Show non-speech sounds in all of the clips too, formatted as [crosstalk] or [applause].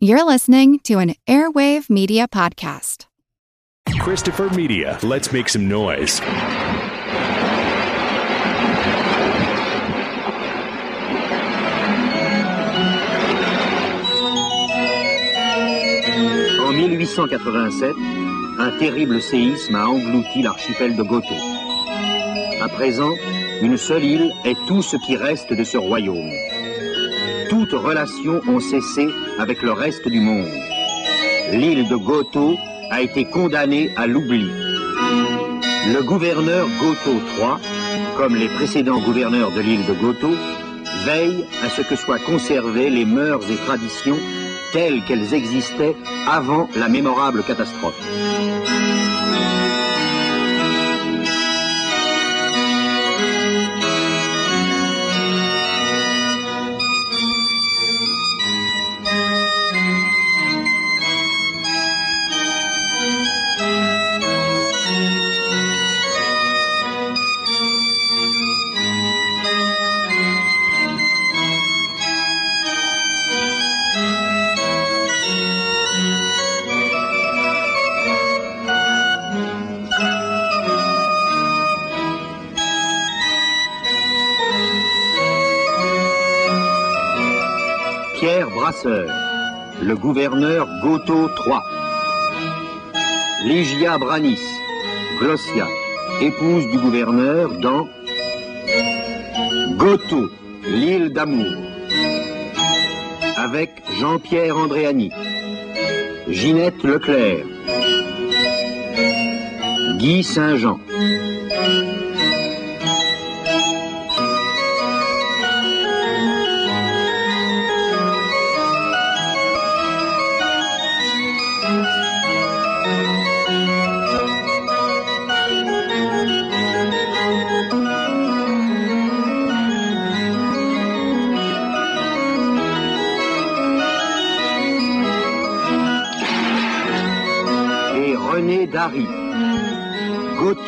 You're listening to an Airwave Media Podcast. Christopher Media, let's make some noise. En 1887, un terrible séisme a englouti l'archipel de Goto. À présent, une seule île est tout ce qui reste de ce royaume. Toutes relations ont cessé avec le reste du monde. L'île de Goto a été condamnée à l'oubli. Le gouverneur Goto III, comme les précédents gouverneurs de l'île de Goto, veille à ce que soient conservées les mœurs et traditions telles qu'elles existaient avant la mémorable catastrophe. Le gouverneur Goto III. Ligia Branis, Glossia, épouse du gouverneur dans Goto, l'île d'amour. Avec Jean-Pierre Andréani, Ginette Leclerc, Guy Saint-Jean.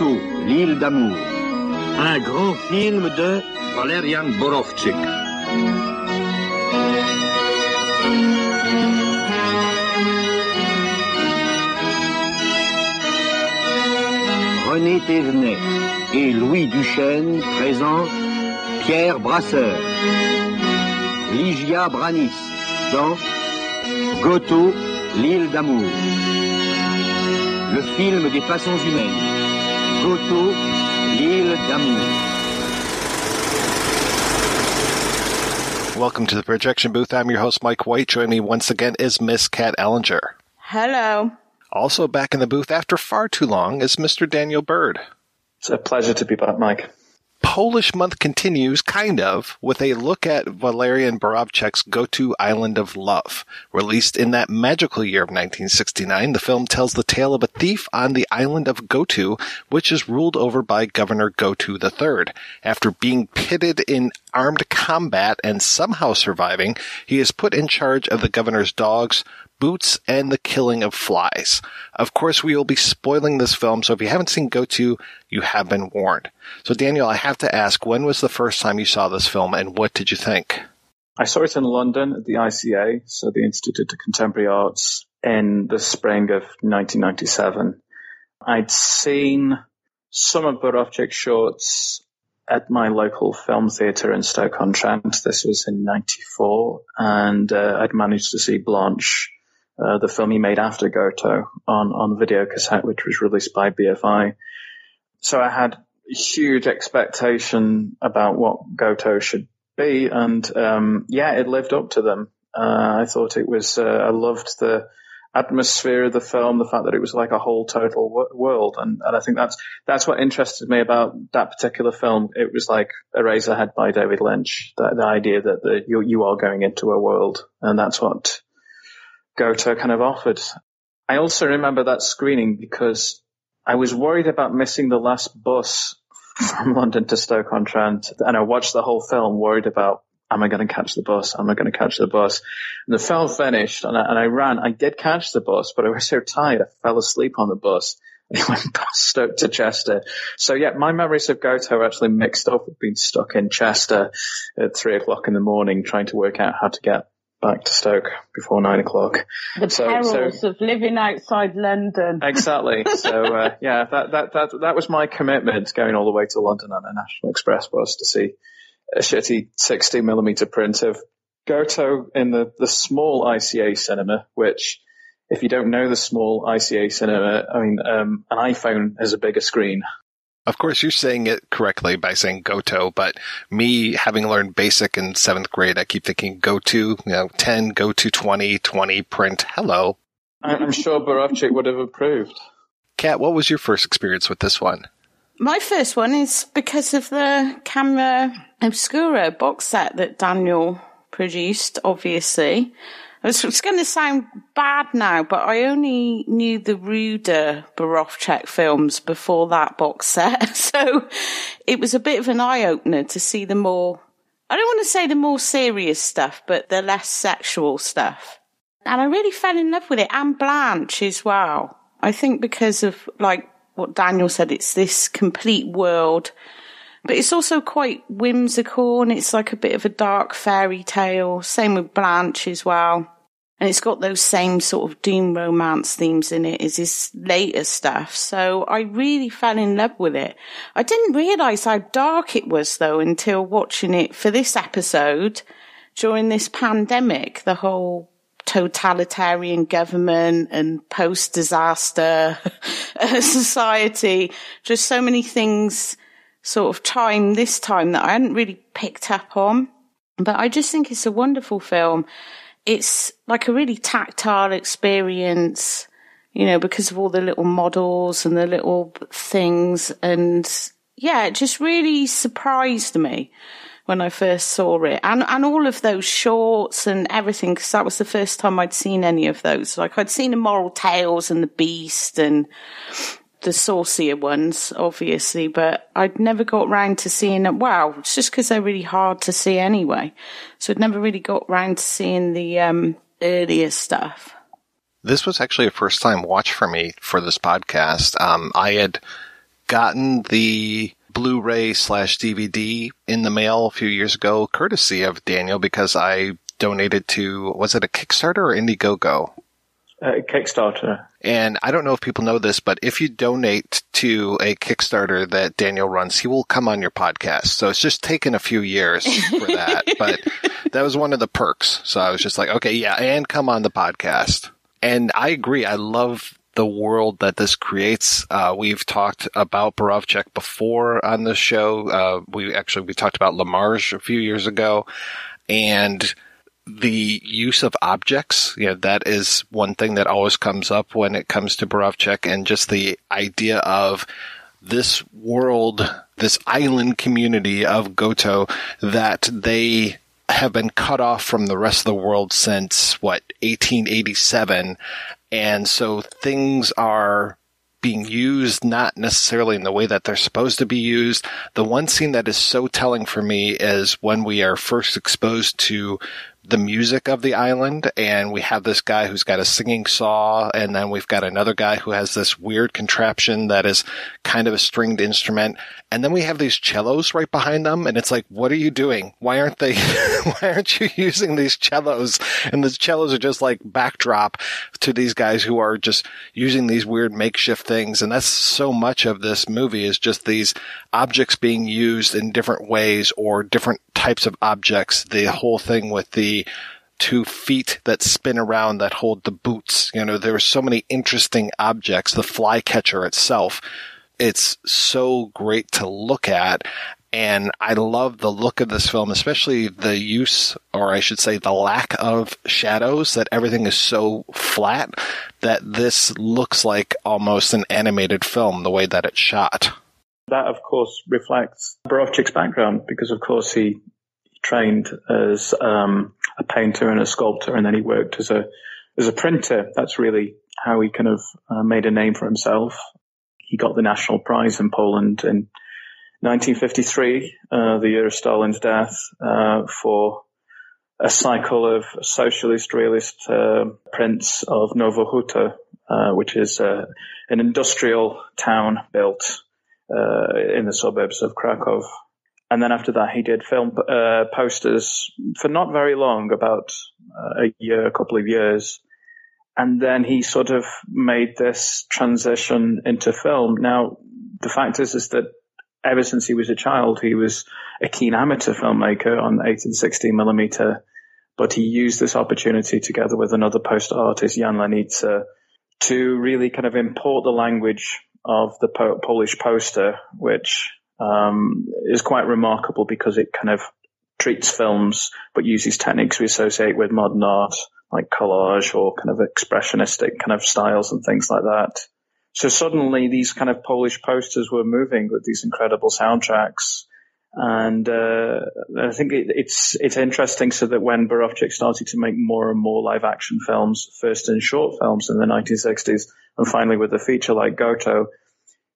Goto, l'île d'amour. Un grand film de Valerian Borovchik. René Thévenet et Louis Duchesne présentent Pierre Brasseur. Ligia Branis dans Goto, l'île d'amour le film des façons humaines. Goto, l'île d'amour. Welcome to the projection booth. I'm your host, Mike White. Joining me once again is Miss Kat Ellinger. Hello. Also back in the booth after far too long is Mr. Daniel Bird. It's a pleasure to be back, Mike. Polish month continues, kind of, with a look at Walerian Borowczyk's Go-To Island of Love. Released in that magical year of 1969, the film tells the tale of a thief on the island of Goto, which is ruled over by Governor Goto III. After being pitted in armed combat and somehow surviving, he is put in charge of the governor's dogs, boots, and the killing of flies. Of course, we will be spoiling this film, so if you haven't seen Go-To, you have been warned. So Daniel, I have to ask, when was the first time you saw this film and what did you think? I saw it in London at the ICA, so the Institute of Contemporary Arts, in the spring of 1997. I'd seen some of Borowczyk's shorts at my local film theatre in Stoke-on-Trent. This was in 94, and uh, I'd managed to see Blanche, uh, the film he made after Goto, on, on video cassette, which was released by BFI. So I had huge expectation about what Goto should be, and um, yeah, it lived up to them. Uh, I thought it was. Uh, I loved the atmosphere of the film, the fact that it was like a whole total w- world, and, and I think that's that's what interested me about that particular film. It was like a Eraserhead by David Lynch. The, the idea that the, you you are going into a world, and that's what Goto kind of offered. I also remember that screening because I was worried about missing the last bus [laughs] from London to Stoke-on-Trent, and I watched the whole film worried about, am I going to catch the bus? Am I going to catch the bus? And the film finished, and I, and I ran. I did catch the bus, but I was so tired, I fell asleep on the bus. And [laughs] I went past Stoke to Chester. So yeah, my memories of Goto are actually mixed up with being stuck in Chester at three o'clock in the morning trying to work out how to get back to Stoke before nine o'clock. The so, perils so, of living outside London. Exactly. [laughs] so uh, yeah, that, that that that was my commitment, going all the way to London on a National Express bus to see a shitty sixty millimeter print of Goto in the the small ICA cinema, which. If you don't know the small ICA cinema, I mean, um, an iPhone has a bigger screen of course, you're saying it correctly by saying Goto, but me having learned basic in seventh grade, I keep thinking go to, you know, 10, go to 20, 20, print, hello. I'm sure Borowczyk would have approved. Kat, what was your first experience with this one? My first one is because of the Camera Obscura box set that Daniel produced, obviously. It's, it's going to sound bad now, but I only knew the Ruder Borowczyk films before that box set. [laughs] So it was a bit of an eye opener to see the more, I don't want to say the more serious stuff, but the less sexual stuff. And I really fell in love with it and Blanche as well. I think because of like what Daniel said, it's this complete world but it's also quite whimsical and it's like a bit of a dark fairy tale. Same with Blanche as well. And it's got those same sort of doom romance themes in it as his later stuff. So I really fell in love with it. I didn't realize how dark it was though until watching it for this episode during this pandemic, the whole totalitarian government and post disaster [laughs] society, just so many things sort of time this time that I hadn't really picked up on. But I just think it's a wonderful film. It's like a really tactile experience, you know, because of all the little models and the little things. And yeah, it just really surprised me when I first saw it. And, and all of those shorts and everything, because that was the first time I'd seen any of those. Like I'd seen Immoral Tales and The Beast and the saucier ones, obviously, but I'd never got round to seeing it. Wow, it's just because they're really hard to see anyway. So I'd never really got round to seeing the um, earlier stuff. This was actually a first time watch for me for this podcast. Um, I had gotten the Blu-ray slash DVD in the mail a few years ago, courtesy of Daniel, because I donated to was it a Kickstarter or Indiegogo? Uh, Kickstarter. And I don't know if people know this, but if you donate to a Kickstarter that Daniel runs, he will come on your podcast. So it's just taken a few years for [laughs] that, but that was one of the perks. So I was just like, okay, yeah, and come on the podcast. And I agree. I love the world that this creates. Uh, we've talked about Borowczyk before on the show. Uh, we actually, we talked about La Marge a few years ago and the use of objects, you know, that is one thing that always comes up when it comes to Borowczyk and just the idea of this world, this island community of Goto that they have been cut off from the rest of the world since what 1887 and so things are being used not necessarily in the way that they're supposed to be used. The one scene that is so telling for me is when we are first exposed to the music of the island and we have this guy who's got a singing saw and then we've got another guy who has this weird contraption that is kind of a stringed instrument. And then we have these cellos right behind them and it's like what are you doing? Why aren't they [laughs] why aren't you using these cellos? And the cellos are just like backdrop to these guys who are just using these weird makeshift things. And that's so much of this movie is just these objects being used in different ways or different types of objects. The whole thing with the two feet that spin around that hold the boots. You know, there are so many interesting objects. The flycatcher itself, it's so great to look at. And I love the look of this film, especially the use, or I should say the lack of shadows, that everything is so flat that this looks like almost an animated film, the way that it's shot. That, of course, reflects Borowczyk's background because, of course, he trained as um, a painter and a sculptor, and then he worked as a as a printer. That's really how he kind of uh, made a name for himself. He got the national prize in Poland in 1953, uh, the year of Stalin's death, uh, for a cycle of socialist realist uh, prints of Nowa Huta, uh, which is uh, an industrial town built in the suburbs of Krakow And then after that, he did film uh, posters for not very long, about uh, a year, a couple of years. And then he sort of made this transition into film. Now, the fact is, is that ever since he was a child, he was a keen amateur filmmaker on 8 and 16 millimeter. But he used this opportunity together with another poster artist, Jan Lenica, to really kind of import the language of the po- Polish poster, which um, is quite remarkable because it kind of treats films but uses techniques we associate with modern art like collage or kind of expressionistic kind of styles and things like that. So suddenly these kind of Polish posters were moving with these incredible soundtracks. And uh, I think it, it's it's interesting so that when Borowczyk started to make more and more live action films, first in short films in the 1960s, and finally with a feature like Goto,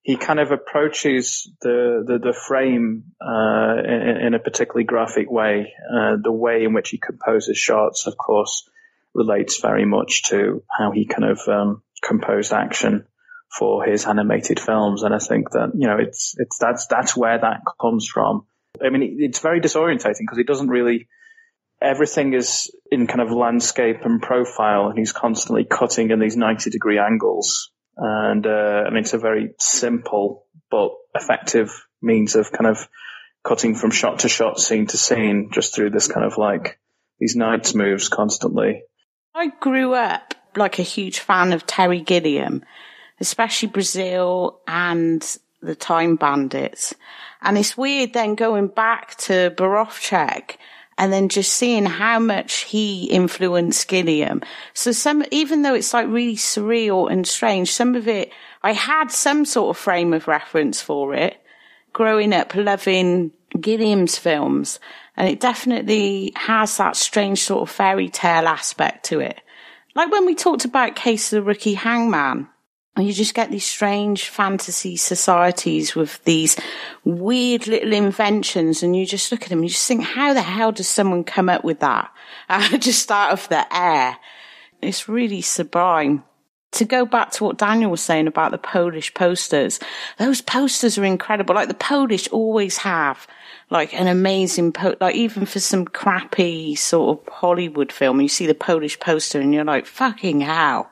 he kind of approaches the the, the frame uh, in, in, a particularly graphic way. Uh, the way in which he composes shots, of course, relates very much to how he kind of um, composed action for his animated films. And I think that, you know, it's, it's, that's, that's where that comes from. I mean, it's very disorientating because he doesn't really, everything is in kind of landscape and profile and he's constantly cutting in these 90 degree angles. And, uh, I mean, it's a very simple but effective means of kind of cutting from shot to shot, scene to scene, just through this kind of like these knights moves constantly. I grew up like a huge fan of Terry Gilliam especially Brazil and the Time Bandits. And it's weird then going back to Borowczyk and then just seeing how much he influenced Gilliam. So some, even though it's like really surreal and strange, some of it, I had some sort of frame of reference for it growing up loving Gilliam's films. And it definitely has that strange sort of fairy tale aspect to it. Like when we talked about Case of the Rookie Hangman, and you just get these strange fantasy societies with these weird little inventions and you just look at them and you just think, how the hell does someone come up with that? [laughs] Just out of the air. It's really sublime. To go back to what Daniel was saying about the Polish posters, those posters are incredible. Like the Polish always have like an amazing po- like even for some crappy sort of Hollywood film, you see the Polish poster and you're like, fucking hell.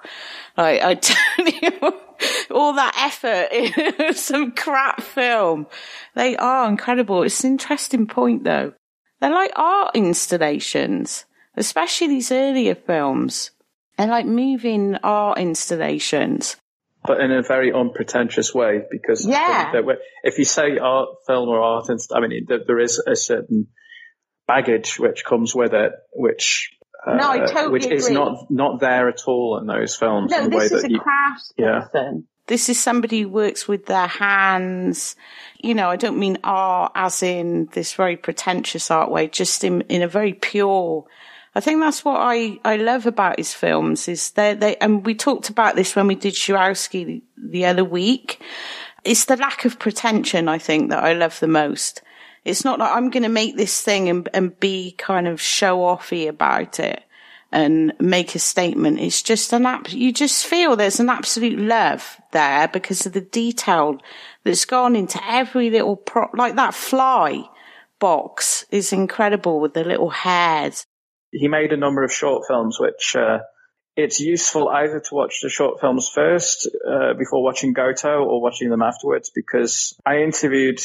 Like, I [laughs] tell you, all that effort [laughs] in some crap film. They are incredible. It's an interesting point though. They're like art installations, especially these earlier films. They're like moving art installations. But in a very unpretentious way, because yeah. if you say art film or art, inst- I mean, there is a certain baggage which comes with it, which uh, no, I totally which agree. is not not there at all in those films. No, this is a you, craftsperson. Yeah. This is somebody who works with their hands. You know, I don't mean art as in this very pretentious art way, just in, in a very pure. I think that's what I, I love about his films is they they and we talked about this when we did Żuławski the, the other week. It's the lack of pretension I think that I love the most. It's not like I'm going to make this thing and, and be kind of show offy about it and make a statement. It's just an app. You just feel there's an absolute love there because of the detail that's gone into every little prop, like that fly box is incredible with the little hairs. He made a number of short films, which, uh, it's useful either to watch the short films first uh, before watching Goto or watching them afterwards because I interviewed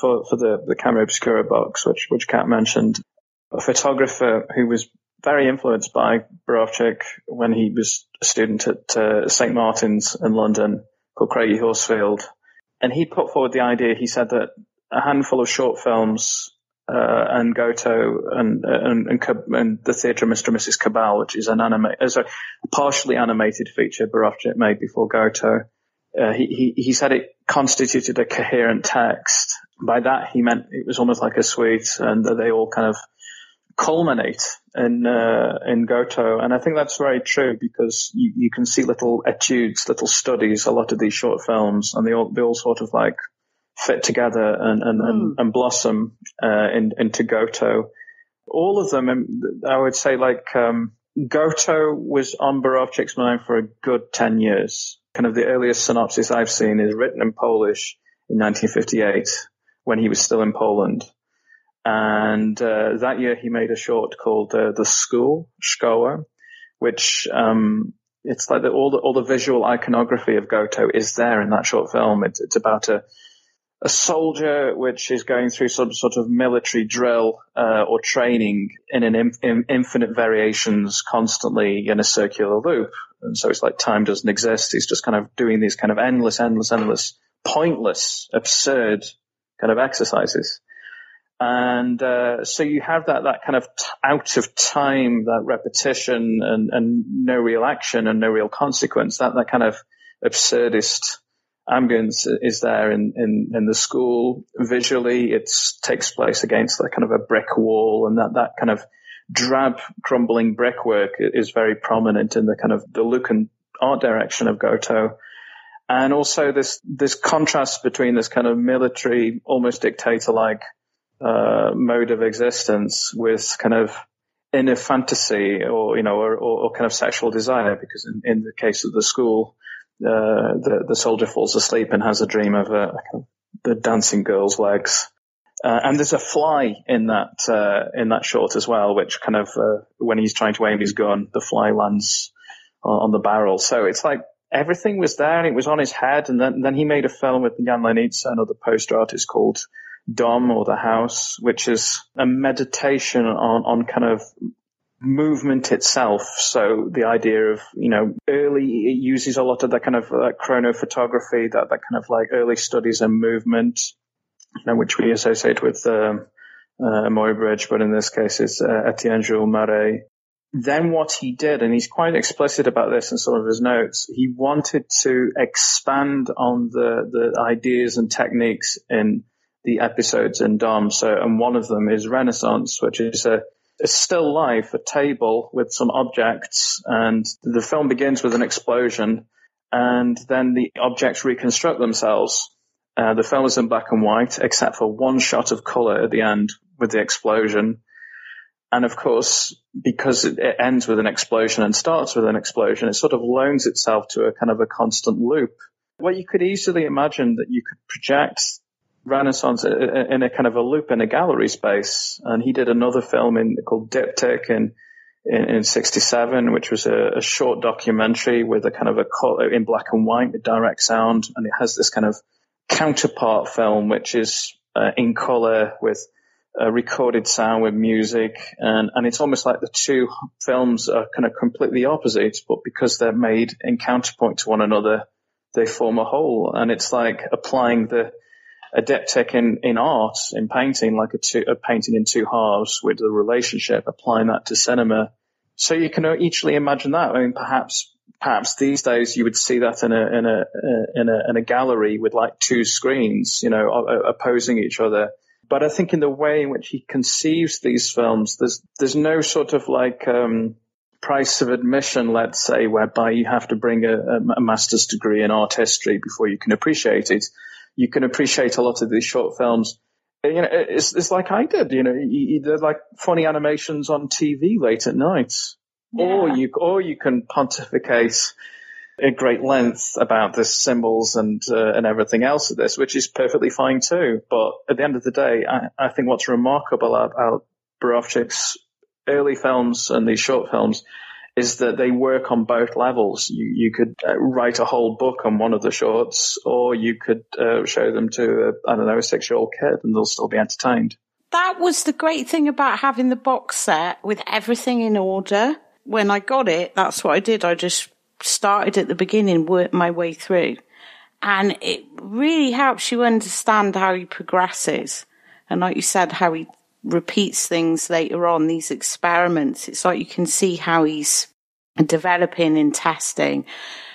for, for the, the Camera Obscura box, which, which Kat mentioned, a photographer who was very influenced by Borowczyk when he was a student at uh, St. Martin's in London called Craigie Horsfield. And he put forward the idea, he said that a handful of short films uh, and Goto and, and, and, and, the Theatre Mr. and Mrs. Kabal, which is an anime, as a partially animated feature Borowczyk made before Goto. Uh, he, he, he said it constituted a coherent text. By that he meant it was almost like a suite and that they all kind of culminate in uh, in Goto, and I think that's very true because you, you can see little etudes, little studies, a lot of these short films, and they all they all sort of like fit together and and, mm. and, hmm. and, blossom uh, in, into Goto. All of them, um, I would say, like um, Goto was on Borowczyk's mind for a good ten years. Kind of the earliest synopsis I've seen is written in Polish in 1958 when he was still in Poland. And uh, that year he made a short called uh, The School, Szkoła, which um, it's like the, all the all the visual iconography of Goto is there in that short film. It's, it's about a a soldier which is going through some sort of military drill uh, or training in an in, in infinite variations, constantly in a circular loop. And so it's like time doesn't exist. He's just kind of doing these kind of endless, endless, endless, pointless, absurd kind of exercises. And uh, so you have that that kind of t- out of time, that repetition, and, and no real action and no real consequence. That that kind of absurdist ambience is there in, in, in the school. Visually, it takes place against that kind of a brick wall, and that that kind of drab, crumbling brickwork is very prominent in the kind of the look and art direction of Goto. And also this this contrast between this kind of military, almost dictator-like uh, mode of existence with kind of inner fantasy or, you know, or, or, or kind of sexual desire, because in, in, the case of the school, uh, the, the soldier falls asleep and has a dream of a the dancing girl's legs. Uh, and there's a fly in that uh, in that short as well, which kind of uh, when he's trying to aim his gun, the fly lands on, on, the barrel. So it's like everything was there, and it was on his head. And then then he made a film with Jan Lenica, another poster artist, called Dom or the house, which is a meditation on, on kind of movement itself. So the idea of, you know, early, it uses a lot of that kind of uh, chronophotography, that, that kind of like early studies in movement, you know, which we associate with, um, uh, Muybridge, but in this case it's uh, Etienne Jules Marey. Then what he did, and he's quite explicit about this in some of his notes, he wanted to expand on the, the ideas and techniques in the episodes in Dom. So, and one of them is Renaissance, which is a, a still life, a table with some objects, and the film begins with an explosion, and then the objects reconstruct themselves. Uh, the film is in black and white, except for one shot of color at the end with the explosion. And of course, because it, it ends with an explosion and starts with an explosion, it sort of loans itself to a kind of a constant loop. Well, you could easily imagine that you could project Renaissance uh, uh, in a kind of a loop in a gallery space. And he did another film in called Diptych in, in, in 67, which was a, a, short documentary with a kind of a color, uh, in black and white with direct sound. And it has this kind of counterpart film, which is uh, in color with recorded sound with music. And, and it's almost like the two films are kind of completely opposite, but because they're made in counterpoint to one another, they form a whole. And it's like applying the, a diptych in, in art, in painting, like a, two, a painting in two halves with the relationship, applying that to cinema. So you can easily imagine that. I mean, perhaps, perhaps these days you would see that in a, in a, in a, in a gallery with like two screens, you know, opposing each other. But I think in the way in which he conceives these films, there's, there's no sort of like, um, price of admission, let's say, whereby you have to bring a, a master's degree in art history before you can appreciate it you can appreciate a lot of these short films. You know, it's, it's like I did, you know, they're like funny animations on TV late at night. Yeah. Or you, or you can pontificate at great length about the symbols and uh, and everything else of this, which is perfectly fine too. But at the end of the day, I, I think what's remarkable about Borowczyk's early films and these short films is that they work on both levels. You, you could uh, write a whole book on one of the shorts, or you could uh, show them to, I don't know, a six year old kid and they'll still be entertained. That was the great thing about having the box set with everything in order. When I got it, that's what I did. I just started at the beginning, worked my way through. And it really helps you understand how he progresses. And like you said, how he repeats things later on, these experiments. It's like you can see how he's developing and testing.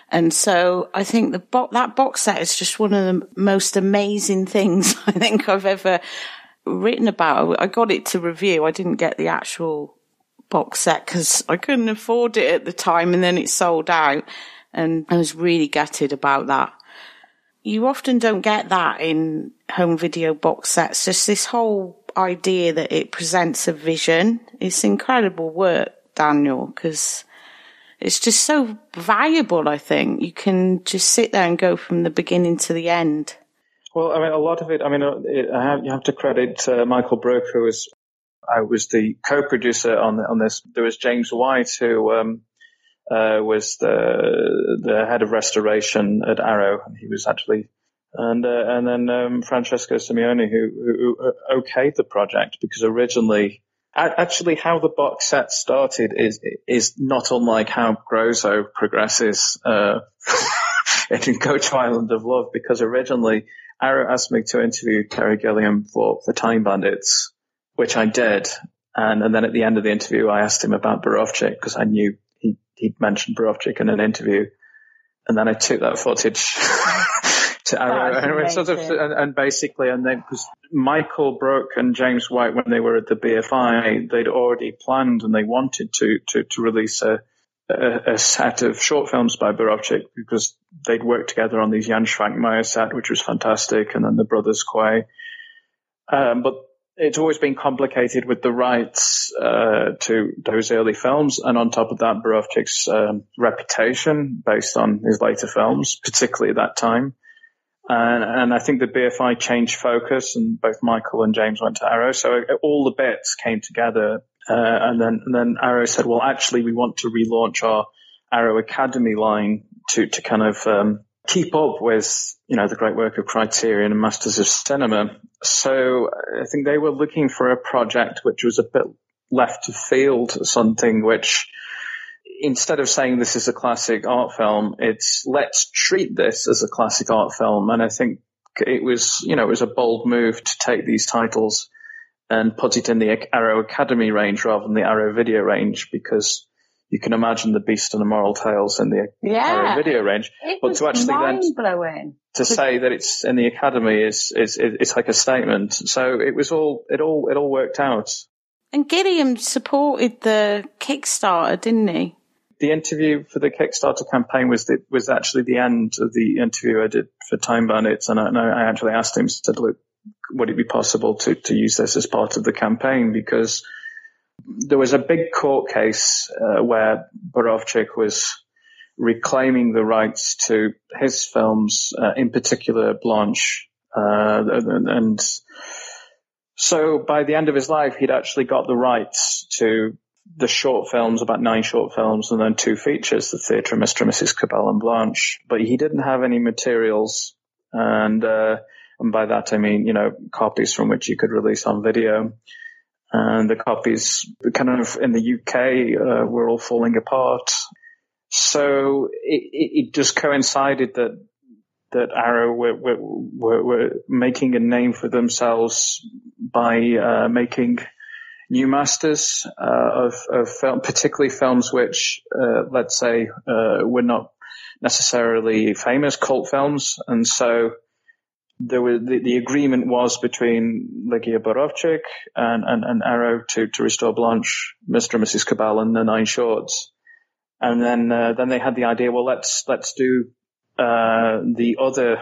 And so I think the bo- that box set is just one of the most amazing [laughs] things I think I've ever written about. I got it to review. I didn't get the actual box set because I couldn't afford it at the time and then it sold out. And I was really gutted about that. You often don't get that in home video box sets. Just this whole idea that it presents a vision. It's incredible work, Daniel, because it's just so valuable, I think. You can just sit there and go from the beginning to the end. Well, I mean, a lot of it. I mean, uh, it, I have, you have to credit uh, Michael Brook, who was I was the co-producer on on this. There was James White, who um, uh, was the the head of restoration at Arrow, and he was actually and uh, and then um, Francesco Simeone, who, who, who okayed the project because originally actually how the box set started is is not unlike how Grozo progresses uh, [laughs] in to Island of Love because originally Arrow asked me to interview Terry Gilliam for, for Time Bandits, which I did. And, and then at the end of the interview, I asked him about Borowczyk because I knew he, he'd mentioned Borowczyk in an interview. And then I took that footage [laughs] to Arrow and, sort of, and, and, basically, and then because Michael Brook and James White, when they were at the BFI, they'd already planned and they wanted to, to, to release a, a, a, set of short films by Borowczyk because they'd worked together on these Jan Švankmajer set, which was fantastic, and then the Brothers Quay. Um, but it's always been complicated with the rights uh, to those early films, and on top of that, Borowczyk's um, reputation based on his later films, particularly at that time. And, and, I think the BFI changed focus, and both Michael and James went to Arrow, so all the bits came together uh, and then and then Arrow said, well, actually, we want to relaunch our Arrow Academy line to to kind of um, keep up with you know the great work of Criterion and Masters of Cinema. So I think they were looking for a project which was a bit left of field, something which instead of saying this is a classic art film, it's let's treat this as a classic art film. And I think it was, you know, it was a bold move to take these titles and put it in the Arrow Academy range rather than the Arrow Video range because you can imagine the Beast and the Moral Tales in the yeah. Arrow Video range. It but to actually then to say that it's in the Academy is, is, is it's like a statement. So it was all it all it all worked out. And Gilliam supported the Kickstarter, didn't he? The interview for the Kickstarter campaign was the, was actually the end of the interview I did for Time Bandits, and I, and I actually asked him, said, "Look, would it be possible to, to use this as part of the campaign? Because there was a big court case uh, where Borowczyk was reclaiming the rights to his films, uh, in particular Blanche, uh, and so by the end of his life, he'd actually got the rights to the short films, about nine short films, and then two features, The Theatre Mr. and Mrs. Kabal and Blanche. But he didn't have any materials, and uh, and by that I mean, you know, copies from which you could release on video. And the copies kind of in the UK uh, were all falling apart. So it, it, just coincided that that Arrow were, were, were, were, making a name for themselves by uh, making new masters uh, of, of film, particularly films which, uh, let's say, uh, were not necessarily famous cult films, and so there was the, the agreement was between Ligia Borowczyk and, and, and Arrow to, to restore Blanche, Mr. and Mrs. Kabal and the Nine Shorts. And then, uh, then they had the idea, well, let's, let's do, uh, the other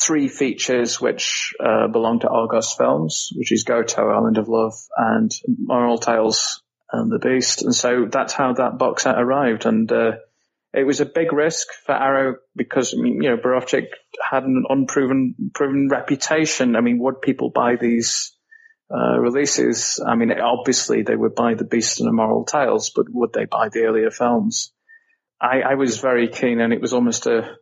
three features which, uh, belong to Argos Films, which is Goto, Island of Love and Moral Tales and the Beast. And so that's how that box set arrived. And, uh, it was a big risk for Arrow because you know Borowczyk had an unproven proven reputation. I mean, would people buy these uh, releases? I mean, obviously they would buy the Beast and Immoral Tales, but would they buy the earlier films? I, I was very keen, and it was almost a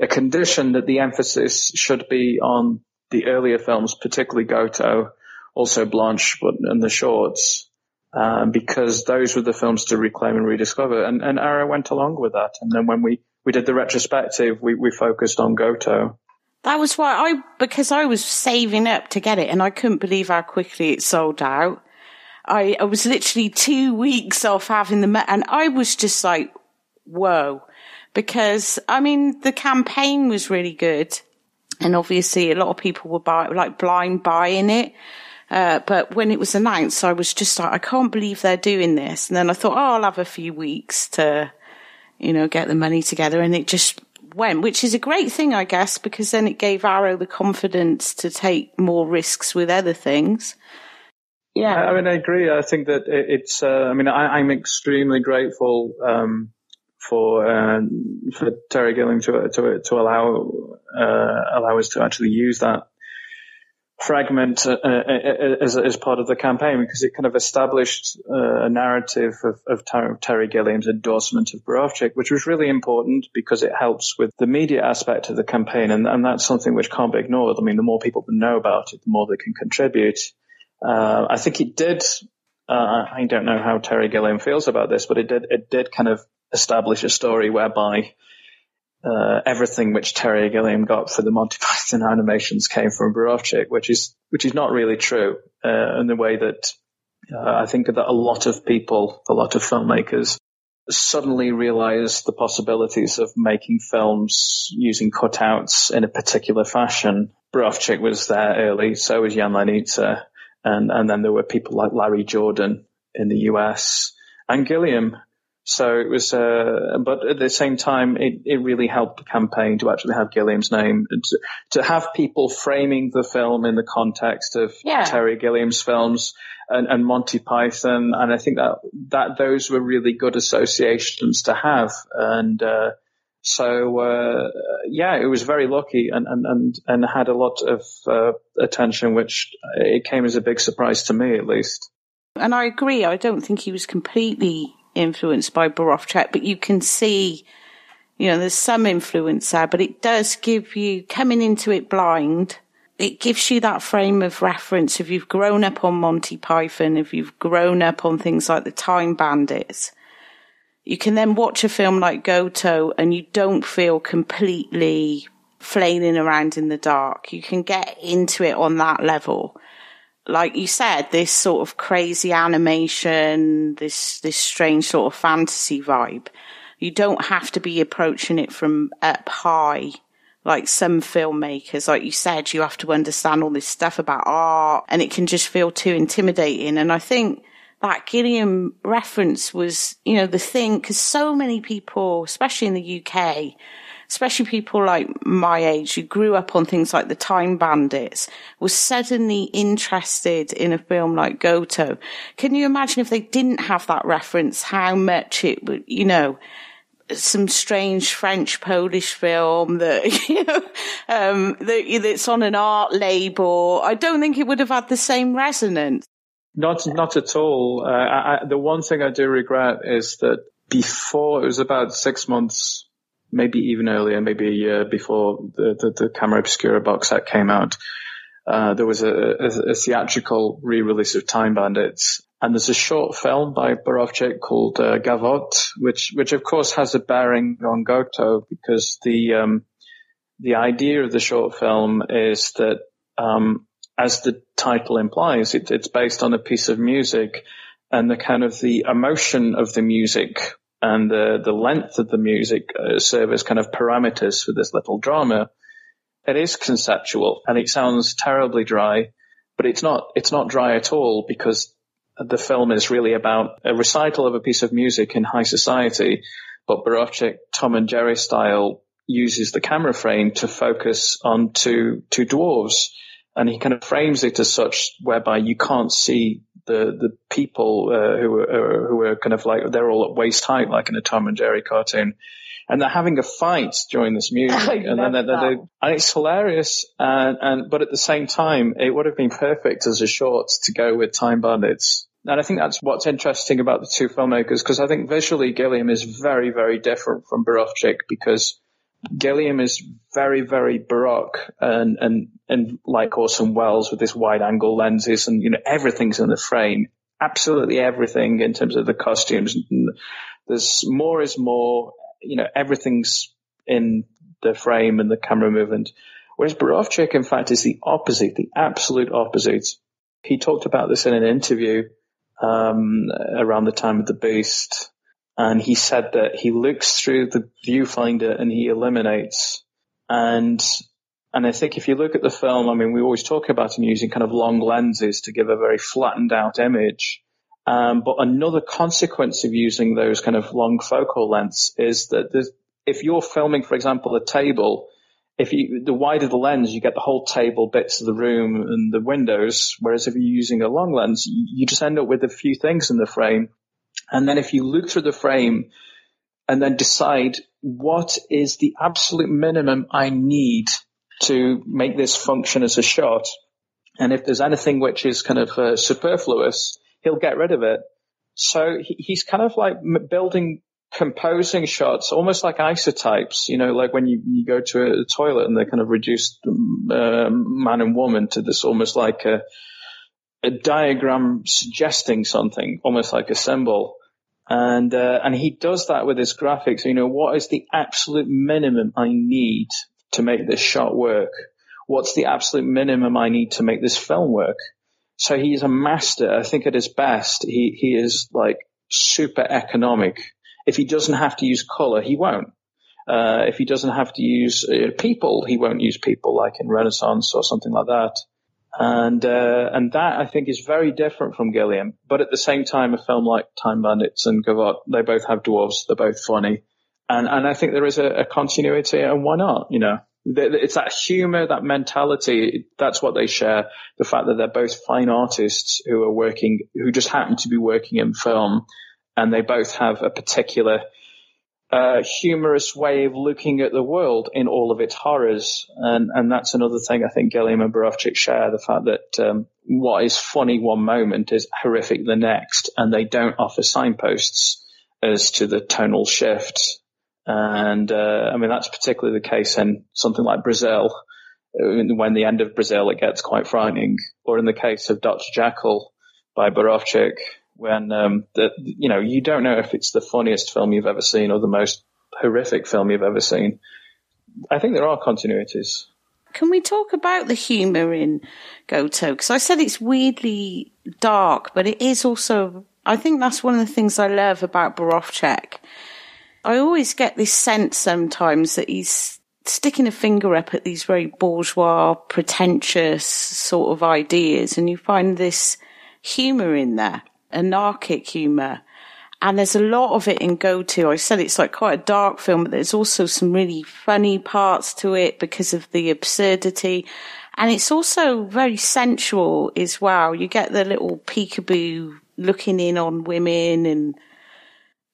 a condition that the emphasis should be on the earlier films, particularly Goto, also Blanche, but and the shorts um, because those were the films to reclaim and rediscover. And, and Arrow went along with that. And then when we, we did the retrospective, we, we focused on Goto. That was why I, because I was saving up to get it and I couldn't believe how quickly it sold out. I, I was literally two weeks off having the, and I was just like, whoa. Because, I mean, the campaign was really good. And obviously a lot of people were buy, like blind buying it. Uh, but when it was announced, I was just like, I can't believe they're doing this. And then I thought, oh, I'll have a few weeks to, you know, get the money together. And it just went, which is a great thing, I guess, because then it gave Arrow the confidence to take more risks with other things. Yeah. I mean, I agree. I think that it's, uh, I mean, I, am extremely grateful, um, for uh, for Terry Gilliam to to to allow uh, allow us to actually use that fragment uh, uh, uh, as, as part of the campaign because it kind of established uh, a narrative of, of Terry Gilliam's endorsement of Borowczyk, which was really important because it helps with the media aspect of the campaign, and, and that's something which can't be ignored. I mean, the more people that know about it, the more they can contribute. Uh, I think it did. Uh, I don't know how Terry Gilliam feels about this, but it did. It did kind of establish a story whereby uh, everything which Terry Gilliam got for the Monty [laughs] Python animations came from Borowczyk, which is which is not really true uh, in the way that uh, I think that a lot of people, a lot of filmmakers, suddenly realized the possibilities of making films using cutouts in a particular fashion. Borowczyk was there early, so was Jan Lenica, and and then there were people like Larry Jordan in the US and Gilliam so it was, uh, but at the same time, it, it really helped the campaign to actually have Gilliam's name, to, to have people framing the film in the context of yeah. Terry Gilliam's films and, and, Monty Python. And I think that, that those were really good associations to have. And, uh, so, uh, yeah, it was very lucky and, and, and, and had a lot of, uh, attention, which it came as a big surprise to me, at least. And I agree. I don't think he was completely influenced by Borowczyk, but you can see, you know, there's some influence there, but it does give you, coming into it blind, it gives you that frame of reference. If you've grown up on Monty Python, if you've grown up on things like the Time Bandits, you can then watch a film like Goto and you don't feel completely flailing around in the dark. You can get into it on that level like you said, this sort of crazy animation, this, this strange sort of fantasy vibe. You don't have to be approaching it from up high like some filmmakers, like you said, you have to understand all this stuff about art and it can just feel too intimidating. And I think that Gilliam reference was, you know, the thing, because so many people, especially in the UK, especially people like my age who grew up on things like the Time Bandits, was suddenly interested in a film like Goto. Can you imagine if they didn't have that reference, how much it would, you know, some strange French Polish film that [laughs] you know um, that, that's on an art label. I don't think it would have had the same resonance. Not not at all. Uh, I, the one thing I do regret is that before it was about six months maybe even earlier, maybe a year before the, the, the Camera Obscura box set came out, uh, there was a, a, a, theatrical re-release of Time Bandits. And there's a short film by Borowczyk called uh, Gavotte, which, which of course has a bearing on Goto because the, um, the idea of the short film is that, um, as the title implies, it, it's based on a piece of music and the kind of the emotion of the music and the, the length of the music uh, serve as kind of parameters for this little drama. It is conceptual and it sounds terribly dry, but it's not, it's not dry at all because the film is really about a recital of a piece of music in high society, but Borowczyk, Tom and Jerry style, uses the camera frame to focus on two, two dwarves. And he kind of frames it as such whereby you can't see the the people uh, who are who are kind of like they're all at waist height, like in a Tom and Jerry cartoon, and they're having a fight during this [laughs] music, and then they're, they're, and it's hilarious, and and but at the same time, it would have been perfect as a short to go with Time Bandits. And I think that's what's interesting about the two filmmakers, because I think visually Gilliam is very, very different from Borowczyk because Gilliam is very, very baroque and, and, and like Orson Welles with this wide angle lenses and, you know, everything's in the frame. Absolutely everything in terms of the costumes. There's more is more, you know, everything's in the frame and the camera movement. Whereas Borowczyk, in fact, is the opposite, the absolute opposite. He talked about this in an interview, um, around the time of the Beast and he said that he looks through the viewfinder and he eliminates. And and I think if you look at the film, I mean, we always talk about him using kind of long lenses to give a very flattened out image. Um, but another consequence of using those kind of long focal lengths is that if you're filming, for example, a table, if you, the wider the lens, you get the whole table, bits of the room and the windows. Whereas if you're using a long lens, you, you just end up with a few things in the frame and then if you look through the frame, and then decide what is the absolute minimum I need to make this function as a shot. And if there's anything which is kind of uh, superfluous, he'll get rid of it. So he, he's kind of like building composing shots, almost like isotypes, you know, like when you, you go to a, toilet and they're kind of reduce uh, man and woman to this almost like a, a diagram suggesting something, almost like a symbol. And, uh, and he does that with his graphics. You know, what is the absolute minimum I need to make this shot work? What's the absolute minimum I need to make this film work? So he's a master. I think at his best, he, he is like super economic if he doesn't have to use color, he won't. Uh, if he doesn't have to use uh, people, he won't use people like in Renaissance or something like that. And uh, and that I think is very different from Gilliam. But at the same time, a film like Time Bandits and Gavotte, they both have dwarves. They're both funny, and and I think there is a, a continuity. And why not? You know, it's that humor, that mentality. That's what they share. The fact that they're both fine artists who are working, who just happen to be working in film and they both have a particular uh, humorous way of looking at the world in all of its horrors. And, and that's another thing I think Gilliam and Borowczyk share, the fact that um, what is funny one moment is horrific the next, and they don't offer signposts as to the tonal shift. And uh, I mean, that's particularly the case in something like Brazil. When the end of Brazil, it gets quite frightening. Or in the case of Dr. Jekyll by Borowczyk, when um, you know you don't know if it's the funniest film you've ever seen or the most horrific film you've ever seen. I think there are continuities. Can we talk about the humour in Goto? Because I said it's weirdly dark, but it is also. I think that's one of the things I love about Borowczyk. I always get this sense sometimes that he's sticking a finger up at these very bourgeois, pretentious sort of ideas, and you find this humour in there anarchic humour. And there's a lot of it in Goto. I said it's like quite a dark film, but there's also some really funny parts to it because of the absurdity. And it's also very sensual as well. You get the little peekaboo looking in on women and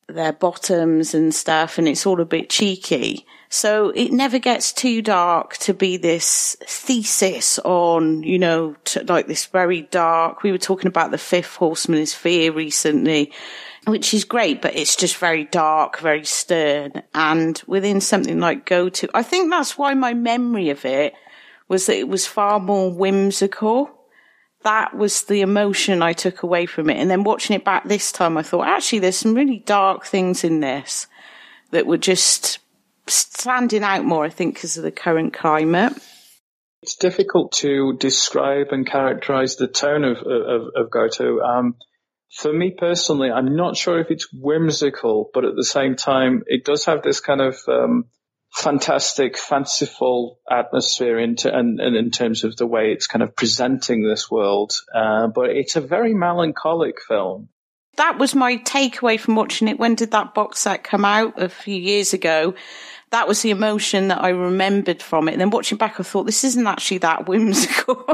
their bottoms and stuff, and it's all a bit cheeky. So it never gets too dark to be this thesis on, you know, like this very dark. We were talking about the fifth horseman is fear recently, which is great, but it's just very dark, very stern. And within something like Goto, I think that's why my memory of it was that it was far more whimsical. That was the emotion I took away from it. And then watching it back this time, I thought, actually, there's some really dark things in this that were just standing out more, I think, because of the current climate. It's difficult to describe and characterize the tone of, of, of Goto. Um, for me personally, I'm not sure if it's whimsical, but at the same time, it does have this kind of um, fantastic, fanciful atmosphere in, and, and in terms of the way it's kind of presenting this world. Uh, but it's a very melancholic film. That was my takeaway from watching it. When did that box set come out? A few years ago that was the emotion that I remembered from it. And then watching back, I thought this isn't actually that [laughs] whimsical,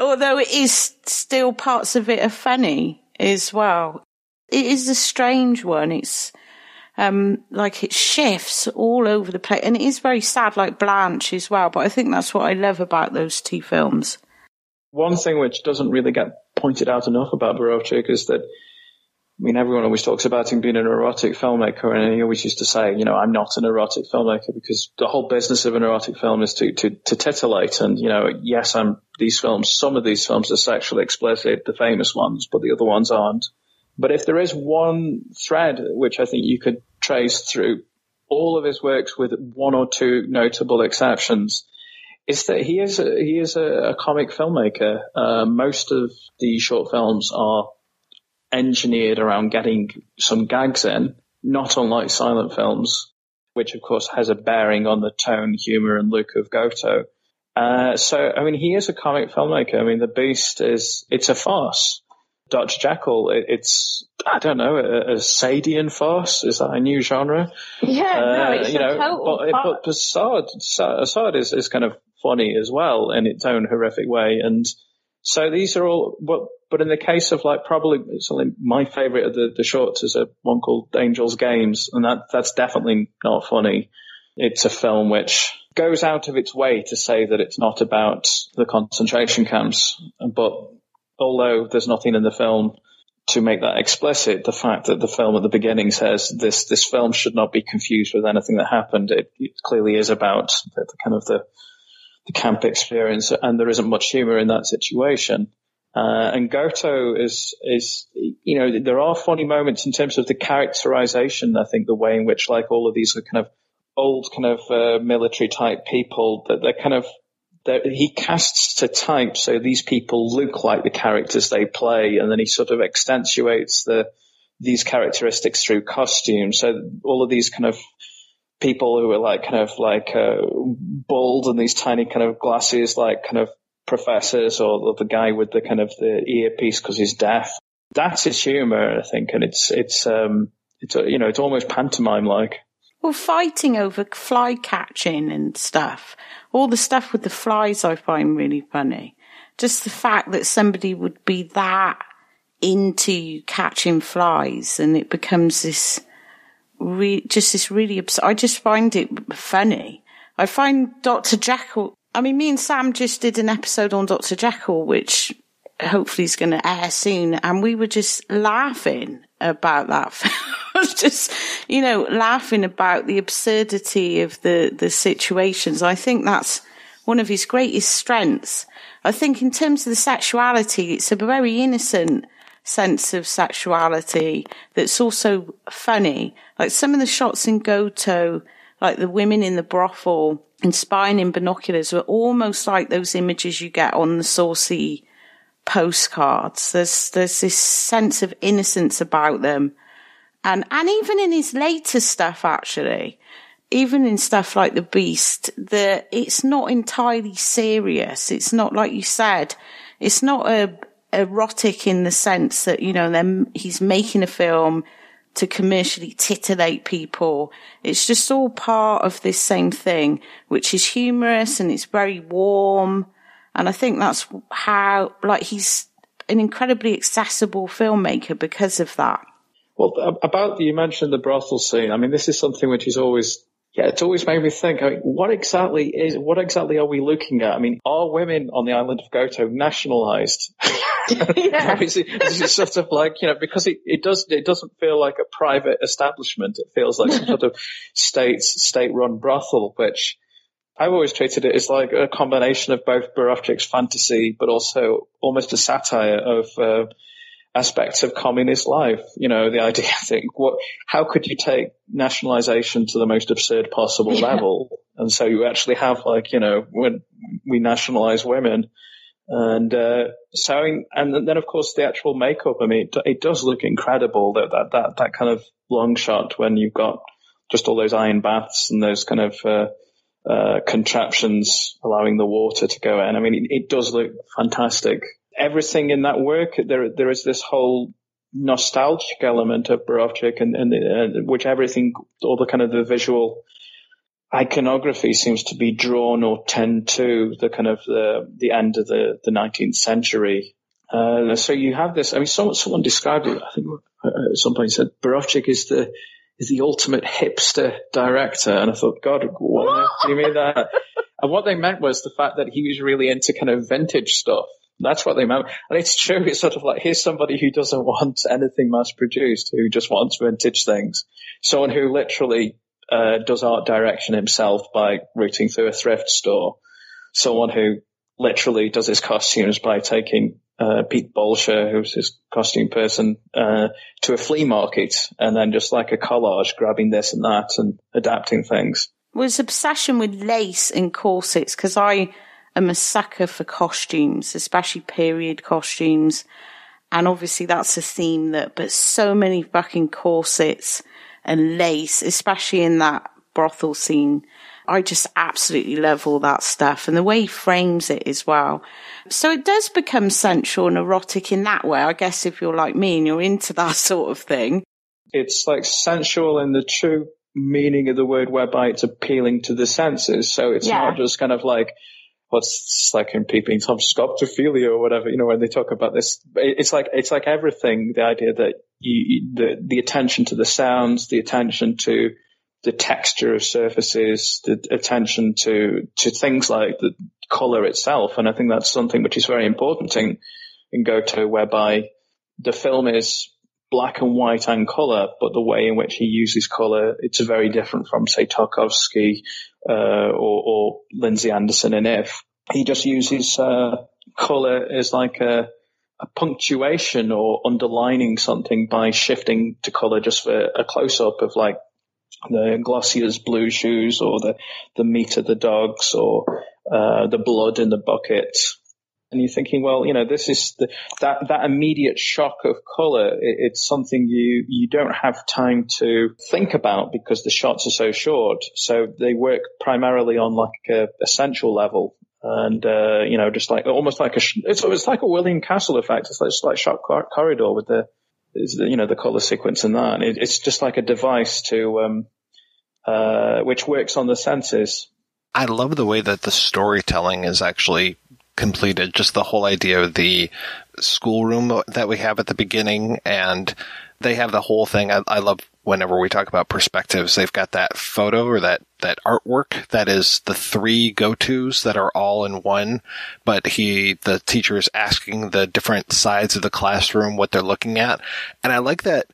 although it is still parts of it are funny as well. It is a strange one. It's, um, like it shifts all over the place and it is very sad, like Blanche as well. But I think that's what I love about those two films. One thing which doesn't really get pointed out enough about Borowczyk is that mean, everyone always talks about him being an erotic filmmaker, and he always used to say, you know, I'm not an erotic filmmaker because the whole business of an erotic film is to to, to titillate. And you know, yes, I'm these films. Some of these films are sexually explicit, the famous ones, but the other ones aren't. But if there is one thread which I think you could trace through all of his works, with one or two notable exceptions, is that he is a, he is a, a comic filmmaker. Uh, most of the short films are engineered around getting some gags in, not unlike silent films, which of course has a bearing on the tone, humor, and look of Goto. Uh, so, I mean, he is a comic filmmaker. I mean, The Beast is, it's a farce. Dr. Jekyll, it, it's, I don't know, a, a Sadian farce. Is that a new genre? Yeah, uh, no, it's you know, total but, but Assad, Assad is, is kind of funny as well in its own horrific way. And so these are all, but but in the case of like probably something my favorite of the, the shorts is a one called Angels Games, and that that's definitely not funny. It's a film which goes out of its way to say that it's not about the concentration camps, but although there's nothing in the film to make that explicit, the fact that the film at the beginning says this this film should not be confused with anything that happened, it, it clearly is about the, the, kind of the the camp experience, and there isn't much humor in that situation. Uh, and Goto is, is, you know, there are funny moments in terms of the characterization. I think the way in which, like, all of these are kind of old, kind of uh, military type people that they're kind of, they're, he casts to type so these people look like the characters they play, and then he sort of accentuates the these characteristics through costume. So all of these kind of people who are like kind of like uh, bald and these tiny kind of glasses, like kind of professors or the guy with the kind of the earpiece because he's deaf. That's his humor, I think, and it's it's um it's you know it's almost pantomime like. Well, fighting over fly catching and stuff, all the stuff with the flies, I find really funny. Just the fact that somebody would be that into catching flies, and it becomes this, re- just this really absurd. I just find it funny. I find Dr. Jekyll I mean, me and Sam just did an episode on Dr. Jekyll, which hopefully is going to air soon, and we were just laughing about that. [laughs] just, you know, laughing about the absurdity of the, the situations. I think that's one of his greatest strengths. I think in terms of the sexuality, it's a very innocent sense of sexuality that's also funny. Like some of the shots in Goto, like the women in the brothel, and spying in binoculars were almost like those images you get on the saucy postcards. There's there's this sense of innocence about them. And and even in his later stuff actually, even in stuff like The Beast, the it's not entirely serious. It's not like you said, it's not a erotic in the sense that, you know, then he's making a film to commercially titillate people. It's just all part of this same thing, which is humorous and it's very warm. And I think that's how, like, he's an incredibly accessible filmmaker because of that. Well, about the, you mentioned the brothel scene. I mean, this is something which is always, yeah, it's always made me think, I mean, what exactly is, what exactly are we looking at? I mean, are women on the island of Goto nationalized? [laughs] yeah. [laughs] it's, it's sort of like, you know, because it, it does, it doesn't feel like a private establishment. It feels like some sort of state, state run brothel, which I've always treated it as like a combination of both Borowczyk's fantasy, but also almost a satire of, uh, aspects of communist life. You know, the idea, I think, what, how could you take nationalization to the most absurd possible yeah. level? And so you actually have like, you know, when we nationalize women, and uh, so, and then of course the actual makeup. I mean, it, it, does look incredible. That that that that kind of long shot when you've got just all those iron baths and those kind of uh, uh, contraptions allowing the water to go in. I mean, it, it, does look fantastic. Everything in that work, there there is this whole nostalgic element of Borowczyk and, and, and which everything, all the kind of the visual iconography seems to be drawn or tend to the kind of the, the end of the, the 19th century. Uh, so you have this, I mean, someone, someone described it, I think uh, at some point said Borowczyk is the, is the ultimate hipster director. And I thought, God, what do you mean that? [laughs] and what they meant was the fact that he was really into kind of vintage stuff. That's what they meant. And it's true. It's sort of like, here's somebody who doesn't want anything mass produced, who just wants vintage things. Someone who literally uh, does art direction himself by routing through a thrift store. Someone who literally does his costumes by taking uh, Pete Bolsher, who's his costume person, uh, to a flea market and then just like a collage, grabbing this and that and adapting things. Was obsession with lace and corsets because I am a sucker for costumes, especially period costumes. And obviously that's a theme that, but so many fucking corsets and lace, especially in that brothel scene. I just absolutely love all that stuff and the way he frames it as well. So it does become sensual and erotic in that way. I guess if you're like me and you're into that [laughs] sort of thing. It's like sensual in the true meaning of the word whereby it's appealing to the senses. So it's yeah. not just kind of like, what's like in peeping Tom Scoptophilia or whatever, you know, when they talk about this, it's like, it's like everything, the idea that you, the, the attention to the sounds, the attention to the texture of surfaces, the attention to, to things like the color itself. And I think that's something which is very important in, in Goto, whereby the film is black and white and color, but the way in which he uses color, it's very different from, say, Tarkovsky, uh, or, or Lindsay Anderson in If. He just uses, uh, color as like a, a punctuation or underlining something by shifting to color just for a close up of like the Glossia's blue shoes or the, the meat of the dogs or, uh, the blood in the bucket. And you're thinking, well, you know, this is the, that, that immediate shock of color. It, it's something you, you don't have time to think about because the shots are so short. So they work primarily on like a essential level. And, uh, you know, just like, almost like a, it's, it's like a William Castle effect. It's like, it's like Shock Corridor with the, you know, the color sequence and that. It, it's just like a device to, um, uh, which works on the senses. I love the way that the storytelling is actually completed. Just the whole idea of the schoolroom that we have at the beginning and they have the whole thing. I, I love whenever we talk about perspectives, they've got that photo or that, that artwork that is the three Gotos that are all in one. But he, the teacher is asking the different sides of the classroom what they're looking at. And I like that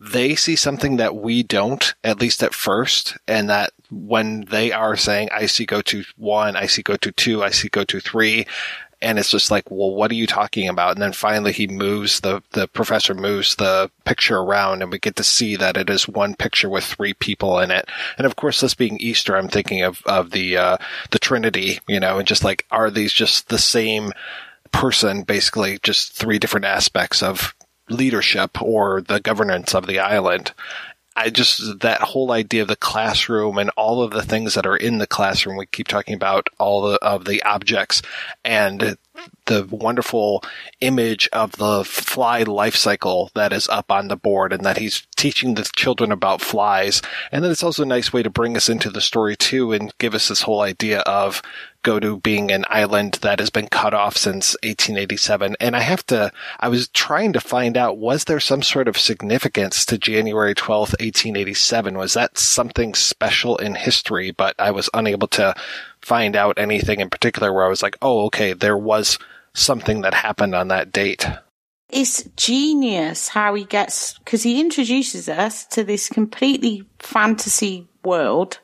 they see something that we don't, at least at first, and that when they are saying, I see Goto one, I see Goto two, I see Goto three, and it's just like, well, what are you talking about? And then finally he moves the, the professor moves the picture around and we get to see that it is one picture with three people in it. And of course, this being Easter, I'm thinking of, of the, uh, the Trinity, you know, and just like, are these just the same person, basically just three different aspects of leadership or the governance of the island? I just, that whole idea of the classroom and all of the things that are in the classroom, we keep talking about all the, of the objects and the wonderful image of the fly life cycle that is up on the board and that he's teaching the children about flies. And then it's also a nice way to bring us into the story too and give us this whole idea of Goto being an island that has been cut off since 1887. And I have to, I was trying to find out, was there some sort of significance to January 12th, 1887? Was that something special in history? But I was unable to find out anything in particular where I was like, oh, okay, there was something that happened on that date. It's genius how he gets, because he introduces us to this completely fantasy world.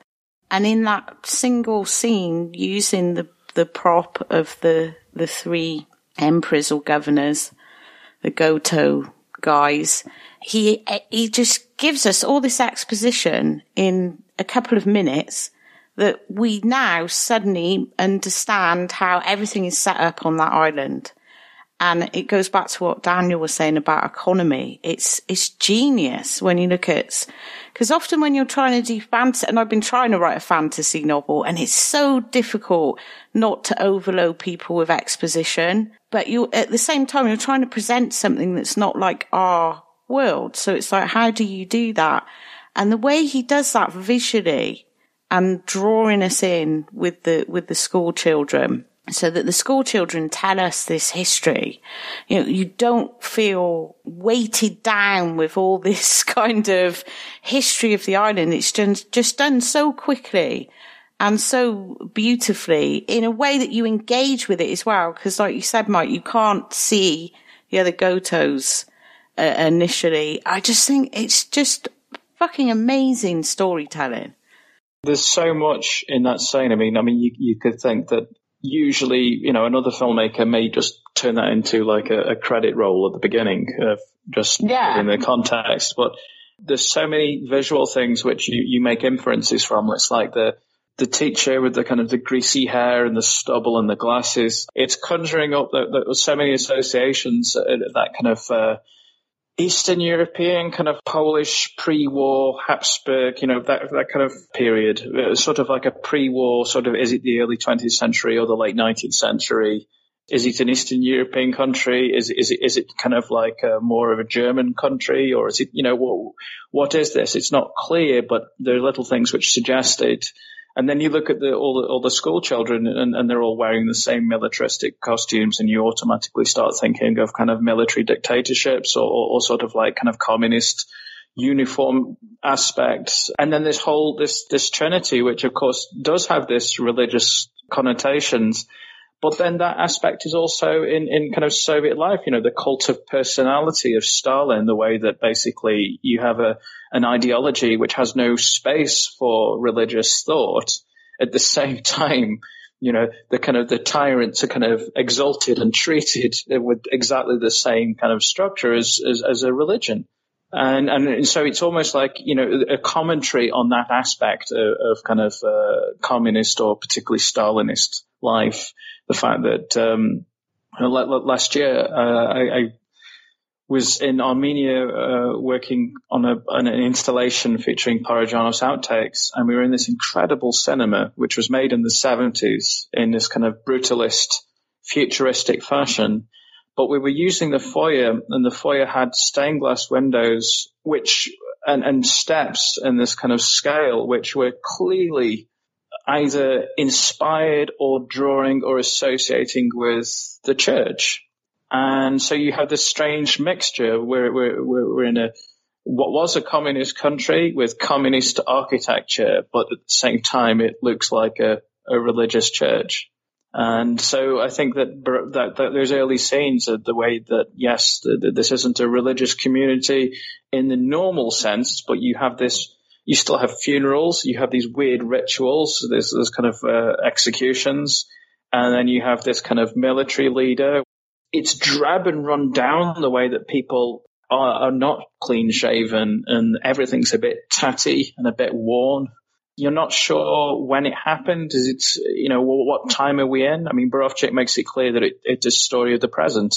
And in that single scene, using the, the prop of the, the three emperors or governors, the Goto guys, he, he just gives us all this exposition in a couple of minutes that we now suddenly understand how everything is set up on that island. And it goes back to what Daniel was saying about economy. It's, it's genius when you look at, because often when you're trying to do fantasy, and I've been trying to write a fantasy novel and it's so difficult not to overload people with exposition, but you, at the same time, you're trying to present something that's not like our world. So it's like, how do you do that? And the way he does that visually, and drawing us in with the with the school children so that the school children tell us this history. You know, you don't feel weighted down with all [laughs] this kind of history of the island. It's just, just done so quickly and so beautifully in a way that you engage with it as well. Cause like you said, Mike, you can't see the other Gotos uh, initially. I just think it's just fucking amazing storytelling. There's so much in that scene. I mean, I mean, you, you could think that usually, you know, another filmmaker may just turn that into like a, a credit roll at the beginning of just yeah. in the context. But there's so many visual things which you, you make inferences from. It's like the, the teacher with the kind of the greasy hair and the stubble and the glasses. It's conjuring up the, the, so many associations, uh, that kind of, uh, Eastern European, kind of Polish pre-war Habsburg, you know, that, that kind of period, uh, sort of like a pre-war sort of, is it the early 20th century or the late 19th century? Is it an Eastern European country? Is, is it, is it kind of like a, more of a German country or is it, you know, what, what is this? It's not clear, but there are little things which suggest it. And then you look at the, all the, all the school children and, and they're all wearing the same militaristic costumes and you automatically start thinking of kind of military dictatorships or, or, or sort of like kind of communist uniform aspects. And then this whole, this, this trinity, which of course does have this religious connotations. But then that aspect is also in, in kind of Soviet life, you know, the cult of personality of Stalin, the way that basically you have a, an ideology which has no space for religious thought. At the [laughs] same time, you know, the kind of the tyrants are kind of exalted and treated with exactly the same kind of structure as, as, as a religion. And, and so it's almost like, you know, a commentary on that aspect of, of kind of uh, communist or particularly Stalinist life. The fact that um, last year uh, I, I, was in Armenia uh, working on, a, an installation featuring Parajanov's outtakes, and we were in this incredible cinema, which was made in the 70s in this kind of brutalist, futuristic fashion. But we were using the foyer and the foyer had stained glass windows, which, and, and steps in this kind of scale, which were clearly either inspired or drawing or associating with the church. And so you have this strange mixture where we're, we're, in a, what was a communist country with communist architecture, but at the same time, it looks like a, a religious church. And so I think that, that, that there's early scenes of the way that, yes, the, this isn't a religious community in the normal sense, but you have this, you still have funerals, you have these weird rituals, there's, there's kind of uh, executions, and then you have this kind of military leader. It's drab and run down the way that people are, are not clean shaven and everything's a bit tatty and a bit worn you're not sure when it happened. Is it, you know, what time are we in? I mean, Borowczyk makes it clear that it, it's a story of the present.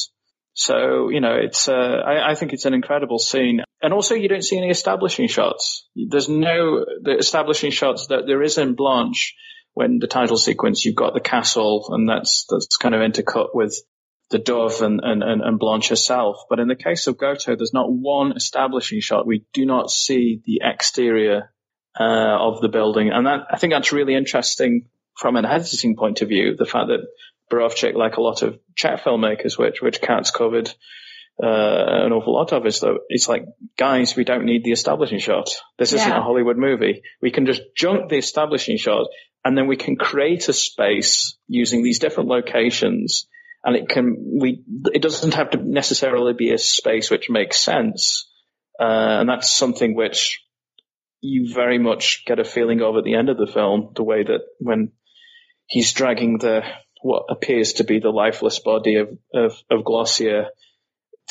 So, you know, it's, uh, I, I, think it's an incredible scene. And also you don't see any establishing shots. There's no, the establishing shots that there is in Blanche when the title sequence, you've got the castle and that's, that's kind of intercut with the dove and, and, and and Blanche herself. But in the case of Goto, there's not one establishing shot. We do not see the exterior uh, of the building. And that, I think that's really interesting from an editing point of view. The fact that Borowczyk, like a lot of Czech filmmakers, which, which Kat's covered, uh, an awful lot of is though, it's like, guys, we don't need the establishing shot. This isn't a Hollywood movie. We can just junk the establishing shot and then we can create a space using these different locations and it can, we, it doesn't have to necessarily be a space which makes sense. Uh, and that's something which you very much get a feeling of at the end of the film, the way that when he's dragging the what appears to be the lifeless body of of, of Glossia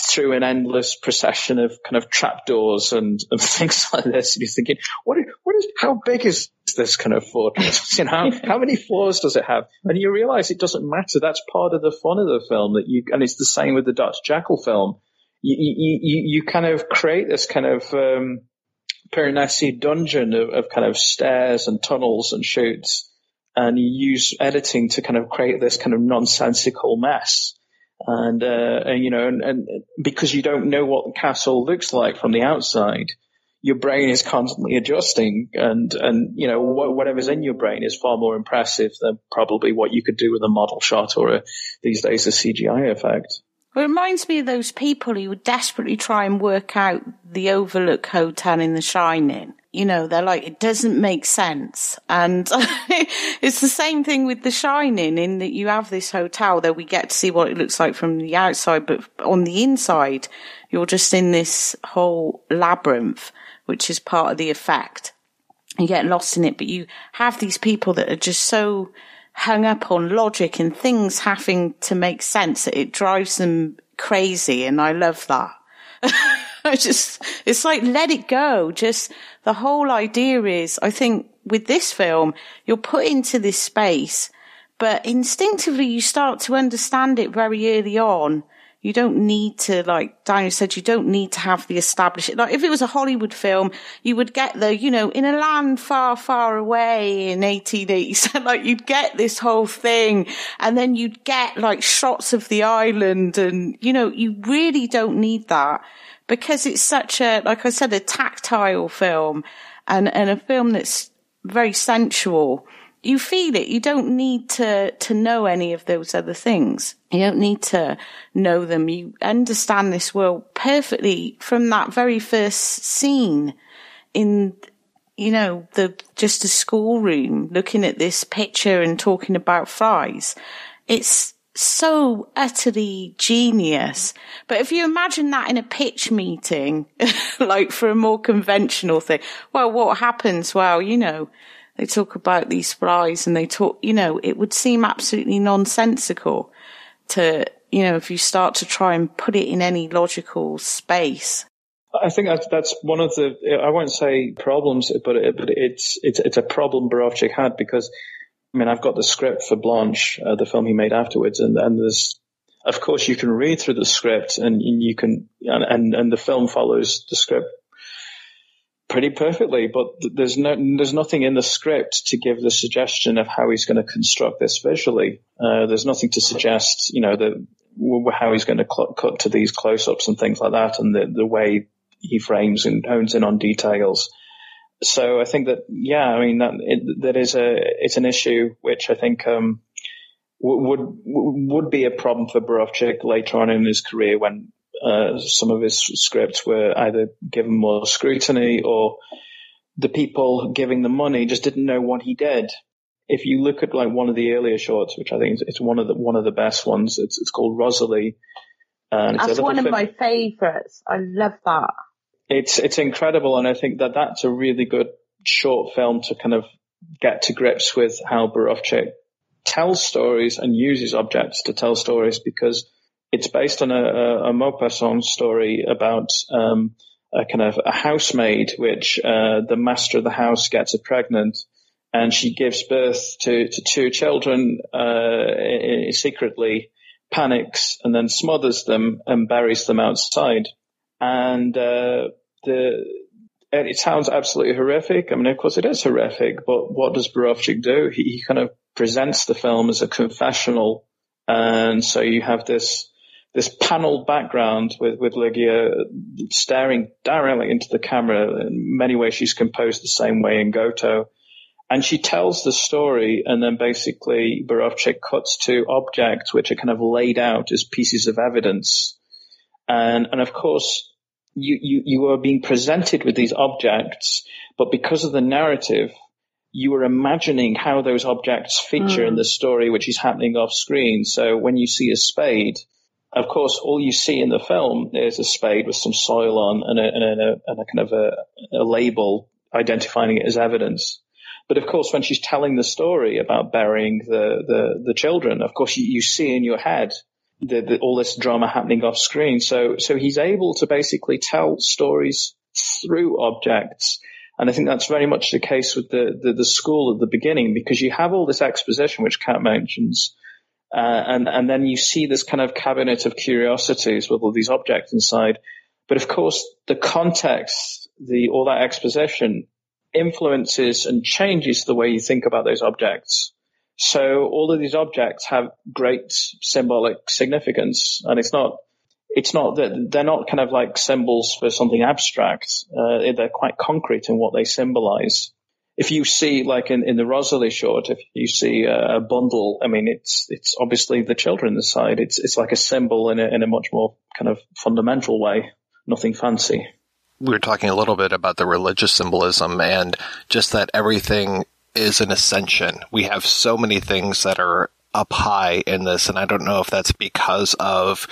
through an endless procession of kind of trapdoors and, and [laughs] things like this, and you're thinking, what, what is, how big is this kind of fortress? [laughs] you know, how, how many floors does it have? And you realize it doesn't matter. That's part of the fun of the film that you, and it's the same with the Dr. Jekyll film. You, you, you, you kind of create this kind of, um, Piranesi dungeon of, of kind of stairs and tunnels and chutes. And you use editing to kind of create this kind of nonsensical mess. And, uh, and you know, and, and because you don't know what the castle looks like from the outside, your brain is constantly adjusting and, and, you know, whatever's in your brain is far more impressive than probably what you could do with a model shot or a, these days a CGI effect. It reminds me of those people who would desperately try and work out the Overlook Hotel in The Shining. You know, they're like, it doesn't make sense. And [laughs] it's the same thing with The Shining in that you have this hotel that we get to see what it looks like from the outside, but on the inside, you're just in this whole labyrinth, which is part of the effect. You get lost in it, but you have these people that are just so hung up on logic and things having to make sense. It drives them crazy. And I love that. [laughs] I just, it's like, let it go. Just the whole idea is, I think with this film, you're put into this space, but instinctively you start to understand it very early on you don't need to, like Daniel said, you don't need to have the established, like if it was a Hollywood film, you would get the, you know, in a land far, far away in 1887, [laughs] like you'd get this whole thing and then you'd get like shots of the island and, you know, you really don't need that because it's such a, like I said, a tactile film and, and a film that's very sensual. You feel it. You don't need to, to know any of those other things. You don't need to know them. You understand this world perfectly from that very first scene in, you know, the, just a schoolroom looking at this picture and talking about fries. It's, so utterly genius. But if you imagine that in a pitch meeting, [laughs] like for a more conventional thing, well, what happens? Well, you know, they talk about these flies and they talk, you know, it would seem absolutely nonsensical to, you know, if you start to try and put it in any logical space. I think that's, one of the, I won't say problems, but, but it's, it's, it's a problem Borowczyk had because I mean, I've got the script for Blanche, uh, the film he made afterwards, and, and there's, of course, you can read through the script and you can, and, and, and the film follows the script pretty perfectly, but there's no, there's nothing in the script to give the suggestion of how he's going to construct this visually. Uh, there's nothing to suggest, you know, how he's going to cl- cut to these close-ups and things like that, and the the way he frames and hones in on details so I think that yeah, I mean that it, that is a it's an issue which I think um, would would be a problem for Borowczyk later on in his career when uh, some of his scripts were either given more scrutiny or the people giving the money just didn't know what he did. If you look at like one of the earlier shorts, which I think is, it's one of the one of the best ones, it's it's called Rosalie. And That's one of my favourites. I love that it's it's incredible, and I think that that's a really good short film to kind of get to grips with how Borowczyk tells stories and uses objects to tell stories because it's based on a, a, Maupassant story about um, a kind of a housemaid, which uh, the master of the house gets pregnant, and she gives birth to, to two children uh, secretly, panics, and then smothers them and buries them outside and uh, the it sounds absolutely horrific. I mean, of course, it is horrific. But what does Borowczyk do? He, he kind of presents the film as a confessional, and so you have this this paneled background with with Ligia staring directly into the camera. In many ways, she's composed the same way in Goto. And she tells the story, and then basically Borowczyk cuts to objects which are kind of laid out as pieces of evidence and, and of course, you, you, you are being presented with these objects, but because of the narrative, you are imagining how those objects feature mm. in the story which is happening off screen. So when you see a spade, of course, all you see in the film is a spade with some soil on and a, and a, and a kind of a, a label identifying it as evidence. But of course, when she's telling the story about burying the, the, the children, of course, you, you see in your head the, the, all this drama happening off screen. So, so he's able to basically tell stories through objects. And I think that's very much the case with the, the, the school at the beginning because you have all this exposition, which Kat mentions, uh, and, and then you see this kind of cabinet of curiosities with all these objects inside. But of course, the context, the, all that exposition influences and changes the way you think about those objects. So all of these objects have great symbolic significance, and it's not it's not that they're not kind of like symbols for something abstract. Uh, they're quite concrete in what they symbolize. If you see, like in, in the Rosalie short, if you see a, bundle, I mean, it's it's obviously the children inside. It's it's like a symbol in a in a much more kind of fundamental way. Nothing fancy. We were talking a little bit about the religious symbolism and just that everything is an ascension. We have so many things that are up high in this, and I don't know if that's because of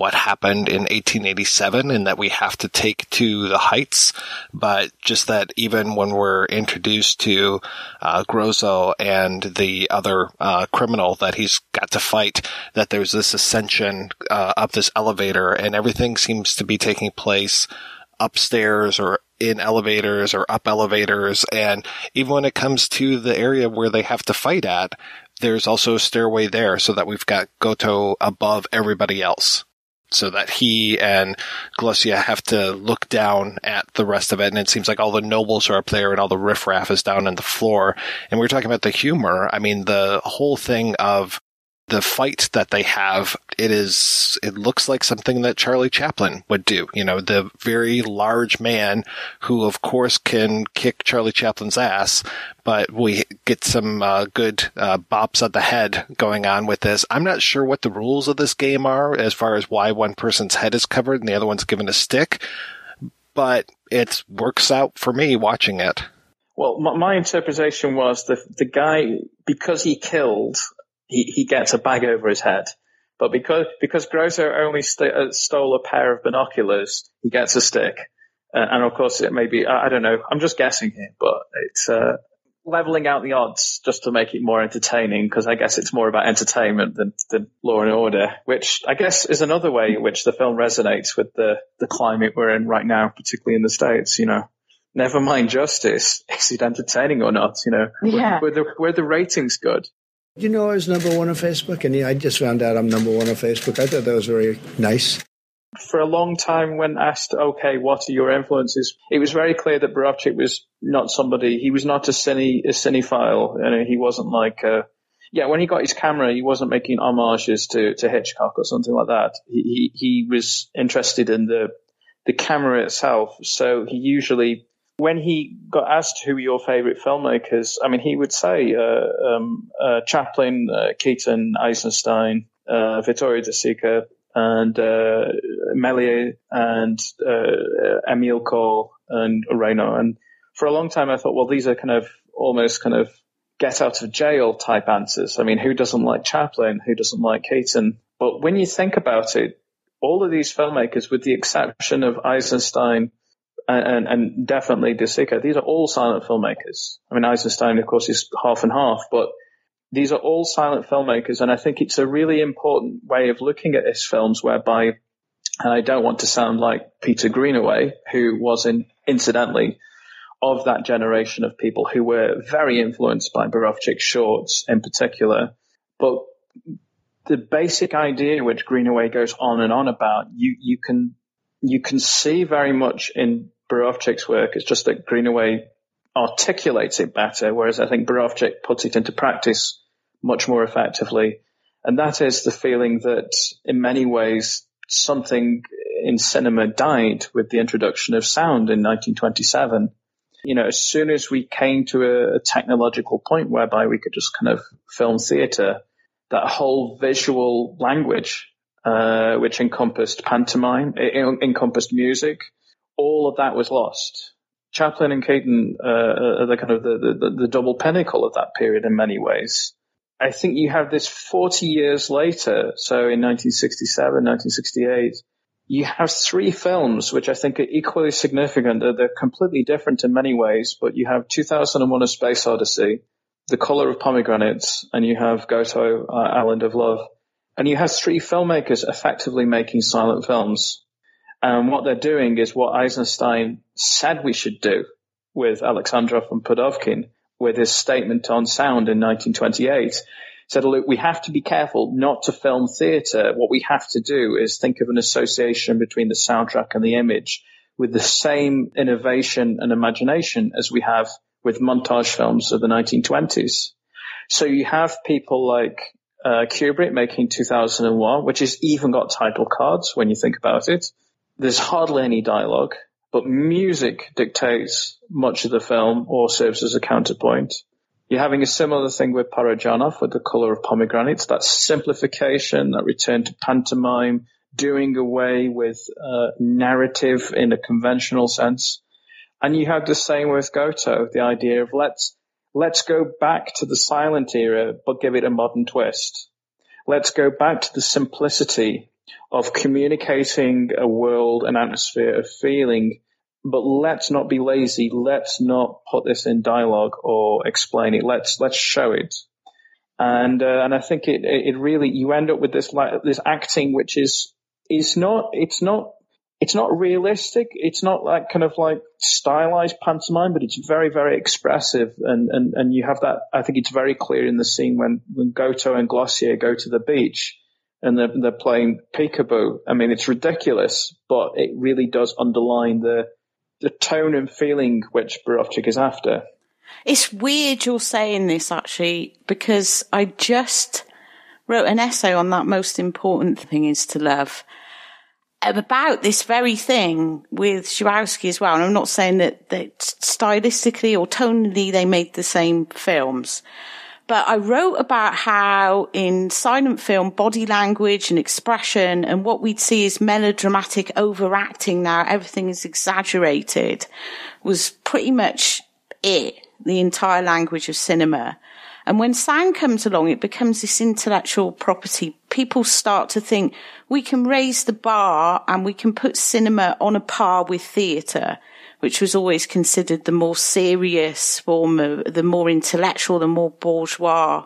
what happened in 1887 and that we have to take to the heights, but just that even when we're introduced to uh, Grozo and the other uh, criminal that he's got to fight, that there's this ascension uh, up this elevator and everything seems to be taking place upstairs or in elevators or up elevators. And even when it comes to the area where they have to fight at, there's also a stairway there so that we've got Goto above everybody else. So that he and Glossia have to look down at the rest of it. And it seems like all the nobles are up there and all the riffraff is down on the floor. And we are talking about the humor. I mean, the whole thing of the fight that they have, it is, it looks like something that Charlie Chaplin would do. You know, the very large man who, of course, can kick Charlie Chaplin's ass, but we get some uh, good uh, bops at the head going on with this. I'm not sure what the rules of this game are as far as why one person's head is covered and the other one's given a stick, but it works out for me watching it. Well, my, interpretation was the the guy because he killed, he, he gets a bag over his head. But because because Grozo only st- uh, stole a pair of binoculars, he gets a stick. Uh, and of course, it may be I, I, don't know. I'm just guessing here, but it's uh, leveling out the odds just to make it more entertaining. Because I guess it's more about entertainment than, than law and order, which I guess is another way in which the film resonates with the the climate we're in right now, particularly in the states. You know never mind justice. [laughs] Is it entertaining or not? You know, yeah. were, the, were the ratings good? You know, I was number one on Facebook, and I just found out I'm number one on Facebook. I thought that was very nice. For a long time, when asked, okay, what are your influences? It was very clear that Borowczyk was not somebody, he was not a, cine, a cinephile. and he wasn't like, uh, yeah, when he got his camera, he wasn't making homages to, to Hitchcock or something like that. He, he, he was interested in the, the camera itself. So he usually when he got asked who were your favorite filmmakers, I mean, he would say uh, um, uh, Chaplin, uh, Keaton, Eisenstein, uh, Vittorio De Sica, and uh, and uh, Émile Cohl, and Reynaud. And for a long time, I thought, well, these are kind of almost kind of get out of jail type answers. I mean, who doesn't like Chaplin? Who doesn't like Keaton? But when you think about it, all of these filmmakers, with the exception of Eisenstein, and, and definitely De Sica, these are all silent filmmakers. I mean, Eisenstein, of course, is half and half, but these are all silent filmmakers. And I think it's a really important way of looking at his films whereby, and I don't want to sound like Peter Greenaway, who was in, incidentally of that generation of people who were very influenced by Borowczyk's shorts in particular. But the basic idea which Greenaway goes on and on about, you, you can you can see very much in Borowczyk's work. It's just that Greenaway articulates it better, whereas I think Borovchik puts it into practice much more effectively. And that is the feeling that in many ways something in cinema died with the introduction of sound in 1927. You know, as soon as we came to a, technological point whereby we could just kind of film theatre, that whole visual language uh, which encompassed pantomime, it encompassed music. All of that was lost. Chaplin and Keaton uh, are the kind of the, the, the double pinnacle of that period in many ways. I think you have this 40 years later, so in 1967, 1968, you have three films which I think are equally significant. They're, they're completely different in many ways, but you have 2001 A Space Odyssey, The Color of Pomegranates, and you have Goto, uh, Island of Love. And you have three filmmakers effectively making silent films. And what they're doing is what Eisenstein said we should do with Alexandrov and Pudovkin with his statement on sound in 1928. Said, look, we have to be careful not to film theatre. What we have to do is think of an association between the soundtrack and the image with the same innovation and imagination as we have with montage films of the 1920s. So you have people like uh, Kubrick making 2001, which has even got title cards when you think about it. There's hardly any dialogue, but music dictates much of the film or serves as a counterpoint. You're having a similar thing with Parajanov with the color of pomegranates, that simplification, that return to pantomime, doing away with uh, narrative in a conventional sense. And you have the same with Goto, the idea of let's Let's go back to the silent era, but give it a modern twist. Let's go back to the simplicity of communicating a world, an atmosphere of feeling, but let's not be lazy. Let's not put this in dialogue or explain it. Let's, let's show it. And, uh, and I think it, it really, you end up with this, like, this acting, which is, is not, it's not it's not realistic. It's not like kind of like stylized pantomime, but it's very, very expressive. And, and, and you have that, I think it's very clear in the scene when, when Goto and Glossia go to the beach and they're, they're playing peekaboo. I mean, it's ridiculous, but it really does underline the, the tone and feeling which Borowczyk is after. It's weird you're saying this actually, because I just wrote an essay on that most important thing is to love about this very thing with Żuławski as well. And I'm not saying that, that stylistically or tonally they made the same films. But I wrote about how in silent film, body language and expression and what we'd see is melodramatic overacting now, everything is exaggerated, was pretty much it, the entire language of cinema. And when sound comes along, it becomes this intellectual property. People start to think we can raise the bar and we can put cinema on a par with theatre, which was always considered the more serious form of, the more intellectual, the more bourgeois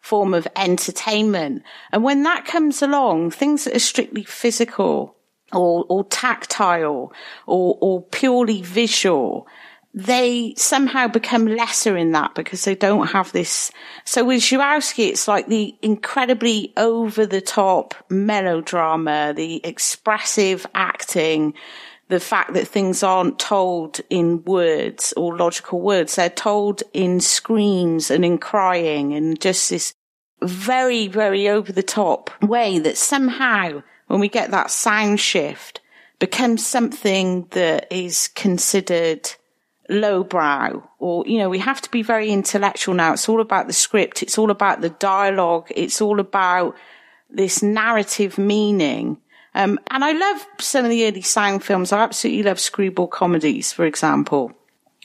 form of entertainment. And when that comes along, things that are strictly physical or, or tactile or, or purely visual, they somehow become lesser in that because they don't have this. So with Żuławski, it's like the incredibly over the top melodrama, the expressive acting, the fact that things aren't told in words or logical words. They're told in screams and in crying and just this very, very over the top way that somehow when we get that sound shift becomes something that is considered lowbrow or, you know, we have to be very intellectual now. It's all about the script. It's all about the dialogue. It's all about this narrative meaning. Um, and I love some of the early sound films. I absolutely love screwball comedies, for example.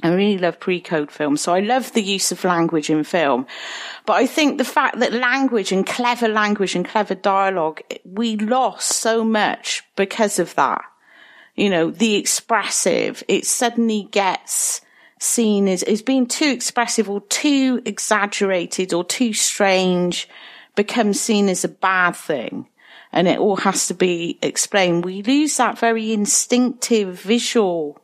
I really love pre-code films. So I love the use of language in film. But I think the fact that language and clever language and clever dialogue, we lost so much because of that you know, the expressive, it suddenly gets seen as, as being too expressive or too exaggerated or too strange, becomes seen as a bad thing. And it all has to be explained. We lose that very instinctive visual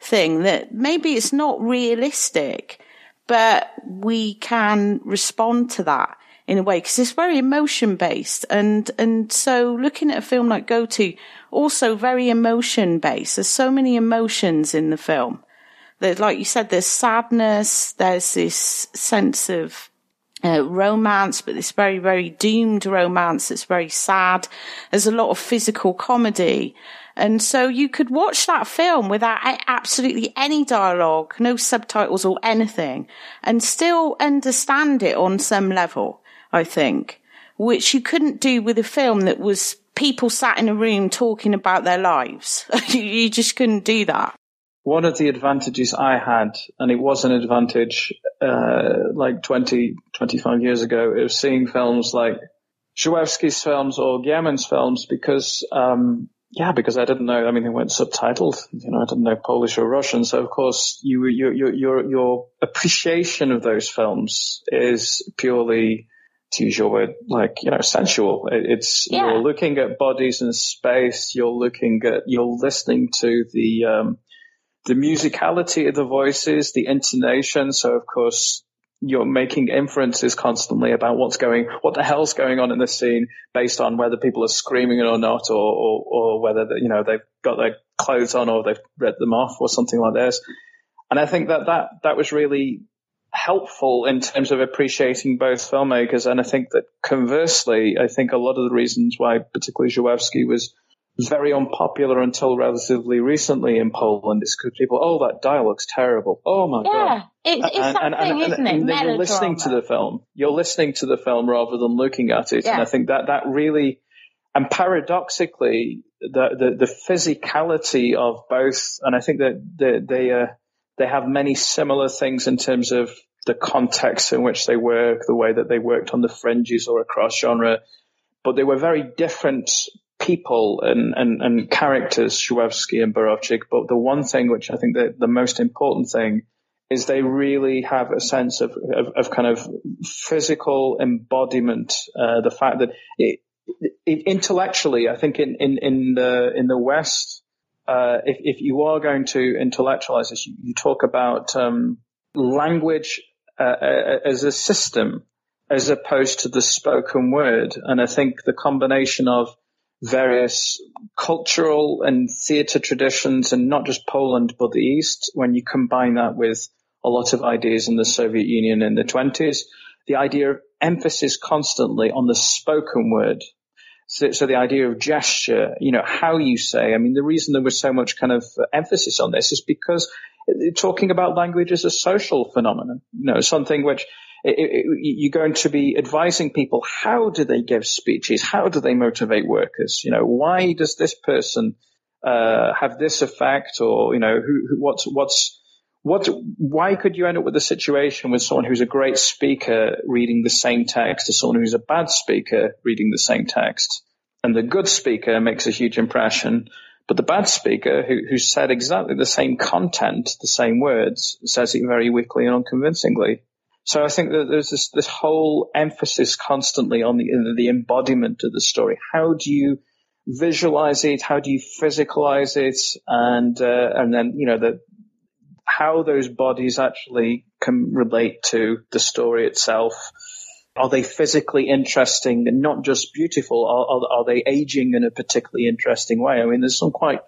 thing that maybe it's not realistic, but we can respond to that in a way because it's very emotion based and and so looking at a film like Goto also very emotion based there's so many emotions in the film. That like you said there's sadness there's this sense of uh, romance but this very very doomed romance that's very sad there's a lot of physical comedy and so you could watch that film without absolutely any dialogue, no subtitles or anything, and still understand it on some level. I think, which you couldn't do with a film that was people sat in a room talking about their lives. [laughs] you just couldn't do that. One of the advantages I had, and it was an advantage uh, like 20, 25 years ago, is seeing films like Żuławski's films or German's films because, um, yeah, because I didn't know. I mean, they weren't subtitled. You know, I didn't know Polish or Russian. So of course, you, you, your, your, your appreciation of those films is purely to use your word, like, you know, sensual. It's, yeah. you're looking at bodies in space. You're looking at, you're listening to the, um, the musicality of the voices, the intonation. So of course, you're making inferences constantly about what's going, what the hell's going on in the scene based on whether people are screaming or not, or, or, or whether, you know, they've got their clothes on or they've read them off or something like this. And I think that that, that was really helpful in terms of appreciating both filmmakers. And I think that conversely, I think a lot of the reasons why particularly Żuławski was very unpopular until relatively recently in Poland It's because people, oh, that dialogue's terrible. Oh my yeah, god. Yeah, it's, it's and, that and, thing, and, isn't it? You're listening to the film. You're listening to the film rather than looking at it. Yeah. And I think that that really, and paradoxically, the, the, the physicality of both, and I think that they, they, uh, they have many similar things in terms of the context in which they work, the way that they worked on the fringes or across genre, but they were very different people and, and, and characters, Żuławski and Borowczyk. But the one thing which I think that the most important thing is they really have a sense of, of, of kind of physical embodiment. Uh, the fact that it, it, intellectually, I think in, in, in the, in the West, uh, if, if you are going to intellectualize this, you, you talk about um, language uh, uh, as a system as opposed to the spoken word. And I think the combination of various cultural and theatre traditions, and not just Poland, but the East, when you combine that with a lot of ideas in the Soviet Union in the 20s, the idea of emphasis constantly on the spoken word. So, so, the idea of gesture, you know, how you say, I mean, the reason there was so much kind of emphasis on this is because talking about language is a social phenomenon, you know, something which you're going to be advising people how do they give speeches, how do they motivate workers, you know, why does this person uh, have this effect, or you know, who, who, what's what's what why could you end up with a situation with someone who's a great speaker reading the same text as someone who's a bad speaker reading the same text? And the good speaker makes a huge impression but the bad speaker who, who said exactly the same content the same words says it very weakly and unconvincingly so I think that there's this, this whole emphasis constantly on the, the embodiment of the story. How do you visualize it? How do you physicalize it? And, uh, and then, you know, the, how those bodies actually can relate to the story itself. Are they physically interesting and not just beautiful? Are, are, are they aging in a particularly interesting way? I mean, there's some quite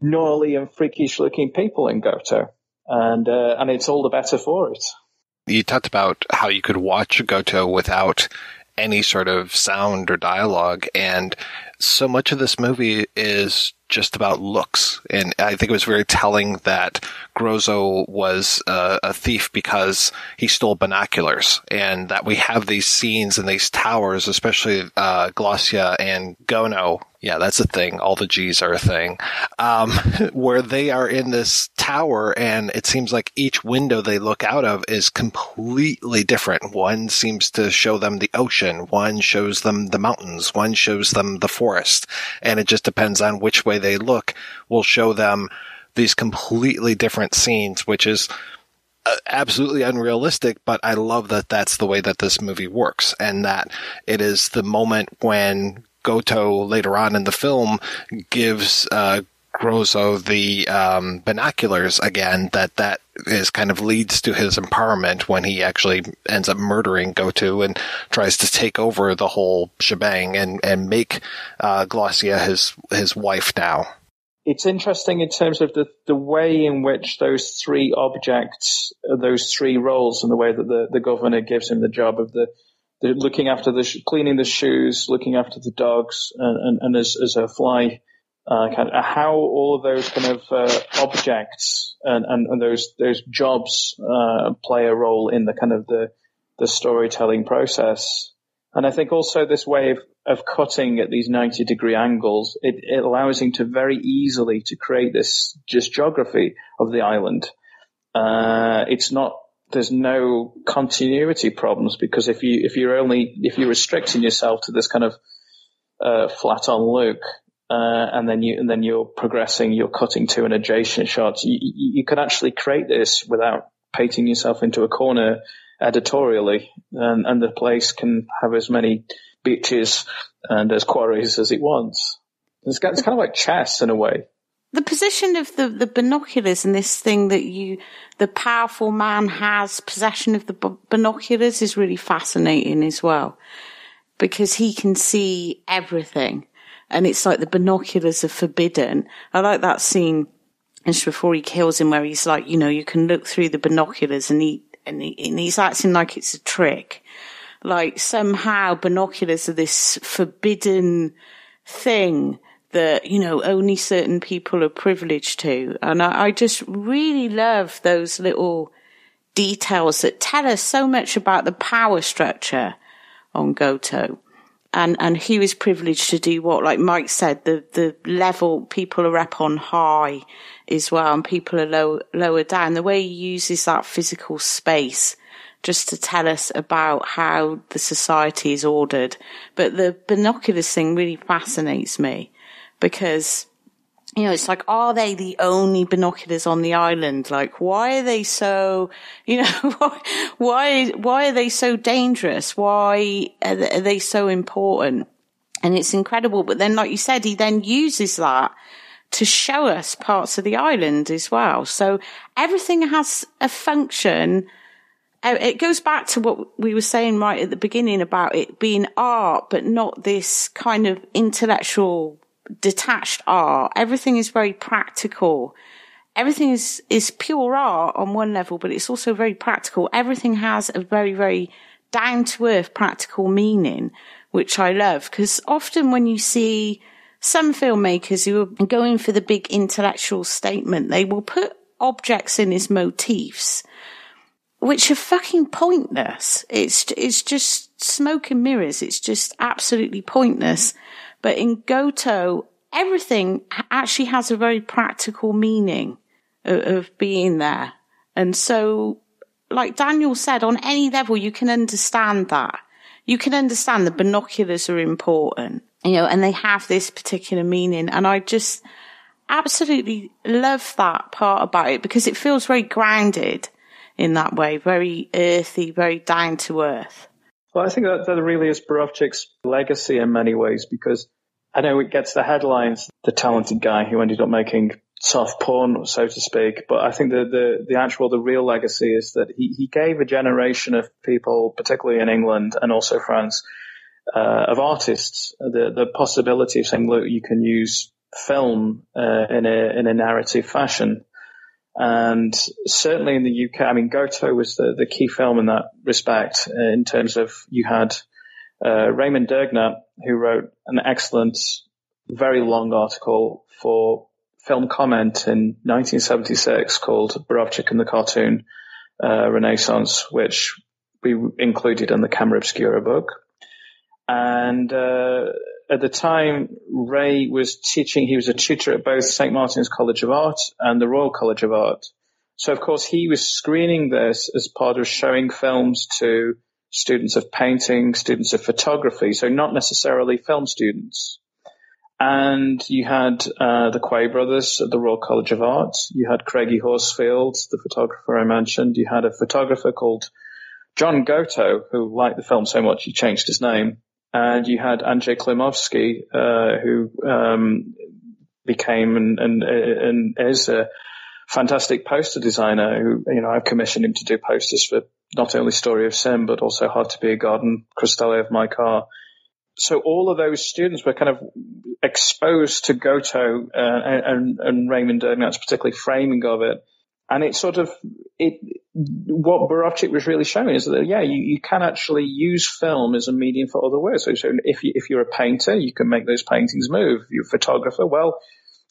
gnarly and freakish looking people in Goto and, uh, and it's all the better for it. You talked about how you could watch Goto without any sort of sound or dialogue. And so much of this movie is just about looks. And I think it was very telling that Grozo was uh, a thief because he stole binoculars and that we have these scenes and these towers, especially uh, Glossia and Gono. Yeah, that's a thing. All the G's are a thing. Um, [laughs] where they are in this tower and it seems like each window they look out of is completely different. One seems to show them the ocean. One shows them the mountains. One shows them the forest. And it just depends on which way they look will show them these completely different scenes, which is uh, absolutely unrealistic, but I love that that's the way that this movie works and that it is the moment when Goto later on in the film gives, uh, Grozo the um, binoculars again, that that is kind of leads to his empowerment when he actually ends up murdering Goto and tries to take over the whole shebang and and make uh, Glossia his his wife now. It's interesting in terms of the the way in which those three objects, those three roles, and the way that the, the governor gives him the job of the looking after the cleaning the shoes, looking after the dogs, and, and, and as as a fly uh, kind of how all of those kind of uh, objects and, and, and, those those jobs uh, play a role in the kind of the the storytelling process. And I think also this way of, of cutting at these 90 degree angles, it, it allows him to very easily to create this just geography of the island. Uh, it's not there's no continuity problems because if you if you're only if you're restricting yourself to this kind of uh, flat on look, uh, and then you and then you're progressing, you're cutting to an adjacent shot. You, you, can actually create this without painting yourself into a corner editorially, and, and the place can have as many beaches and as quarries as it wants. It's, it's kind of like chess in a way. The position of the, the binoculars and this thing that you, the powerful man has possession of the binoculars is really fascinating as well because he can see everything and it's like the binoculars are forbidden. I like that scene just before he kills him where he's like, you know, you can look through the binoculars and he, and, he, and he's acting like it's a trick. Like somehow binoculars are this forbidden thing that, you know, only certain people are privileged to. And I, I just really love those little details that tell us so much about the power structure on Goto and and he was privileged to do what, like Mike said, the the level people are up on high as well, and people are low lower down. The way he uses that physical space just to tell us about how the society is ordered. But the binoculars thing really fascinates me because you know, it's like, are they the only binoculars on the island? Like, why are they so, you know, [laughs] why, why are they so dangerous? Why are they so important? And it's incredible. But then, like you said, he then uses that to show us parts of the island as well. So everything has a function. Uh, it goes back to what we were saying right at the beginning about it being art, but not this kind of intellectual detached art. Everything is very practical. Everything is, is pure art on one level, but it's also very practical. Everything has a very, very down to earth practical meaning, which I love. Because often when you see some filmmakers who are going for the big intellectual statement, they will put objects in as motifs, which are fucking pointless. It's, it's just smoke and mirrors. It's just absolutely pointless. But in Goto, everything actually has a very practical meaning of, of being there. And so, like Daniel said, on any level, you can understand that. You can understand the binoculars are important, you know, and they have this particular meaning. And I just absolutely love that part about it because it feels very grounded in that way, very earthy, very down to earth. Well, I think that, that really is Borowczyk's legacy in many ways because I know it gets the headlines, the talented guy who ended up making soft porn, so to speak. But I think the, the, the actual, the real legacy is that he, he gave a generation of people, particularly in England and also France, uh, of artists, the, the possibility of saying, look, you can use film, uh, in a, in a narrative fashion. And certainly in the UK, I mean, Goto was the, the key film in that respect in terms of you had, uh, Raymond Durgnat, who wrote an excellent, very long article for film comment in 1976 called Borowczyk and the Cartoon uh, Renaissance, which we included in the Camera Obscura book. And uh, at the time, Ray was teaching, he was a tutor at both St. Martin's College of Art and the Royal College of Art. So, of course, he was screening this as part of showing films to students of painting, students of photography, so not necessarily film students. And you had uh, the Quay brothers at the Royal College of Art. You had Craigie Horsfield, the photographer I mentioned. You had a photographer called John Goto, who liked the film so much he changed his name. And you had Andrzej Klimowski, uh, who um, became and, and, and is a fantastic poster designer. Who you know I've commissioned him to do posters for not only Story of Sin but also Hard to Be a Garden, and of My Car so all of those students were kind of exposed to Goto uh, and, and, Raymond Durgnat's particularly framing of it. And it sort of, it, what Borowczyk was really showing is that, yeah, you, you can actually use film as a medium for other works. So, so if, you, if you're a painter, you can make those paintings move. If you're a photographer, well,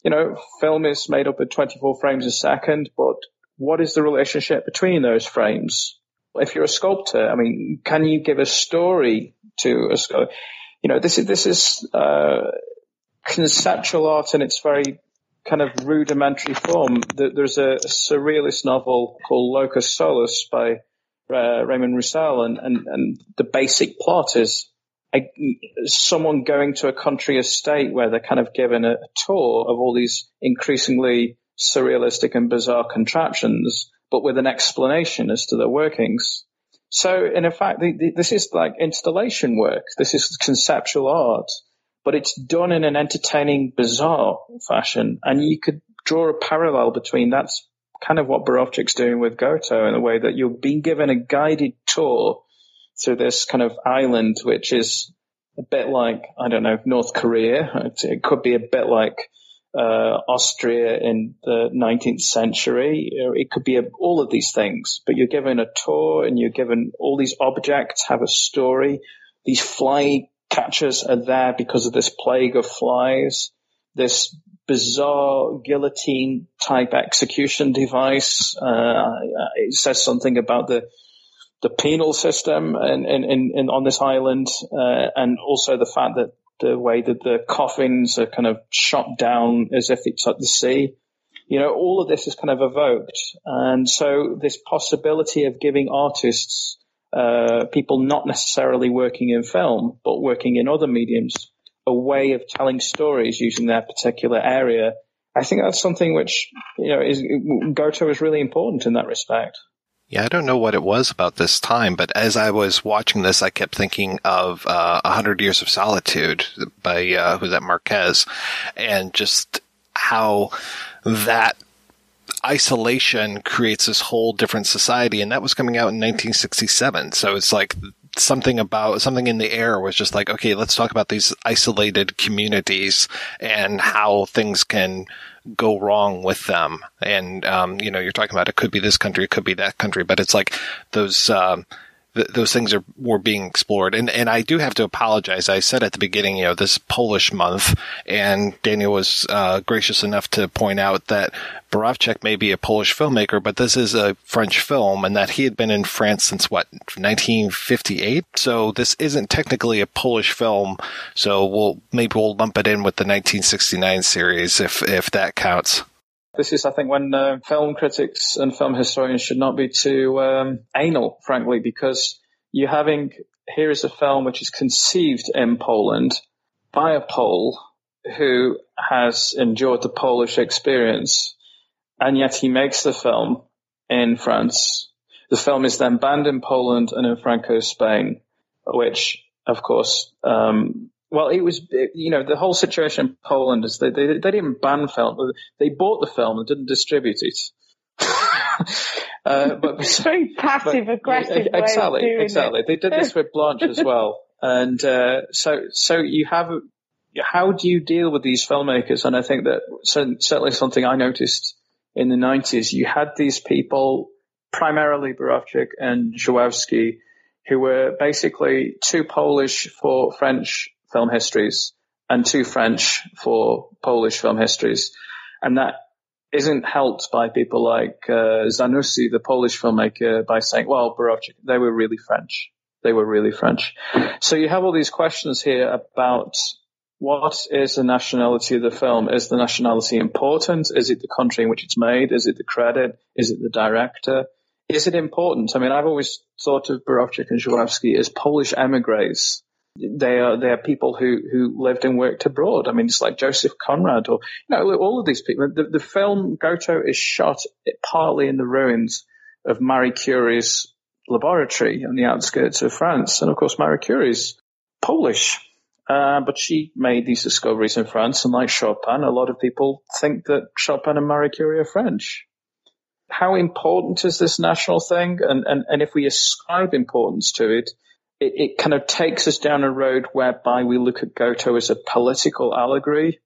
you know, film is made up of 24 frames a second, but what is the relationship between those frames? If you're a sculptor, I mean, can you give a story to a sculptor? you know, this is, this is, uh, conceptual art in its very kind of rudimentary form. There's a surrealist novel called Locus Solus by uh, Raymond Roussel, and, and, and the basic plot is a, someone going to a country estate where they're kind of given a, tour of all these increasingly surrealistic and bizarre contraptions, but with an explanation as to their workings. So, in fact, the, the, this is like installation work. This is conceptual art, but it's done in an entertaining, bizarre fashion. And you could draw a parallel between that's kind of what Borowczyk's doing with Goto in a way that you're being given a guided tour through this kind of island, which is a bit like, I don't know, North Korea. It could be a bit like uh, Austria in the 19th century. It could be a, all of these things, but you're given a tour and you're given all these objects have a story. These fly catchers are there because of this plague of flies. This bizarre guillotine type execution device. Uh, it says something about the the penal system and, and, and on this island, uh, and also the fact that the way that the coffins are kind of shot down as if it's at the sea. You know, all of this is kind of evoked. And so this possibility of giving artists, uh, people not necessarily working in film, but working in other mediums, a way of telling stories using their particular area. I think that's something which, you know, is, Goto is really important in that respect. Yeah, I don't know what it was about this time, but as I was watching this, I kept thinking of uh, A Hundred Years of Solitude by uh, who's that Marquez, and just how that isolation creates this whole different society, and that was coming out in 1967. So it's like something about something in the air was just like, okay, let's talk about these isolated communities and how things can go wrong with them. And, um, you know, you're talking about it could be this country, it could be that country, but it's like those, um, th- those things are were being explored. And and I do have to apologize. I said at the beginning, you know, this Polish month, and Daniel was uh, gracious enough to point out that Borowczyk may be a Polish filmmaker, but this is a French film, and that he had been in France since what 1958. So this isn't technically a Polish film. So we'll maybe we'll lump it in with the 1969 series if if that counts. This is, I think, when uh, film critics and film historians should not be too um, anal, frankly, because you're having here is a film which is conceived in Poland by a Pole who has endured the Polish experience, and yet he makes the film in France. The film is then banned in Poland and in Franco Spain, which, of course, um, well, it was, you know, the whole situation in Poland is they, they, they didn't ban film. They bought the film and didn't distribute it. [laughs] uh, but it's [laughs] very passive aggressive. Exactly, exactly. It. They did this with Blanche as well. And, uh, so, so you have, how do you deal with these filmmakers? And I think that certainly something I noticed in the nineties, you had these people, primarily Borowczyk and Żuławski, who were basically too Polish for French film histories and two French for Polish film histories. And that isn't helped by people like uh, Zanussi, the Polish filmmaker, by saying, well, Borowczyk, they were really French. They were really French. So you have all these questions here about what is the nationality of the film? Is the nationality important? Is it the country in which it's made? Is it the credit? Is it the director? Is it important? I mean, I've always thought of Borowczyk and Żuławski as Polish emigres they are they are people who who lived and worked abroad. I mean, it's like Joseph Conrad or you know all of these people. The, the film Goto is shot partly in the ruins of Marie Curie's laboratory on the outskirts of France, and of course Marie Curie's Polish. Uh, but she made these discoveries in France, and like Chopin, a lot of people think that Chopin and Marie Curie are French. How important is this national thing? And, and, and if we ascribe importance to it, it, it, kind of takes us down a road whereby we look at Goto as a political allegory.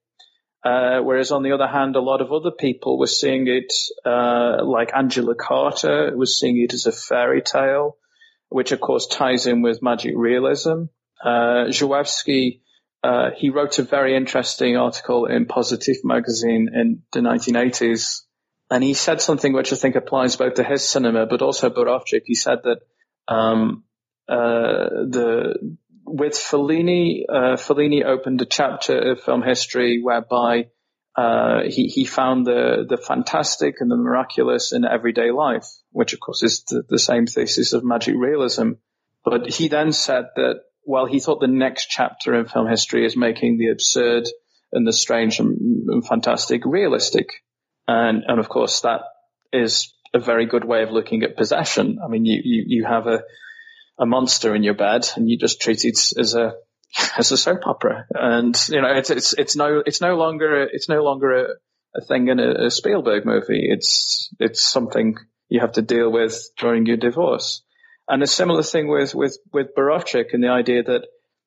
Uh, whereas on the other hand, a lot of other people were seeing it, uh, like Angela Carter was seeing it as a fairy tale, which of course ties in with magic realism. Uh, uh, he wrote a very interesting article in Pozytyw magazine in the 1980s. And he said something which I think applies both to his cinema, but also Borowczyk. He said that, um, the with Fellini, uh, Fellini opened a chapter of film history whereby uh, he he found the the fantastic and the miraculous in everyday life, which of course is the, the same thesis of magic realism. But he then said that well, he thought the next chapter in film history is making the absurd and the strange and, and fantastic realistic, and and of course that is a very good way of looking at possession. I mean, you you, you have a a monster in your bed and you just treat it as a [laughs] as a soap opera. And you know, it's it's it's no it's no longer it's no longer a, a thing in a, a Spielberg movie. It's it's something you have to deal with during your divorce. And a similar thing with with with Borowczyk and the idea that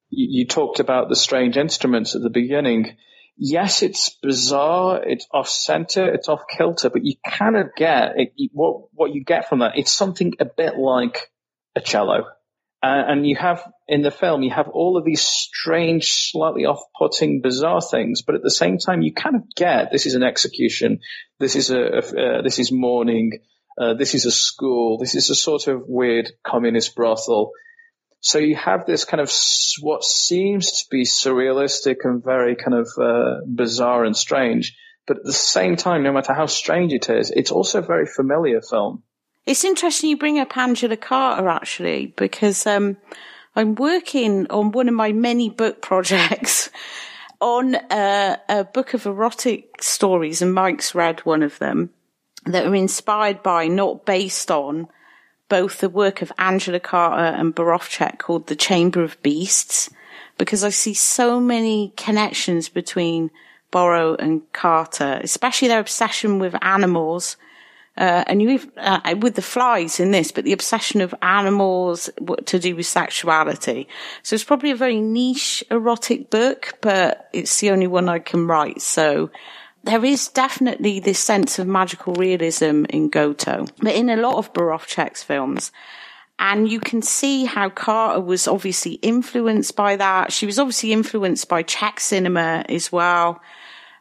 you, you talked about the strange instruments at the beginning. Yes, it's bizarre, it's off center, it's off kilter, but you kind of get it, what what you get from that. It's something a bit like a cello. Uh, and you have in the film, you have all of these strange, slightly off-putting, bizarre things, but at the same time, you kind of get this is an execution, this is a, uh, this is mourning, uh, this is a school, this is a sort of weird communist brothel. So you have this kind of what seems to be surrealistic and very kind of uh, bizarre and strange, but at the same time, no matter how strange it is, it's also a very familiar film. It's interesting you bring up Angela Carter actually, because um, I'm working on one of my many book projects [laughs] on a, a book of erotic stories, and Mike's read one of them that are inspired by, not based on, both the work of Angela Carter and Borowczyk called The Chamber of Beasts, because I see so many connections between Borrow and Carter, especially their obsession with animals uh, and you uh, with the flies in this, but the obsession of animals to do with sexuality. So it's probably a very niche erotic book, but it's the only one I can write. So there is definitely this sense of magical realism in Goto, but in a lot of Borowczyk's films, And you can see how Carter was obviously influenced by that. She was obviously influenced by Czech cinema as well.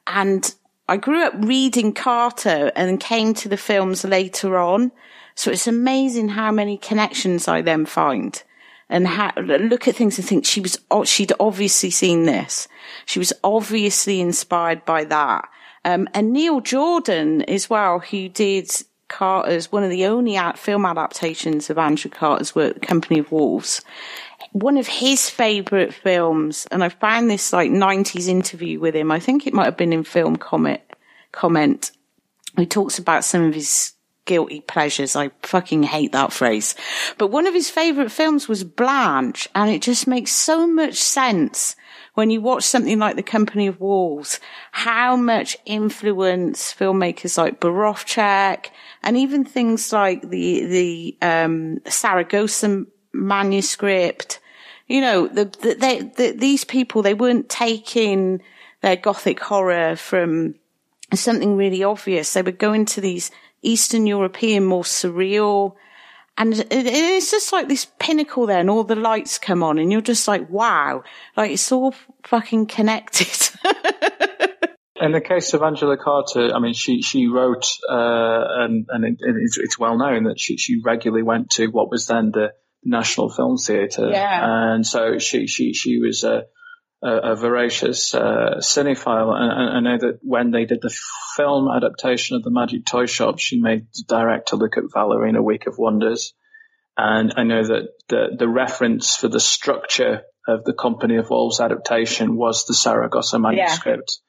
And I grew up reading Carter and came to the films later on. So it's amazing how many connections I then find and how, look at things and think she was, she'd obviously seen this. She was obviously inspired by that. Um, and Neil Jordan as well, who did Carter's, one of the only film adaptations of Andrew Carter's work, Company of Wolves. One of his favourite films, and I found this like 90s interview with him. I think it might have been in Film Comment, comment. He talks about some of his guilty pleasures. I fucking hate that phrase. But one of his favourite films was Blanche, and it just makes so much sense when you watch something like The Company of Wolves, how much influence filmmakers like Borowczyk and even things like the, the, um, Saragossa manuscript, you know, the, the, they, the, these people, they weren't taking their gothic horror from something really obvious. They were going to these Eastern European, more surreal, and it's just like this pinnacle there and all the lights come on and you're just like, wow, like it's all fucking connected. [laughs] In the case of Angela Carter, I mean, she, she wrote, uh, and, and it, it's, it's, well known that she, she regularly went to what was then the National Film Theatre. Yeah. And so she, she, she was, uh, a, a voracious uh, cinephile, and, and, I know that when they did the film adaptation of the Magic Toy Shop, she made the director look at Valerie in A Week of Wonders, and I know that the the reference for the structure of the Company of Wolves adaptation was the Saragossa manuscript,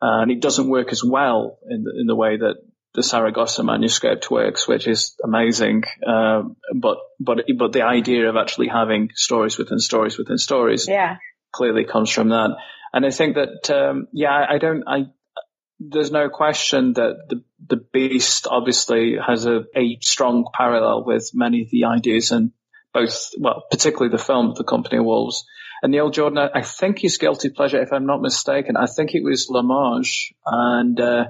yeah. uh, and it doesn't work as well in the, in the way that the Saragossa manuscript works, which is amazing. Um, but but but the idea of actually having stories within stories within stories, yeah clearly comes from that. And I think that, um, yeah, I don't, I, there's no question that the, the beast obviously has a, a strong parallel with many of the ideas and both, well, particularly the film, The Company of Wolves. And Neil Jordan, I think his guilty pleasure, if I'm not mistaken, I think it was La Marge And, uh,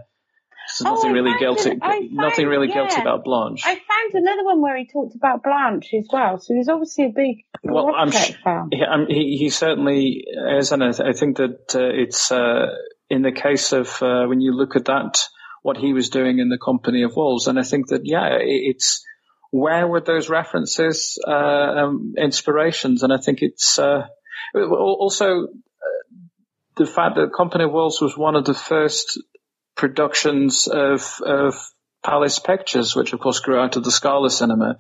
oh, nothing oh, really guilty, found, nothing really yeah. guilty about Blanche. I found another one where he talked about Blanche as well. So he's obviously a big well, I'm sh- fan. Yeah, he, he certainly is, and I, th- I think that uh, it's uh, in the case of uh, when you look at that, what he was doing in the Company of Wolves, and I think that yeah, it's where were those references, uh, um, inspirations, and I think it's uh, also uh, the fact that Company of Wolves was one of the first productions of, of Palace Pictures, which of course grew out of the Scala cinema.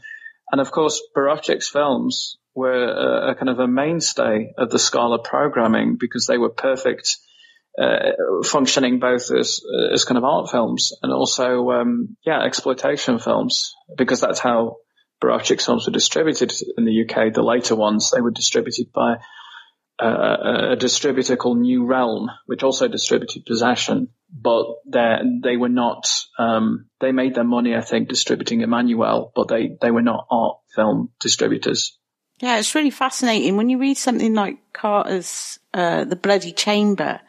And of course, Borowczyk's films were a, a, kind of a mainstay of the Scala programming because they were perfect, uh, functioning both as, as kind of art films and also, um, yeah, exploitation films because that's how Borowczyk's films were distributed in the UK. The later ones, they were distributed by a, a distributor called New Realm, which also distributed Possession, but they were not. Um, they made their money, I think, distributing Emmanuelle, but they they were not art film distributors. Yeah, it's really fascinating when you read something like Carter's uh, "The Bloody Chamber."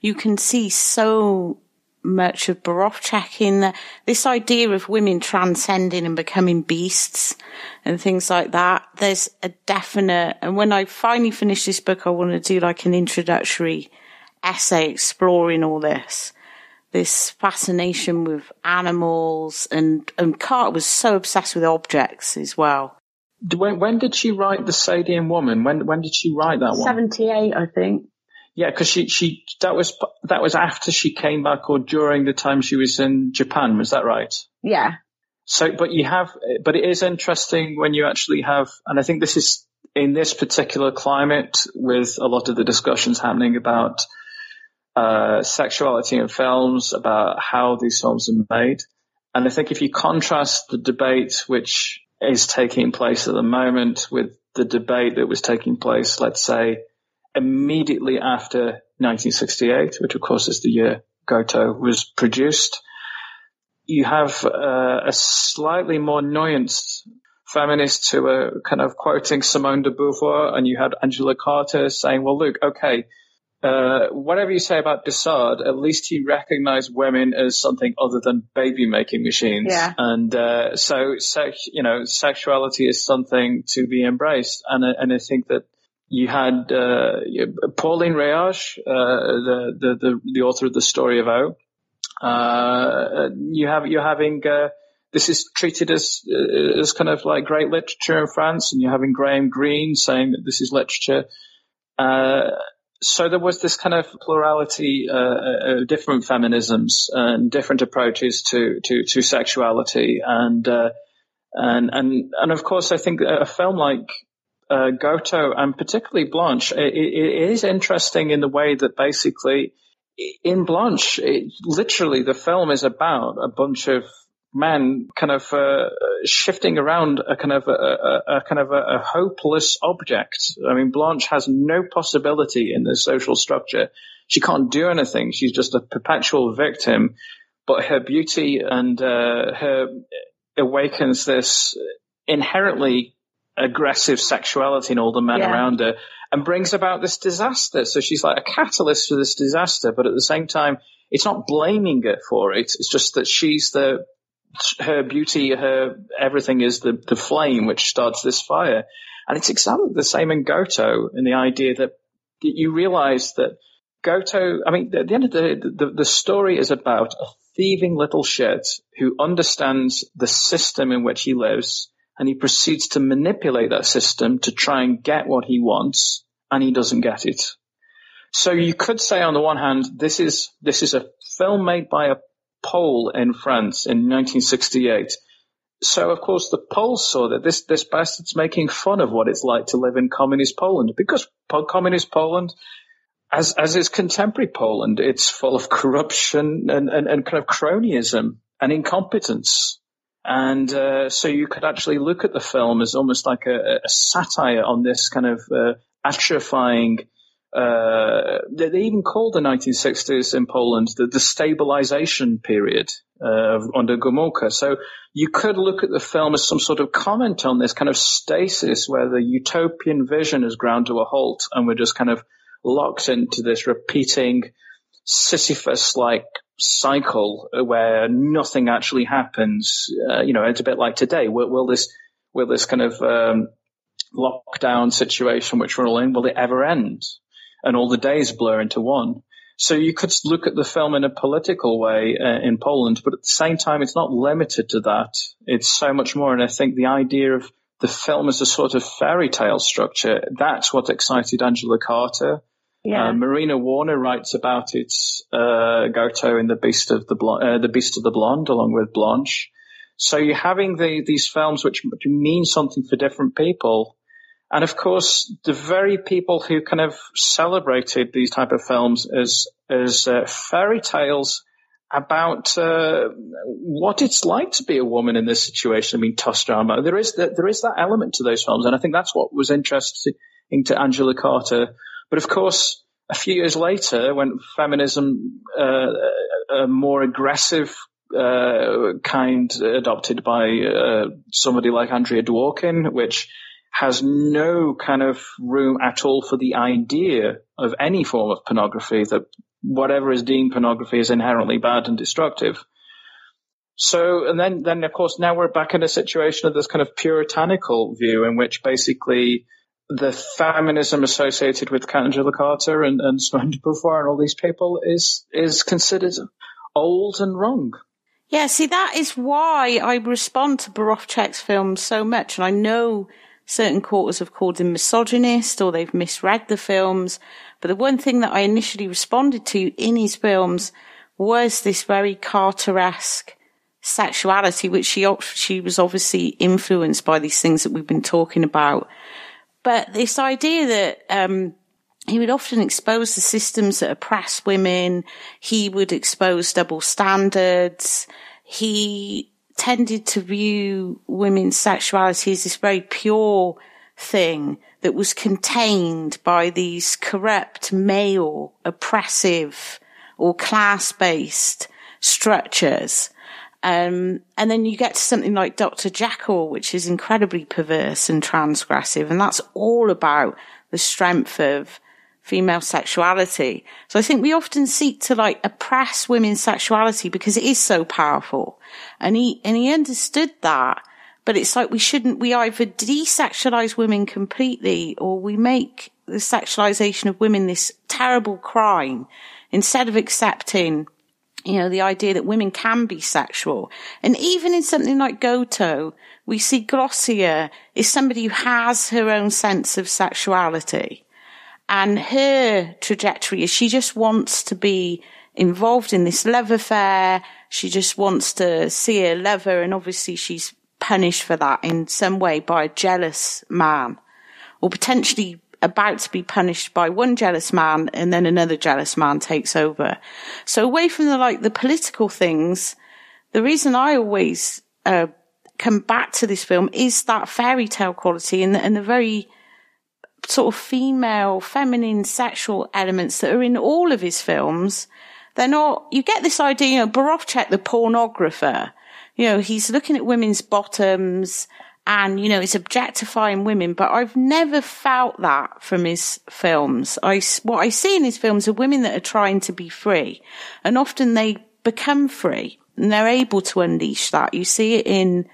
You can see so much of Borowczyk in this idea of women transcending and becoming beasts and things like that. There's a definite, and when I finally finish this book, I want to do like an introductory essay exploring all this. This fascination with animals and, and Carter was so obsessed with objects as well. When, when did she write The Sadian Woman? When, when did she write that one? 78, I think. Yeah, because she she that was that was after she came back or during the time she was in Japan. Was that right? Yeah. So, but you have, but it is interesting when you actually have, and I think this is in this particular climate with a lot of the discussions happening about uh, sexuality in films, about how these films are made. And I think if you contrast the debate which is taking place at the moment with the debate that was taking place, let's say, immediately after 1968, which of course is the year Goto was produced, you have uh, a slightly more nuanced feminists who are kind of quoting Simone de Beauvoir, and you had Angela Carter saying, well, look, okay, uh, whatever you say about de Sade, at least he recognized women as something other than baby making machines. Yeah. And uh, so, sex, you know, sexuality is something to be embraced. And and I think that you had uh, Pauline Réage, uh, the, the, the the author of the story of O. Uh, you have you're having uh, this is treated as as kind of like great literature in France, and you're having Graham Greene saying that this is literature. Uh, so there was this kind of plurality, uh, uh, different feminisms and different approaches to to, to sexuality, and uh, and and and of course, I think a film like uh, Goto and particularly Blanche, it, it is interesting in the way that basically in Blanche, it, literally the film is about a bunch of men kind of uh, shifting around a kind of a, a, a kind of a, a, hopeless object. I mean, Blanche has no possibility in the social structure. She can't do anything. She's just a perpetual victim. But her beauty and uh, her awakens this inherently aggressive sexuality in all the men yeah. around her and brings about this disaster. So she's like a catalyst for this disaster, but at the same time, it's not blaming her for it. It's just that she's the her beauty, her everything is the, the flame which starts this fire. And it's exactly the same in Goto in the idea that you realize that Goto, I mean, at the end of the day, the, the story is about a thieving little shit who understands the system in which he lives and he proceeds to manipulate that system to try and get what he wants and he doesn't get it. So you could say on the one hand, this is, this is a film made by a Pole in France in 1968. So of course the Poles saw that this, this bastard's making fun of what it's like to live in communist Poland because communist Poland, as, as is contemporary Poland, it's full of corruption and, and, and kind of cronyism and incompetence. And uh, so you could actually look at the film as almost like a, a satire on this kind of uh, atrophying uh, they, even called the 1960s in Poland the, the stabilization period uh, under Gomulka. So you could look at the film as some sort of comment on this kind of stasis where the utopian vision is ground to a halt and we're just kind of locked into this repeating Sisyphus-like cycle where nothing actually happens. Uh, you know, it's a bit like today. Will, will this, will this kind of, um, lockdown situation which we're all in, will it ever end? And all the days blur into one. So you could look at the film in a political way uh, in Poland, but at the same time, it's not limited to that. It's so much more. And I think the idea of the film as a sort of fairy tale structure, that's what excited Angela Carter. Yeah. Uh, Marina Warner writes about it, uh, Goto in the Beast of the Blonde, uh, the Beast of the Blonde, along with Blanche. So you're having the, these films which mean something for different people. And of course, the very people who kind of celebrated these type of films as as uh, fairy tales about uh, what it's like to be a woman in this situation. I mean, tough drama. There is that there is that element to those films, and I think that's what was interesting to Angela Carter. But of course, a few years later, when feminism, uh, a more aggressive uh, kind adopted by uh, somebody like Andrea Dworkin, which has no kind of room at all for the idea of any form of pornography, that whatever is deemed pornography is inherently bad and destructive. So, and then, then of course, now we're back in a situation of this kind of puritanical view in which basically the feminism associated with Angela Carter and, and Simone de Beauvoir and all these people is, is considered old and wrong. Yeah, see, that is why I respond to Borowczyk's films so much. And I know certain quarters have called him misogynist or they've misread the films. But the one thing that I initially responded to in his films was this very Carter-esque sexuality, which she, she was obviously influenced by these things that we've been talking about. But this idea that, um, he would often expose the systems that oppress women. He would expose double standards. He tended to view women's sexuality as this very pure thing that was contained by these corrupt male oppressive or class based structures. Um, and then you get to something like Dr. Jekyll, which is incredibly perverse and transgressive. And that's all about the strength of female sexuality. So I think we often seek to like oppress women's sexuality because it is so powerful. And he, and he understood that. But it's like we shouldn't, we either desexualize women completely or we make the sexualization of women this terrible crime instead of accepting you know, the idea that women can be sexual. And even in something like Goto, we see Glossia is somebody who has her own sense of sexuality. And her trajectory is she just wants to be involved in this love affair. She just wants to see her lover. And obviously she's punished for that in some way by a jealous man or potentially about to be punished by one jealous man and then another jealous man takes over. So away from the like the political things, the reason I always uh, come back to this film is that fairy tale quality and, and the very sort of female, feminine, sexual elements that are in all of his films. They're not, you get this idea, you know, the pornographer, you know, he's looking at women's bottoms and, you know, he's objectifying women, but I've never felt that from his films. I, what I see in his films are women that are trying to be free and often they become free and they're able to unleash that. You see it in,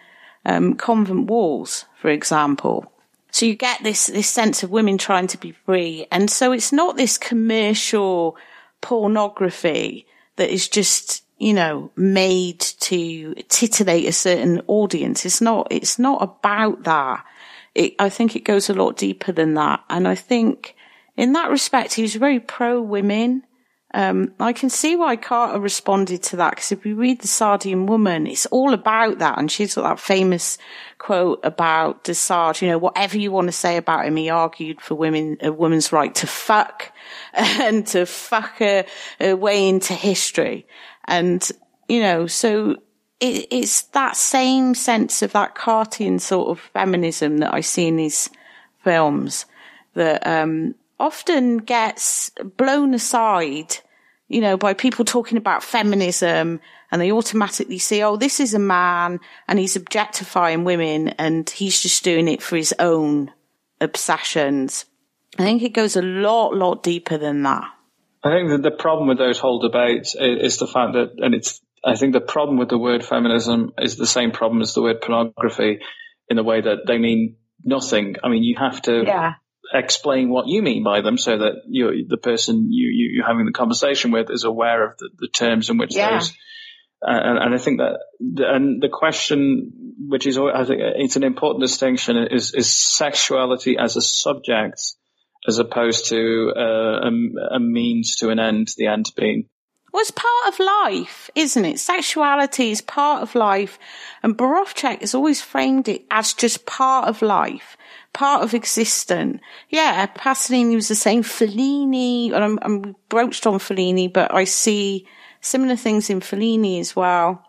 um, convent walls, for example. So you get this, this sense of women trying to be free. And so it's not this commercial pornography that is just, you know, made to titillate a certain audience. It's not, it's not about that. It, I think it goes a lot deeper than that. And I think in that respect, he was very pro women. Um, I can see why Carter responded to that because if we read the Sadeian woman, it's all about that. And she's got that famous quote about de Sade, you know, whatever you want to say about him, he argued for women, a woman's right to fuck [laughs] and to fuck her, her way into history. And, you know, so it, it's that same sense of that Cartian sort of feminism that I see in these films that, um, often gets blown aside, you know, by people talking about feminism and they automatically see, oh, this is a man and he's objectifying women and he's just doing it for his own obsessions. I think it goes a lot, lot deeper than that. I think that the problem with those whole debates is, is the fact that, and it's, I think the problem with the word feminism is the same problem as the word pornography in the way that they mean nothing. I mean, you have to yeah explain what you mean by them so that you the person you, you you're having the conversation with is aware of the, the terms in which yeah. those uh, and, and, I think that the, and the question which is I think it's an important distinction is is sexuality as a subject as opposed to uh, a, a means to an end the end being well, it's part of life, isn't it? Sexuality is part of life. And Borowczyk has always framed it as just part of life part of existence. Yeah, Pasolini was the same. Fellini, and I'm, I'm broached on Fellini, but I see similar things in Fellini as well.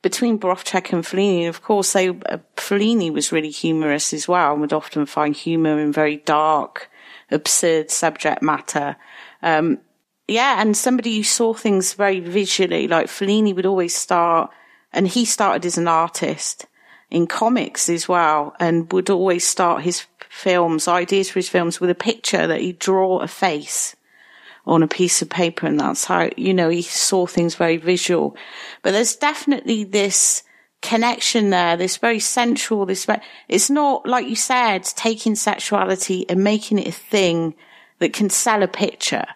Between Borowczyk and Fellini, of course, they, uh, Fellini was really humorous as well and would often find humor in very dark, absurd subject matter. Um, yeah, and somebody who saw things very visually, like Fellini would always start, and he started as an artist in comics as well and would always start his films, ideas for his films with a picture that he'd draw a face on a piece of paper. And that's how, you know, he saw things very visual. But there's definitely this connection there, this very central, this, it's not, like you said, taking sexuality and making it a thing that can sell a picture.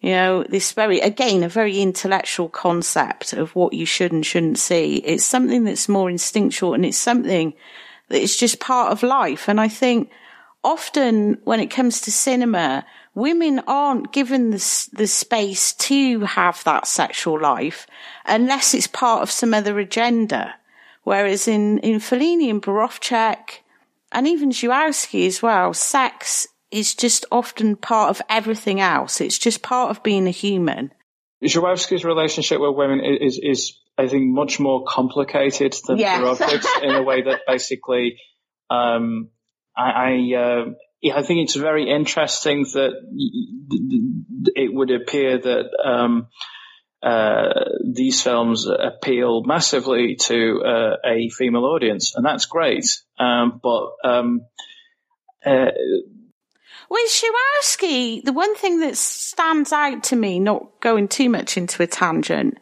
You know, this very, again, a very intellectual concept of what you should and shouldn't see. It's something that's more instinctual and it's something that is just part of life. And I think often when it comes to cinema, women aren't given the, the space to have that sexual life unless it's part of some other agenda. Whereas in, in Fellini and Borowczyk and even Żuławski as well, sex is just often part of everything else. It's just part of being a human. Żuławski's relationship with women is, is, I think, much more complicated than yes. in a way that [laughs] basically, um, I, I, uh, I think it's very interesting that it would appear that um, uh, these films appeal massively to uh, a female audience, and that's great. Um, but um, uh, With Żuławski, the one thing that stands out to me, not going too much into a tangent,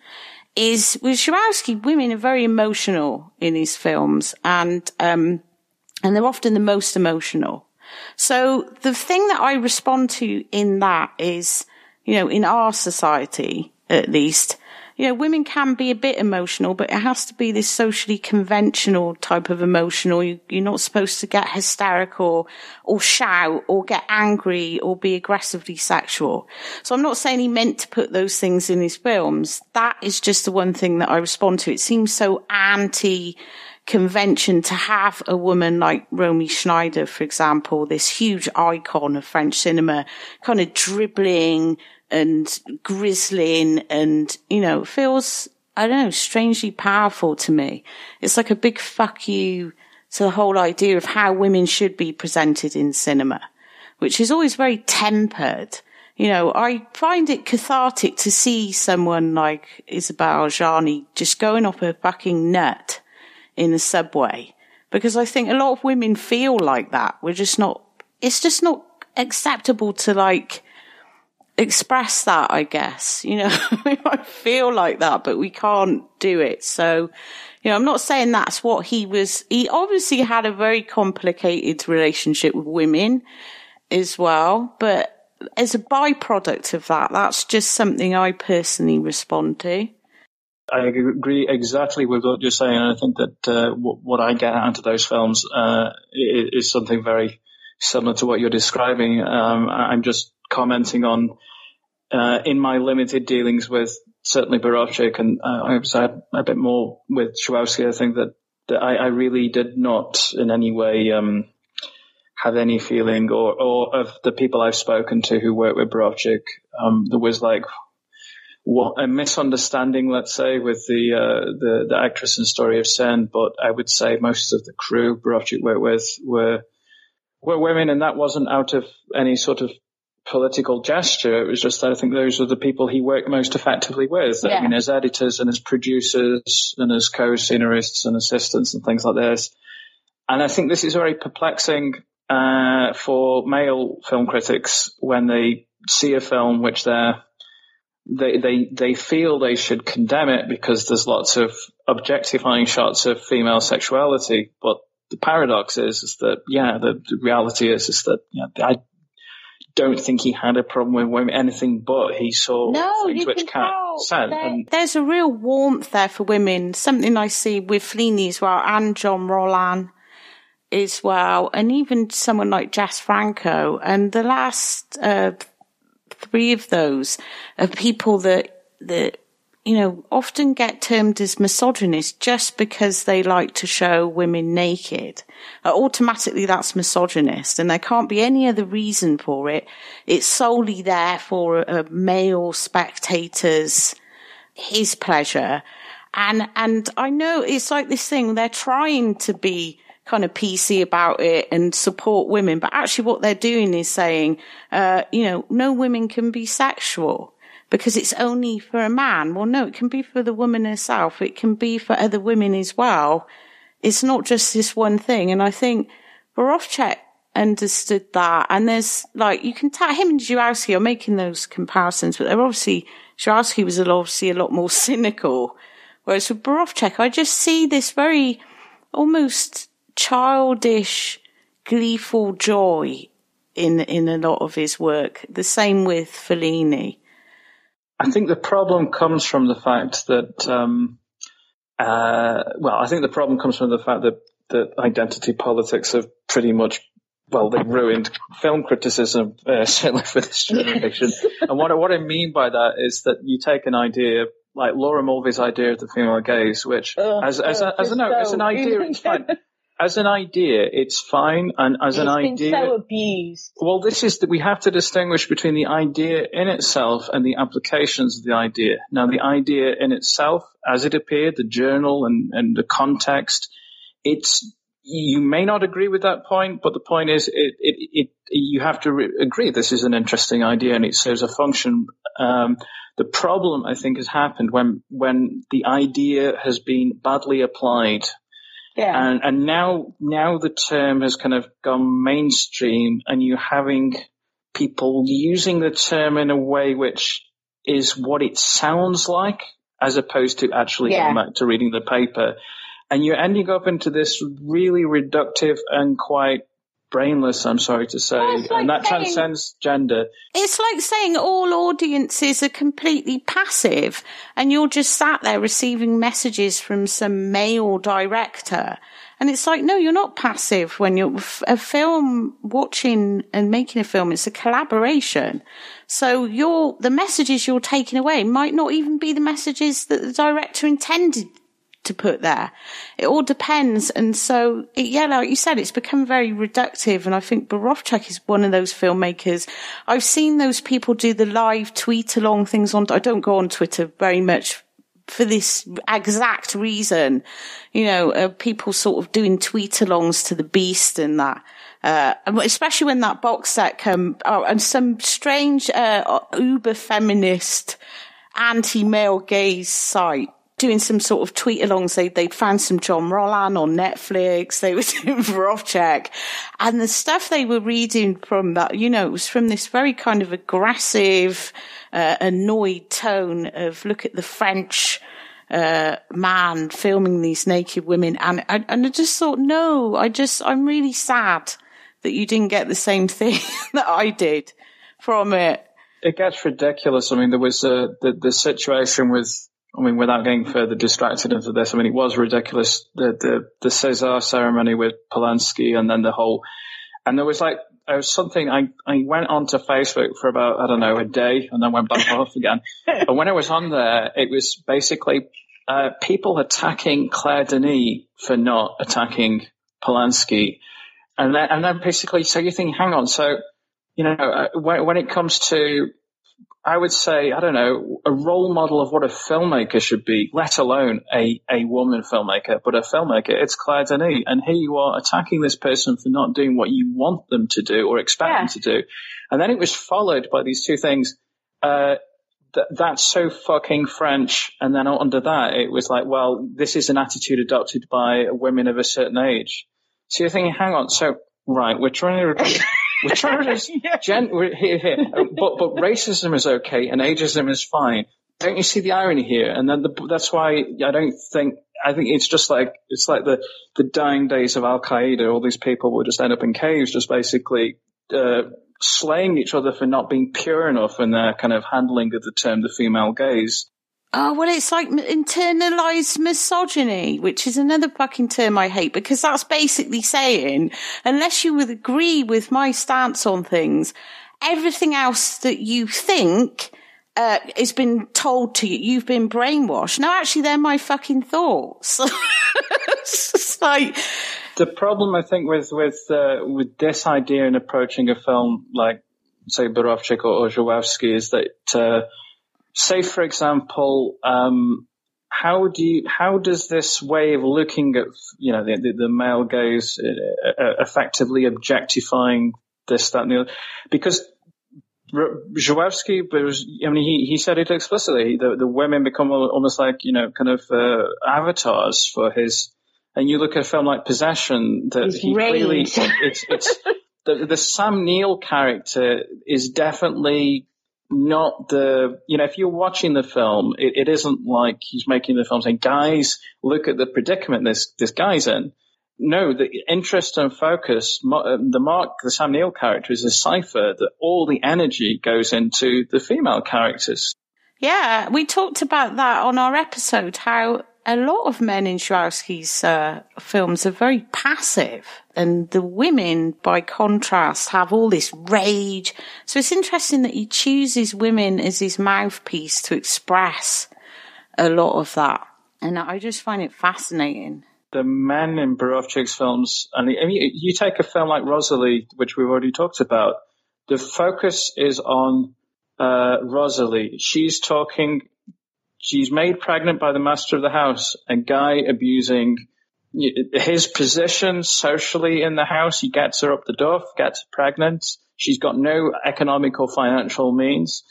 is with Żuławski, women are very emotional in his films, and um, and they're often the most emotional. So the thing that I respond to in that is, you know, in our society at least, you know, women can be a bit emotional, but it has to be this socially conventional type of emotional. You, are not supposed to get hysterical or shout or get angry or be aggressively sexual. So I'm not saying he meant to put those things in his films. That is just the one thing that I respond to. It seems so anti convention to have a woman like Romy Schneider, for example, this huge icon of French cinema, kind of dribbling, and grizzling and, you know, feels, I don't know, strangely powerful to me. It's like a big fuck you to the whole idea of how women should be presented in cinema, which is always very tempered. You know, I find it cathartic to see someone like Isabelle Adjani just going off her fucking nut in the subway because I think a lot of women feel like that. We're just not, it's just not acceptable to like express that, I guess. You know, [laughs] we might feel like that, but we can't do it. So, you know, I'm not saying that's what he was. He obviously had a very complicated relationship with women as well, but as a byproduct of that, that's just something I personally respond to. I agree exactly with what you're saying. I think that uh, what I get out of those films uh, is something very similar to what you're describing. Um, I'm just commenting on uh, in my limited dealings with certainly Borowczyk and uh, I've had a bit more with Żuławski. I think that, that I, I, really did not in any way um, have any feeling or, or of the people I've spoken to who work with Borowczyk. Um, there was like what, a misunderstanding, let's say, with the, uh, the, the actress and Story of Sin, but I would say most of the crew Borowczyk worked with were were women, and that wasn't out of any sort of political gesture. It was just that I think those are the people he worked most effectively with. Yeah. I mean, as editors and as producers and as co-scenarists and assistants and things like this. And I think this is very perplexing uh, for male film critics when they see a film which they're they, they, they feel they should condemn it because there's lots of objectifying shots of female sexuality. But the paradox is, is that, yeah, the, the reality is, is that, yeah, I, don't think he had a problem with women, anything but he saw no, things which Kat said. There, and there's a real warmth there for women, something I see with Fellini as well, and John Rollin as well, and even someone like Jess Franco. And the last uh, three of those are people that that you know, often get termed as misogynist just because they like to show women naked. Uh, automatically that's misogynist and there can't be any other reason for it. It's solely there for a, a male spectator's, his pleasure. And, and I know it's like this thing, they're trying to be kind of PC about it and support women, but actually what they're doing is saying, uh, you know, no women can be sexual because it's only for a man. Well, no, it can be for the woman herself. It can be for other women as well. It's not just this one thing. And I think Borowczyk understood that. And there's like, you can tell him and Żuławski are making those comparisons, but they're obviously, Żuławski was obviously a lot more [laughs] cynical. Whereas with Borowczyk, I just see this very almost childish, gleeful joy in, in a lot of his work. The same with Fellini. I think the problem comes from the fact that, um, uh, well, I think the problem comes from the fact that, that identity politics have pretty much, well, they've ruined film criticism, uh, [laughs] certainly for this generation. and what, what I mean by that is that you take an idea, like Laura Mulvey's idea of the female gaze, which, uh, as, as, a, as, a, no, as an idea, it's fine [laughs] as an idea, it's fine, and as it's an idea, so abused. Well, this is that we have to distinguish between the idea in itself and the applications of the idea. Now, the idea in itself, as it appeared, the journal and, and the context, it's you may not agree with that point, but the point is, it, it, it you have to re- agree this is an interesting idea and it serves a function. Um, the problem, I think, has happened when when the idea has been badly applied yeah. And, and now, now the term has kind of gone mainstream and you're having people using the term in a way which is what it sounds like, as opposed to actually Yeah. going back to reading the paper. And you're ending up into this really reductive and quite brainless, I'm sorry to say, like and that saying- transcends gender. It's like saying all audiences are completely passive and you're just sat there receiving messages from some male director. And it's like, no, you're not passive when you're a film watching and making a film. It's a collaboration. So you're, the messages you're taking away might not even be the messages that the director intended to put there. It all depends. And so, it, yeah, like you said, it's become very reductive. And I think Borowczyk is one of those filmmakers. I've seen those people do the live tweet along things on, I don't go on Twitter very much for this exact reason. You know, uh, people sort of doing tweet alongs to the beast and that. Uh, especially when that box set come, oh, and some strange, uh, uber feminist anti-male gaze site doing some sort of tweet alongs. They, they'd found some John Rollin on Netflix. They were [laughs] doing Borowczyk and the stuff they were reading from that, you know, it was from this very kind of aggressive, uh, annoyed tone of look at the French, uh, man filming these naked women. And, and, and I just thought, no, I just, I'm really sad that you didn't get the same thing [laughs] that I did from it. It gets ridiculous. I mean, there was uh, the the situation with. I mean, without getting further distracted into this, I mean, it was ridiculous. The the the César ceremony with Polanski, and then the whole, and there was like there was something. I I went onto Facebook for about I don't know a day, and then went back [laughs] off again. But when I was on there, it was basically uh, people attacking Claire Denis for not attacking Polanski, and then and then basically, so you think, hang on, so you know, uh, when, when it comes to, I would say, I don't know, a role model of what a filmmaker should be, let alone a, a woman filmmaker, but a filmmaker, it's Claire Denis. And here you are attacking this person for not doing what you want them to do or expect Yeah. them to do. And then it was followed by these two things. Uh, th- that's so fucking French. And then under that, it was like, well, this is an attitude adopted by women of a certain age. So you're thinking, hang on, so, right, we're trying to, we're trying to, [laughs] gen, we're here, here, but, but racism is okay and ageism is fine. Don't you see the irony here? And then the, that's why I don't think, I think it's just like, it's like the, the dying days of Al Qaeda. All these people will just end up in caves, just basically, uh, slaying each other for not being pure enough in their kind of handling of the term the female gaze. Oh, well, it's like internalized misogyny, which is another fucking term I hate because that's basically saying, unless you would agree with my stance on things, everything else that you think, uh, has been told to you, you've been brainwashed. No, actually, they're my fucking thoughts. [laughs] it's like, The problem, I think, with with uh, with this idea in approaching a film like, say, Borowczyk or, or is that, uh, say, for example, um, how do you, how does this way of looking at, you know, the, the, the male gaze uh, uh, effectively objectifying this, that, and the other? Because R- Żuławski, but it was, I mean, he, he said it explicitly. The, the women become almost like, you know, kind of uh, avatars for his. And you look at a film like Possession, that he clearly, it's, it's, the, the Sam Neill character is definitely not the, you know, if you're watching the film, it, it isn't like he's making the film saying, guys, look at the predicament this, this guy's in. No, the interest and focus, uh, the Mark, the Sam Neill character is a cipher that all the energy goes into the female characters. Yeah, we talked about that on our episode, how a lot of men in Żuławski's uh, films are very passive, and the women, by contrast, have all this rage. So it's interesting that he chooses women as his mouthpiece to express a lot of that. And I just find it fascinating. The men in Borowczyk's films, and I mean, you take a film like Rosalie, which we've already talked about, the focus is on uh, Rosalie. She's talking, she's made pregnant by the master of the house, a guy abusing his position socially in the house. He gets her up the duff, gets pregnant. She's got no economic or financial means.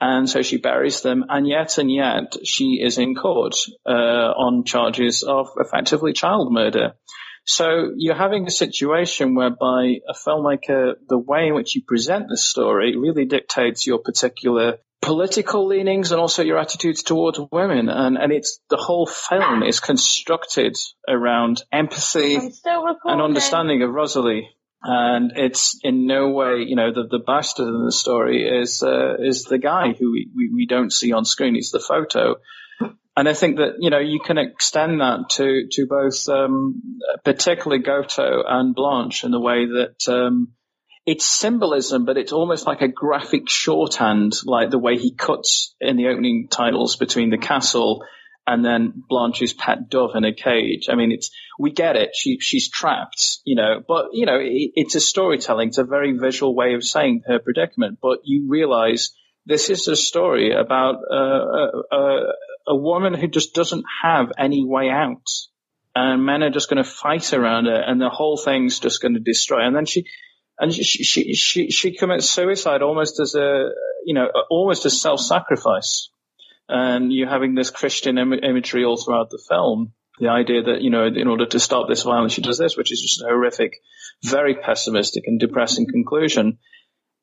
And so she buries them, and yet and yet she is in court uh, on charges of effectively child murder. So you're having a situation whereby a filmmaker, the way in which you present the story really dictates your particular political leanings and also your attitudes towards women. And, and it's the whole film is constructed around empathy and understanding of Rosalie. And it's in no way, you know, the, the bastard in the story is, uh, is the guy who we, we, we don't see on screen. He's the photo. And I think that, you know, you can extend that to, to both, um, particularly Goto and Blanche in the way that, um, it's symbolism, but it's almost like a graphic shorthand, like the way he cuts in the opening titles between the castle and then Blanche's pet dove in a cage. I mean, it's we get it. She she's trapped, you know. But you know, it, it's a storytelling. It's a very visual way of saying her predicament. But you realize this is a story about uh, a, a woman who just doesn't have any way out, and men are just going to fight around her, and the whole thing's just going to destroy. And then she and she, she, she, she commits suicide almost as a, you know, almost as self-sacrifice. And you're having this Christian Im- imagery all throughout the film. The idea that, you know, in order to stop this violence, she does this, which is just a horrific, very pessimistic and depressing conclusion.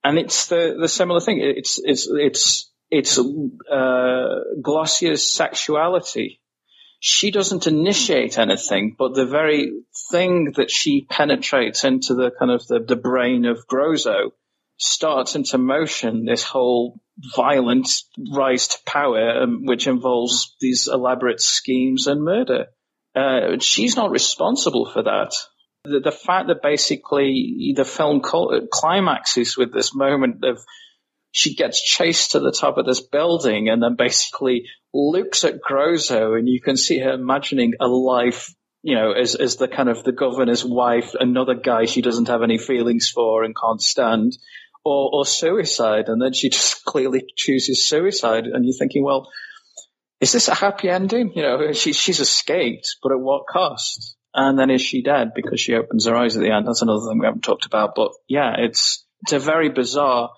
And it's the, the similar thing. It's, it's, it's, it's, uh, Glossia's sexuality she doesn't initiate anything, but the very thing that she penetrates into the kind of the, the brain of Grozo starts into motion this whole violent rise to power, um, which involves these elaborate schemes and murder. Uh, she's not responsible for that. The, the fact that basically the film climaxes with this moment of she gets chased to the top of this building and then basically looks at Grozo and you can see her imagining a life, you know, as, as the kind of the governor's wife, another guy she doesn't have any feelings for and can't stand, or, or suicide. And then she [laughs] just clearly chooses suicide. And you're thinking, well, is this a happy ending? You know, she, she's escaped, but at what cost? And then is she dead because she opens her eyes at the end? That's another thing we haven't talked about. But yeah, it's, it's a very bizarre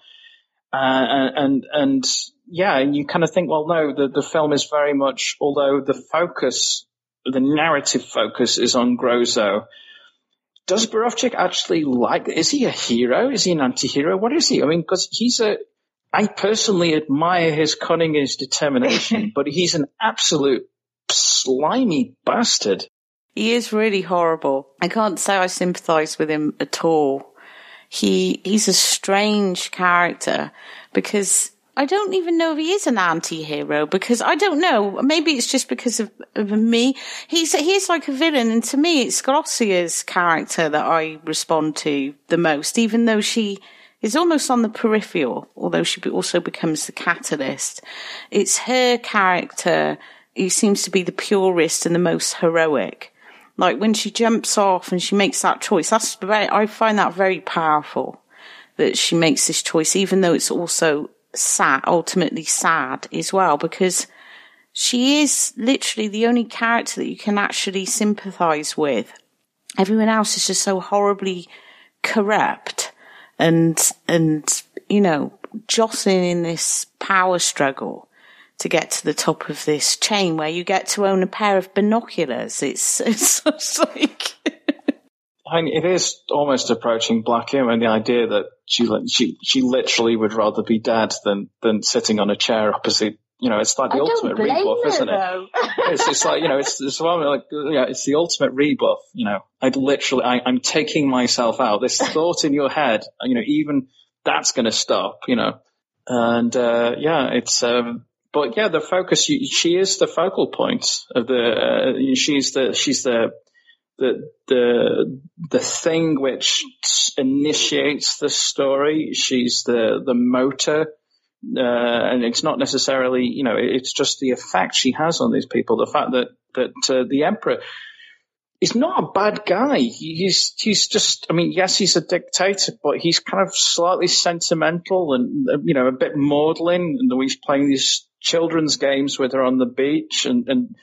uh, and and yeah, you kind of think, well, no, the the film is very much, although the focus, the narrative focus is on Grozo. Does Borowczyk actually like? Is he a hero? Is he an anti-hero? What is he? I mean, because he's a. I personally admire his cunning and his determination, [laughs] but he's an absolute slimy bastard. He is really horrible. I can't say I sympathise with him at all he he's a strange character because I don't even know if he is an anti-hero because I don't know. Maybe it's just because of, of me. He's he's like a villain, and to me, it's Glossia's character that I respond to the most, even though she is almost on the peripheral, although she also becomes the catalyst. It's her character who seems to be the purest and the most heroic. Like when she jumps off and she makes that choice, that's very, I find that very powerful that she makes this choice, even though it's also sad, ultimately sad as well, because she is literally the only character that you can actually sympathize with. Everyone else is just so horribly corrupt and, and, you know, jostling in this power struggle to get to the top of this chain where you get to own a pair of binoculars. It's, [laughs] it's, it's like. [laughs] I mean, it is almost approaching Black Humor, the idea that she, she, she literally would rather be dead than, than sitting on a chair opposite you know, it's like the I ultimate rebuff, her, isn't it? [laughs] it's, it's like, you know, it's, it's like, yeah, it's the ultimate rebuff, you know, I'd literally, I, I'm taking myself out. This thought in your head, you know, even that's going to stop, you know, and, uh, yeah, it's, um, but yeah, the focus. She is the focal point of the. Uh, she's the. She's the. The the the thing which initiates the story. She's the the motor, uh, and it's not necessarily you know. It's just the effect she has on these people. The fact that that uh, the emperor he's not a bad guy. He's he's just. I mean, yes, he's a dictator, but he's kind of slightly sentimental and you know a bit maudlin. And the way he's playing these children's games with her on the beach and, and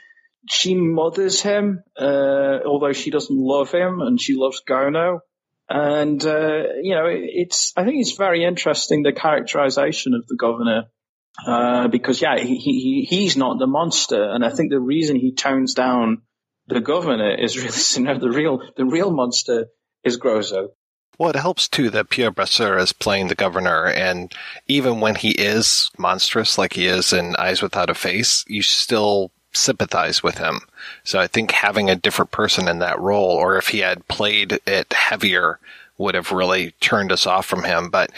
she mothers him, uh, although she doesn't love him and she loves Gono. And, uh, you know, it's, I think it's very interesting, the characterization of the governor, uh, because yeah, he, he, he's not the monster. And I think the reason he tones down the governor is [laughs] really, you know, the real, the real monster is Grozo. Well, it helps too that Pierre Brasseur is playing the governor, and even when he is monstrous, like he is in Eyes Without a Face, you still sympathize with him. So I think having a different person in that role, or if he had played it heavier, would have really turned us off from him. But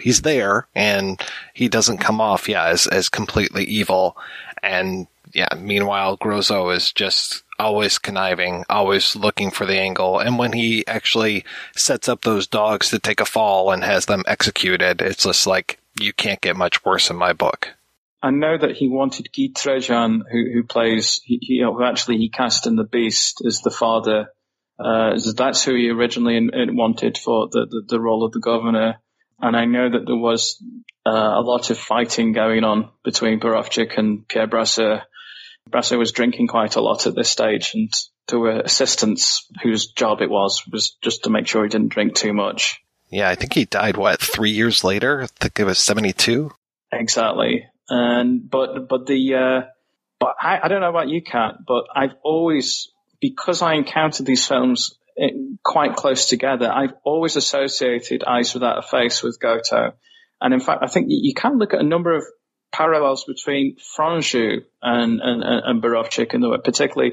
he's there, and he doesn't come off, yeah, as as completely evil. And yeah, meanwhile, Grozo is just always conniving, always looking for the angle. And when he actually sets up those dogs to take a fall and has them executed, it's just like, you can't get much worse in my book. I know that he wanted Guy Tréjean, who, who plays, he, he, actually he cast in The Beast as the father. Uh, that's who he originally in, in wanted for the, the, the, role of the governor. And I know that there was uh, a lot of fighting going on between Borowczyk and Pierre Brasseur Brasseur was drinking quite a lot at this stage, and there were assistants whose job it was was just to make sure he didn't drink too much. Yeah, I think he died what three years later. I think it was seventy two. Exactly, and but but the uh, but I, I don't know about you, Kat, but I've always because I encountered these films eh, quite close together. I've always associated Eyes Without a Face with Goto, and in fact, I think you can look at a number of parallels between Franju and, and, and Borowczyk way, particularly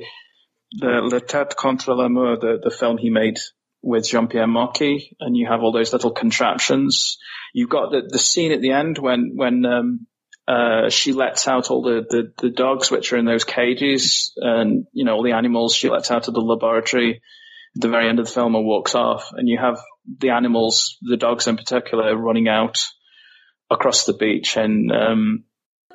the La Tête contre les murs, the, the film he made with Jean-Pierre Mocky, and you have all those little contraptions. You've got the, the scene at the end when, when, um, uh, she lets out all the, the, the, dogs which are in those cages and, you know, all the animals she lets out of the laboratory at the very end of the film and walks off. And you have the animals, the dogs in particular, running out across the beach. And, um,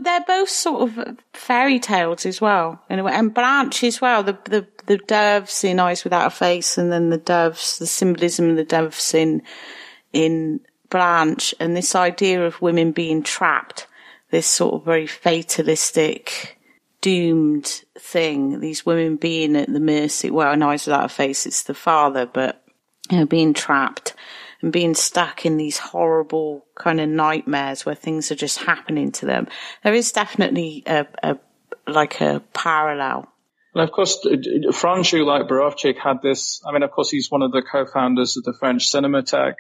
they're both sort of fairy tales as well, and Blanche as well. The the the doves in Eyes Without a Face, and then the doves, the symbolism of the doves in in Blanche, and this idea of women being trapped, this sort of very fatalistic, doomed thing. These women being at the mercy. Well, in Eyes Without a Face, it's the father, but you know, being trapped and being stuck in these horrible kind of nightmares where things are just happening to them. There is definitely a, a like a parallel. And of course, Franju, like Borowczyk, had this. I mean, of course, he's one of the co-founders of the French Cinematheque.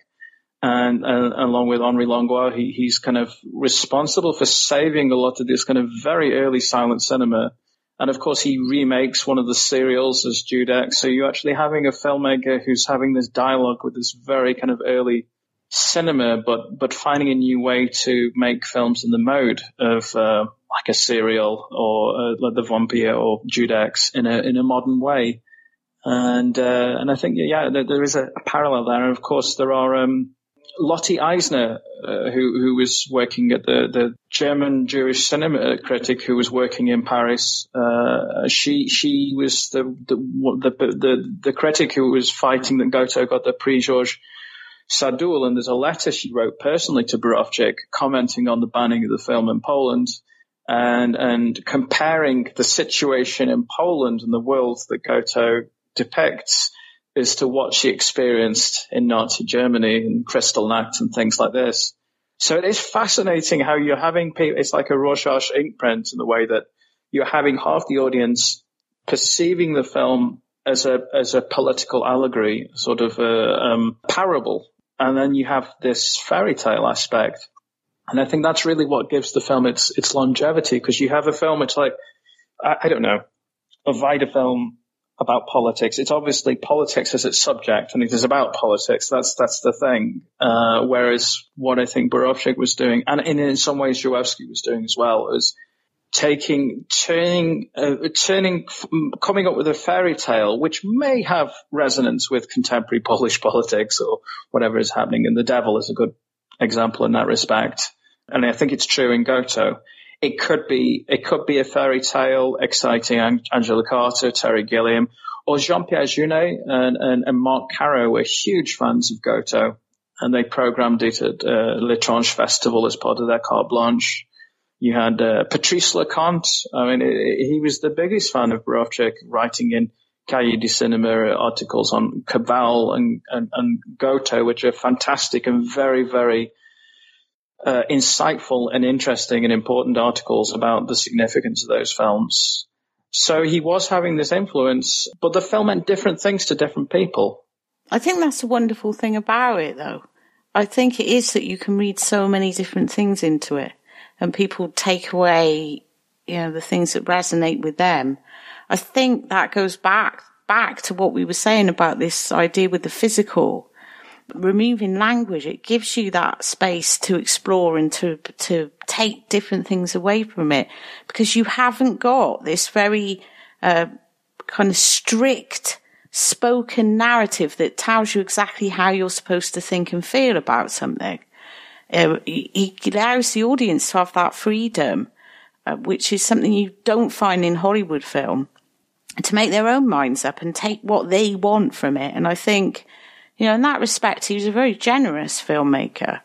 And, and, along with Henri Langlois, he, he's kind of responsible for saving a lot of this kind of very early silent cinema and of course, he remakes one of the serials as Judex. So you're actually having a filmmaker who's having this dialogue with this very kind of early cinema, but but finding a new way to make films in the mode of uh, like a serial or uh, like the Vampire or Judex in a in a modern way. And uh, and I think yeah, there, there is a, a, parallel there. And of course, there are um, Lotte Eisner, uh, who who was working at the the German Jewish cinema critic who was working in Paris. Uh, she she was the the, the the the critic who was fighting that Goto got the Prix Georges Sadoul, and there's a letter she wrote personally to Borowczyk commenting on the banning of the film in Poland. And and comparing the situation in Poland and the world that Goto depicts as to what she experienced in Nazi Germany and Kristallnacht and things like this. So it is fascinating how you're having people, it's like a Rorschach imprint in the way that you're having half the audience perceiving the film as a, as a political allegory, sort of a um, parable. And then you have this fairy tale aspect. And I think that's really what gives the film its, its longevity because you have a film, it's like, I, I don't know, a Vita film about politics. It's obviously politics as its subject, and it is about politics. That's that's the thing. Uh, whereas what I think Borowczyk was doing, and in, in some ways Żuławski was doing as well, is taking, turning, uh, turning, coming up with a fairy tale which may have resonance with contemporary [laughs] Polish politics or whatever is happening. And the Devil is a good example in that respect. And I think it's true in Goto it could be it could be a fairy tale, exciting Angela Carter, Terry Gilliam, or Jean-Pierre Jeunet and, and, and Marc Caro were huge fans of Goto, and they programmed it at uh, L'Étrange Festival as part of their carte blanche. You had uh, Patrice Leconte. I mean, it, he was the biggest fan of Borowczyk, writing in Cahiers du Cinema articles on Kabal and, and, and Goto, which are fantastic and very, very uh, insightful and interesting and important articles about the significance of those films. So he was having this influence, but the film meant different things to different people. I think that's a wonderful thing about it, though. I think it is that you can read so many different things into it, and people take away, you know, the things that resonate with them. I think that goes back back to what we were saying about this idea with the physical removing language, it gives you that space to explore and to, to take different things away from it because you haven't got this very, uh, kind of strict spoken narrative that tells you exactly how you're supposed to think and feel about something. Uh, he, he allows the audience to have that freedom, uh, which is something you don't find in Hollywood film, to make their own minds up and take what they want from it. And I think, you know, in that respect, he was a very generous filmmaker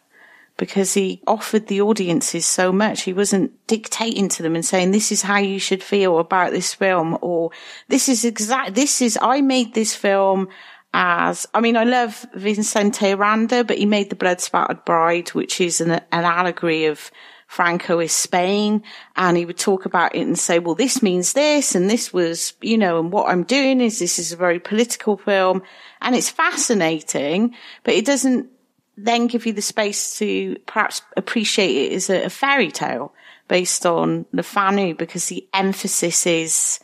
because he offered the audiences so much. He wasn't dictating to them and saying, this is how you should feel about this film or this is exact, this is, I made this film as, I mean, I love Vicente Aranda, but he made The Blood Spattered Bride, which is an, an allegory of Francoist Spain. And he would talk about it and say, well, this means this and this was, you know, and what I'm doing is this is a very political film and it's fascinating, but it doesn't then give you the space to perhaps appreciate it as a, a fairy tale based on Le Fanu because the emphasis is,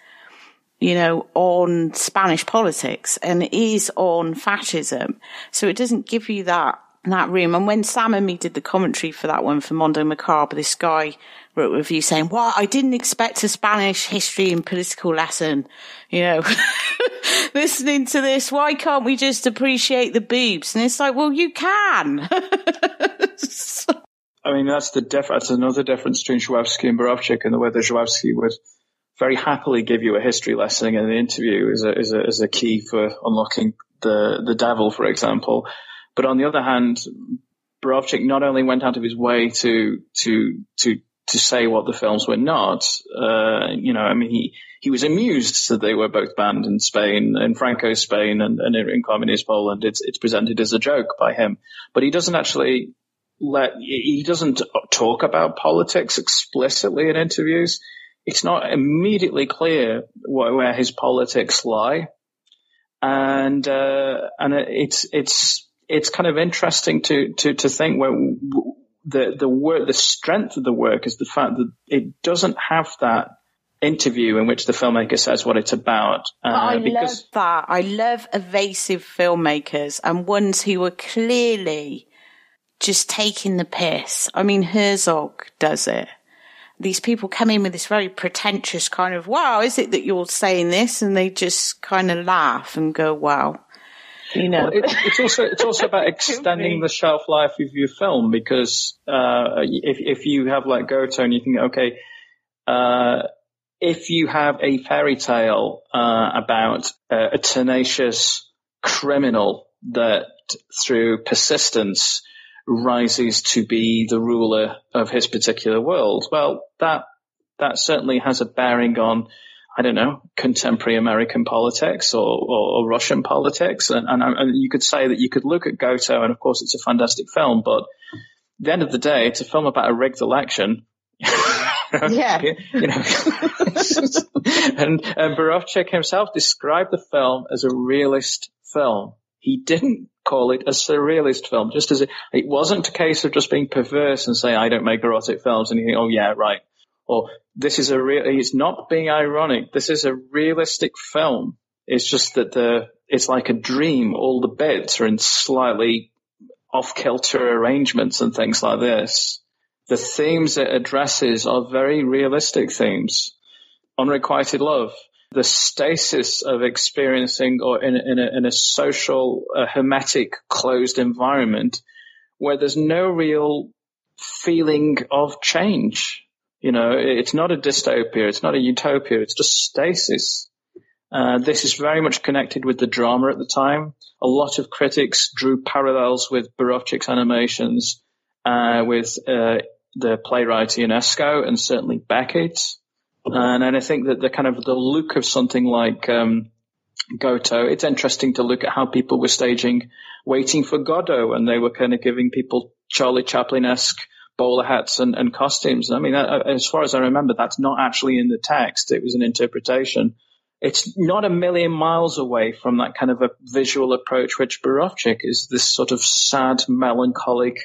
you know, on Spanish politics and it is on fascism. So it doesn't give you that that room. And when Sam and me did the commentary for that one for Mondo Macabro, this guy wrote a review saying, "Well, I didn't expect a Spanish history and political lesson." You know, [laughs] listening to this, why can't we just appreciate the boobs? And it's like, well, you can. [laughs] I mean, that's the diff- That's another difference between Żuławski and Borowczyk, and the way that Żuławski would very happily give you a history lesson in an interview is a, is a, is a key for unlocking the, the devil, for example. But on the other hand, Borowczyk not only went out of his way to to to to say what the films were not. Uh, you know, I mean, he he was amused that they were both banned in Spain, in Franco's Spain, and, and in communist Poland. It's it's presented as a joke by him, but he doesn't actually let he doesn't talk about politics explicitly in interviews. It's not immediately clear where, where his politics lie, and uh, and it's it's it's kind of interesting to to to think where the the work the strength of the work is the fact that it doesn't have that interview in which the filmmaker says what it's about. Uh, I because- love that. I love evasive filmmakers and ones who are clearly just taking the piss. I mean, Herzog does it. These people come in with this very pretentious kind of, wow, is it that you're saying this? And they just kind of laugh and go, wow. You know, well, it, it's also it's also about [laughs] [laughs] extending the shelf life of your film because uh, if if you have like Goto and you think okay, uh, if you have a fairy tale uh, about a tenacious criminal that through persistence rises to be the ruler of his particular world, well, that that certainly has a bearing on I don't know, contemporary American politics or, or, or Russian politics. And, and, and, you could say that you could look at Goto, and of course it's a fantastic film, but at the end of the day, it's a film about a rigged election. [laughs] yeah. you know, [laughs] and, and Borowczyk himself described the film as a realist film. He didn't call it a surrealist film, just as it, it wasn't a case of just being perverse and saying, I don't make erotic films and you think, oh yeah, right or this is a real, he's not being ironic. This is a realistic film. It's just that the, it's like a dream. All the bits are in slightly off kilter arrangements and things like this. The themes it addresses are very realistic themes. Unrequited love, the stasis of experiencing or in, in, a, in a social, a hermetic, closed environment where there's no real feeling of change. You know, it's not a dystopia, it's not a utopia, it's just stasis. Uh, this is very much connected with the drama at the time. A lot of critics drew parallels with Borowczyk's animations, uh, with uh, the playwright Ionesco and certainly Beckett. And, and I think that the kind of the look of something like um, Goto, it's interesting to look at how people were staging Waiting for Godot, and they were kind of giving people Charlie Chaplin-esque bowler hats and, and costumes. I mean, as far as I remember, that's not actually in the text. It was an interpretation. It's not a million miles away from that kind of a visual approach, which Borowczyk is this sort of sad, melancholic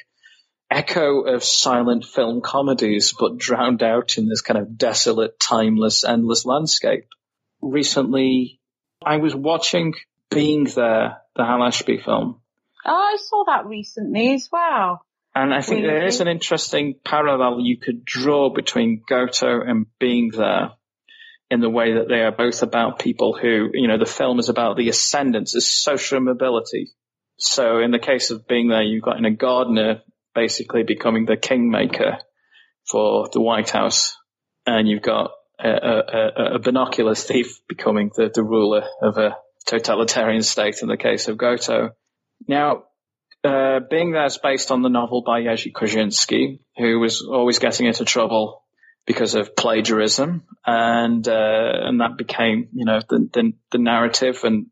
echo of silent film comedies, but drowned out in this kind of desolate, timeless, endless landscape. Recently, I was watching Being There, the Hal Ashby film. Oh, I saw that recently as well. And I think really? there is an interesting parallel you could draw between Goto and Being There in the way that they are both about people who, you know, the film is about the ascendance, is social mobility. So in the case of Being There, you've got in a gardener basically becoming the kingmaker for the White House, and you've got a, a, a binoculars thief becoming the, the ruler of a totalitarian state in the case of Goto. Now, uh, being there is based on the novel by Jerzy Kosinski, who was always getting into trouble because of plagiarism, and uh, and that became you know the the, the narrative and,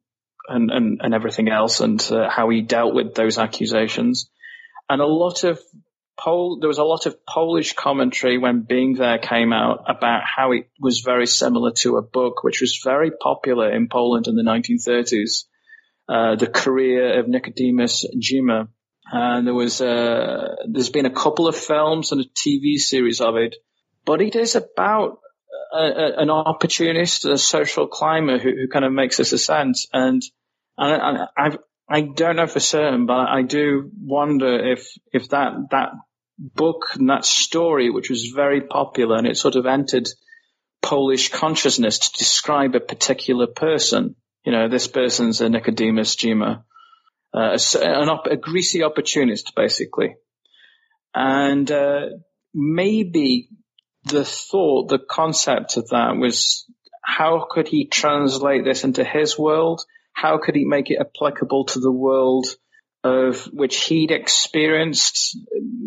and and and everything else, and uh, how he dealt with those accusations, and a lot of Pol- there was a lot of Polish commentary when Being There came out about how it was very similar to a book which was very popular in Poland in the 1930s uh, the career of Nicodemus Dyzma. And there was, uh, there's been a couple of films and a TV series of it, but it is about a, a, an opportunist, a social climber who, who kind of makes this ascent. And, and I, I don't know for certain, but I do wonder if, if that, that book and that story, which was very popular and it sort of entered Polish consciousness to describe a particular person, you know, this person's a Nicodemus Dyzma, uh, a, op- a, greasy opportunist, basically. And uh, maybe the thought, the concept of that was how could he translate this into his world? How could he make it applicable to the world of which he'd experienced?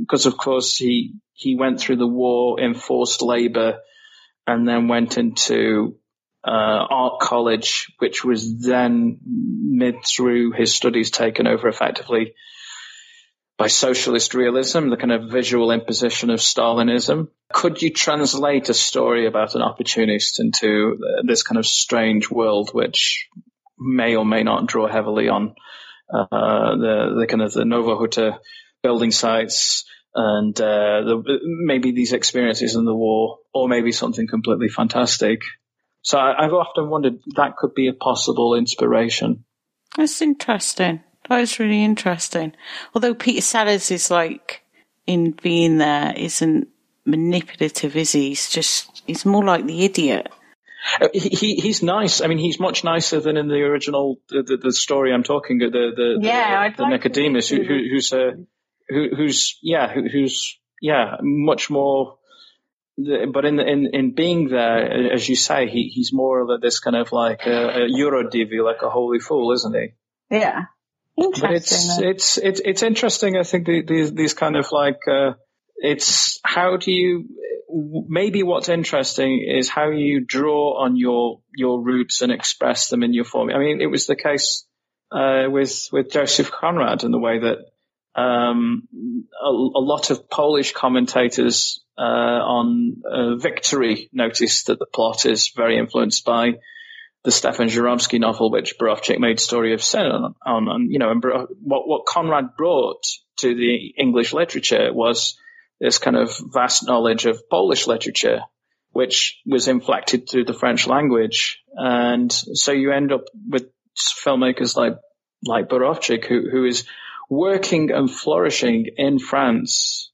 Because of course he he went through the war in forced labor and then went into uh, art college, which was then mid through his studies taken over effectively by socialist realism, the kind of visual imposition of Stalinism. Could you translate a story about an opportunist into this kind of strange world, which may or may not draw heavily on uh, the the kind of the Nowa building sites and uh, the, maybe these experiences in the war, or maybe something completely fantastic. So I, have often wondered that could be a possible inspiration. That's interesting. That is really interesting. Although Peter Sellers is like in being there isn't manipulative, is he? He's just he's more like the idiot. Uh, he, he's nice. I mean, he's much nicer than in the original the, the, the story I'm talking. The the yeah, the, the like Nicodemus, who, who, who's a who, who's yeah, who, who's yeah, much more but in in in being there, as you say, he he's more of this kind of like a, a yurodivy, like a holy fool, isn't he? Yeah, interesting. But it's it's it's it's interesting. I think the, these these kind of like uh, it's how do you maybe what's interesting is how you draw on your your roots and express them in your form. I mean, it was the case uh, with with Joseph Conrad in the way that um, a, a, lot of Polish commentators uh, on uh, Victory noticed that the plot is very influenced by the Stefan Żeromski novel, which Borowczyk made Story of Sin on. on and, you know, and what, what Conrad brought to the English literature was this kind of vast knowledge of Polish literature, which was inflected through the French language. And so you end up with filmmakers like, like Borowczyk, who, who is working and flourishing in France,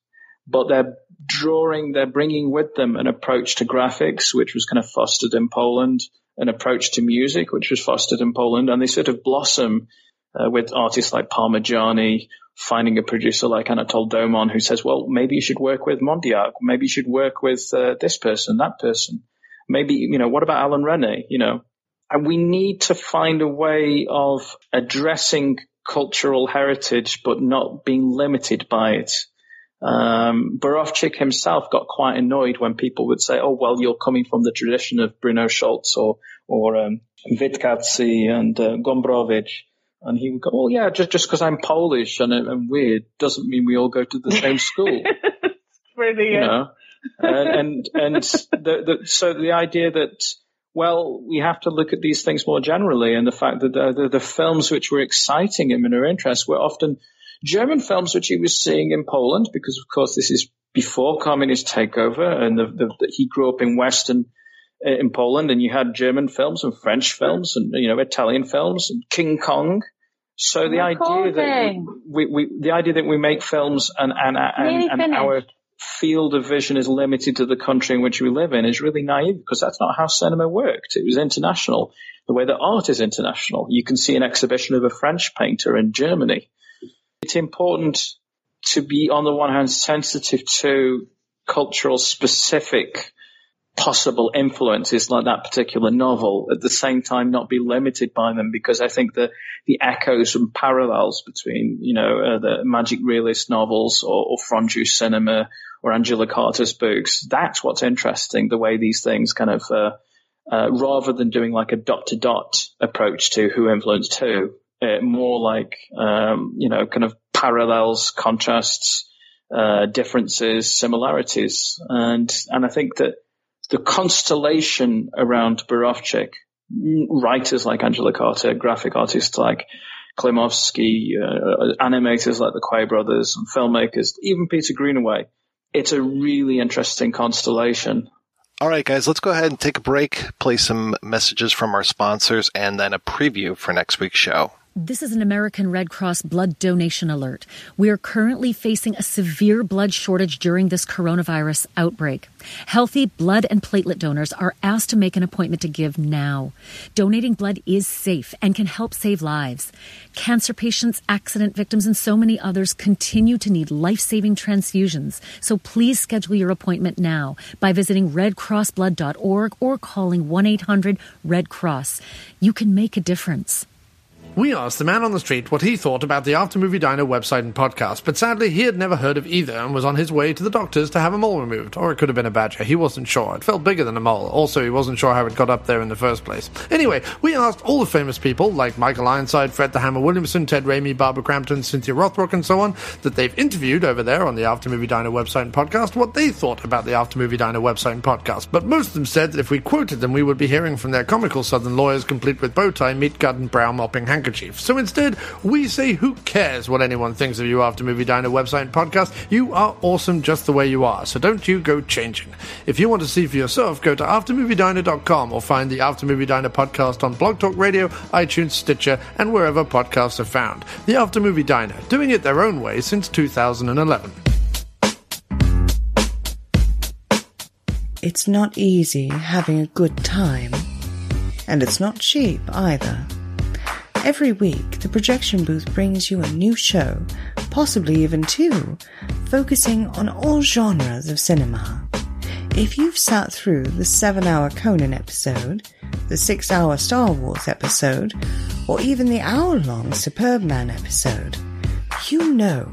but they're drawing, they're bringing with them an approach to graphics, which was kind of fostered in Poland, an approach to music, which was fostered in Poland, and they sort of blossom uh, with artists like Parmigiani, finding a producer like Anatole Dauman who says, well, maybe you should work with Mondiak, maybe you should work with uh, this person, that person. Maybe, you know, what about Alain Resnais, you know? And we need to find a way of addressing cultural heritage, but not being limited by it. Um, Borowczyk himself got quite annoyed when people would say, "Oh, well, you're coming from the tradition of Bruno Schulz or or um, Witkacy and uh, Gombrowicz," and he would go, "Oh, yeah, just just because I'm Polish and, and weird doesn't mean we all go to the same school." [laughs] brilliant. You know? and and, and the, the, so the idea that well, we have to look at these things more generally, and the fact that the, the, the films which were exciting him in her interest were often German films which he was seeing in Poland, because of course this is before communist takeover, and the, the, he grew up in Western uh, in Poland, and you had German films and French films and you know Italian films and King Kong. So the idea that we, we, we, the idea that we make films and and and, and our field of vision is limited to the country in which we live in is really naive because that's not how cinema worked. It was international. The way that art is international. You can see an exhibition of a French painter in Germany. It's important to be on the one hand sensitive to cultural specific possible influences like that particular novel at the same time not be limited by them because I think the the echoes and parallels between you know uh, the magic realist novels or, or Franju cinema or Angela Carter's books that's what's interesting the way these things kind of uh, uh, rather than doing like a dot to dot approach to who influenced who more like um, you know kind of parallels contrasts uh, differences similarities and and I think that the constellation around Borowczyk, writers like Angela Carter, graphic artists like Klimowski, uh, animators like the Quay brothers, and filmmakers, even Peter Greenaway. It's a really interesting constellation. All right, guys, let's go ahead and take a break, play some messages from our sponsors, and then a preview for next week's show. This is an American Red Cross blood donation alert. We are currently facing a severe blood shortage during this coronavirus outbreak. Healthy blood and platelet donors are asked to make an appointment to give now. Donating blood is safe and can help save lives. Cancer patients, accident victims, and so many others continue to need life-saving transfusions. So please schedule your appointment now by visiting redcrossblood.org or calling 1-800-RED CROSS. You can make a difference. We asked the man on the street what he thought about the After Movie Diner website and podcast, but sadly he had never heard of either and was on his way to the doctor's to have a mole removed. Or it could have been a badger. He wasn't sure. It felt bigger than a mole. Also, he wasn't sure how it got up there in the first place. Anyway, we asked all the famous people, like Michael Ironside, Fred the Hammer Williamson, Ted Raimi, Barbara Crampton, Cynthia Rothrock, and so on, that they've interviewed over there on the After Movie Diner website and podcast, what they thought about the After Movie Diner website and podcast. But most of them said that if we quoted them, we would be hearing from their comical southern lawyers complete with bow tie, meat gut, and brow mopping handkerchief. So instead, Instead, we say who cares what anyone thinks of you after Movie Diner website and podcast. You are awesome just the way you are, so don't you go changing. If you want to see for yourself, go to aftermoviediner.com or find the After Movie Diner podcast on Blog Talk Radio, iTunes, Stitcher, and wherever podcasts are found. The After Movie Diner, doing it their own way since 2011. It's not easy having a good time, and it's not cheap either. Every week, the projection booth brings you a new show, possibly even two, focusing on all genres of cinema. If you've sat through the seven hour Conan episode, the six hour Star Wars episode, or even the hour long Superbman episode, you know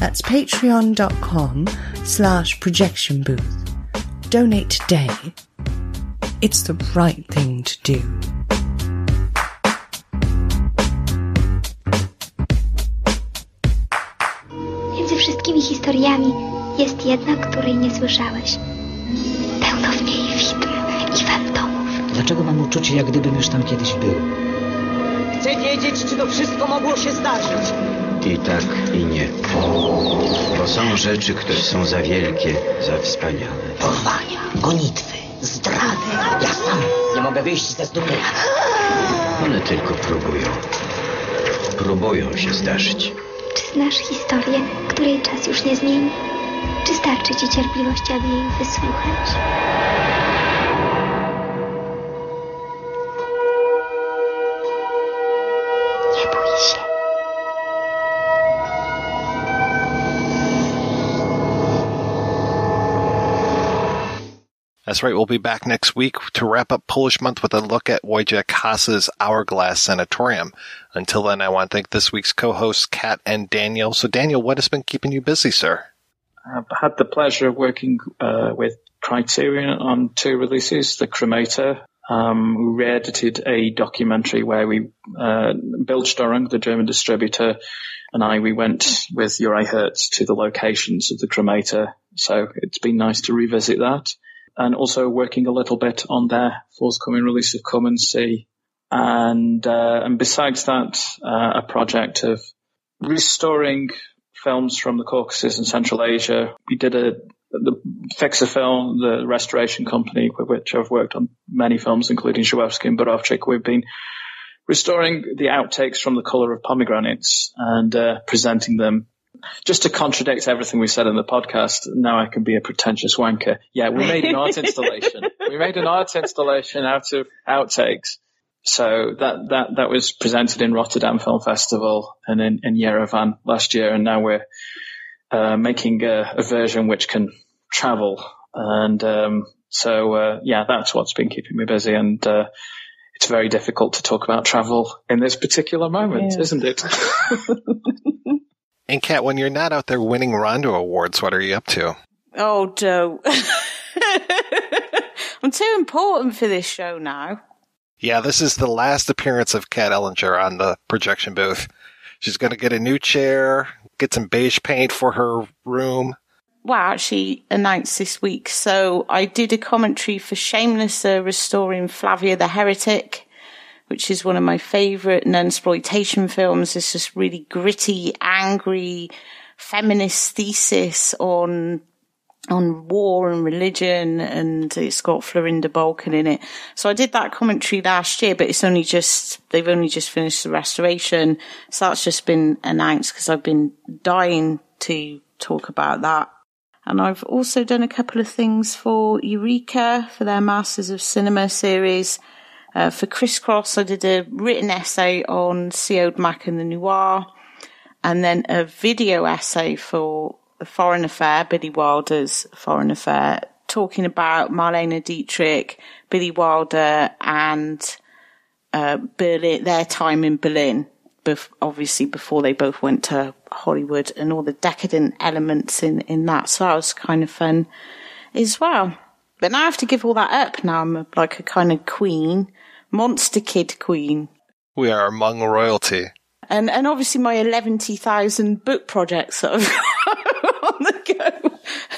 that's patreon.com slash projection booth. Donate today. It's the right thing to do. Między wszystkimi historiami jest jedna, której nie słyszałeś. Pełno w niej widm i fantomów. Dlaczego mam uczucie, jak gdybym już tam kiedyś był? Chcę wiedzieć, czy to wszystko mogło się zdarzyć. I tak, i nie. Bo są rzeczy, które są za wielkie, za wspaniałe. Porwania, gonitwy, zdrady. Ja sam nie mogę wyjść ze snu. One tylko próbują. Próbują się zdarzyć. Czy znasz historię, której czas już nie zmieni? Czy starczy ci cierpliwości, aby jej wysłuchać? That's right. We'll be back next week to wrap up Polish Month with a look at Wojciech Has's Hourglass Sanatorium. Until then, I want to thank this week's co-hosts, Kat and Daniel. So, Daniel, what has been keeping you busy, sir? I've had the pleasure of working uh, with Criterion on two releases, The Cremator. Um, we edited a documentary where we, uh, Bildstörung, the German distributor, and I, we went with Juraj Herz to the locations of the cremator. So it's been nice to revisit that. And also working a little bit on their forthcoming release of Come and See. And, uh, and besides that, uh, a project of restoring films from the Caucasus and Central Asia. We did a, the Fixer film, the restoration company with which I've worked on many films, including Żuławski and Borowczyk. We've been restoring the outtakes from The Color of Pomegranates and uh, presenting them. Just to contradict everything we said in the podcast, now I can be a pretentious wanker. Yeah, we made an art [laughs] installation. We made an art installation out of outtakes. So that, that, that was presented in Rotterdam Film Festival and in, in Yerevan last year. And now we're, uh, making a, a version which can travel. And, um, so, uh, yeah, that's what's been keeping me busy. And, uh, it's very difficult to talk about travel in this particular moment, isn't it? [laughs] And Kat, when you're not out there winning Rondo Awards, what are you up to? Oh, Joe. [laughs] I'm too important for this show now. Yeah, this is the last appearance of Kat Ellinger on the projection booth. She's going to get a new chair, get some beige paint for her room. Well, actually announced this week. So I did a commentary for Shameless, uh, restoring Flavia the Heretic, which is one of my favourite non-exploitation films. It's just really gritty, angry, feminist thesis on on war and religion and it's got Florinda Bolkan in it. So I did that commentary last year, but it's only just, they've only just finished the restoration. So that's just been announced because I've been dying to talk about that. And I've also done a couple of things for Eureka for their Masters of Cinema series. Uh, for Crisscross, I did a written essay on Siodmak and the Noir, and then a video essay for the Foreign Affair, Billy Wilder's Foreign Affair, talking about Marlene Dietrich, Billy Wilder, and uh, Berlin, their time in Berlin. Bef- obviously, before they both went to Hollywood, and all the decadent elements in in that. So that was kind of fun as well. But now I have to give all that up. Now I'm like a kind of queen, monster kid queen. We are among royalty. And and obviously my eleven thousand book projects that I've [laughs] got on the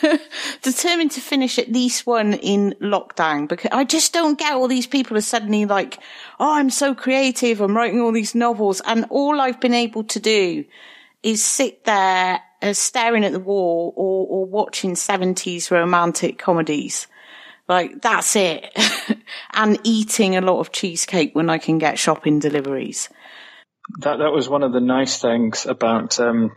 go. [laughs] Determined to finish at least one in lockdown because I just don't get all these people are suddenly like, oh, I'm so creative. I'm writing all these novels, and all I've been able to do is sit there uh, staring at the wall or or watching seventies romantic comedies. Like that's it, [laughs] and eating a lot of cheesecake when I can get shopping deliveries. that that was one of the nice things about um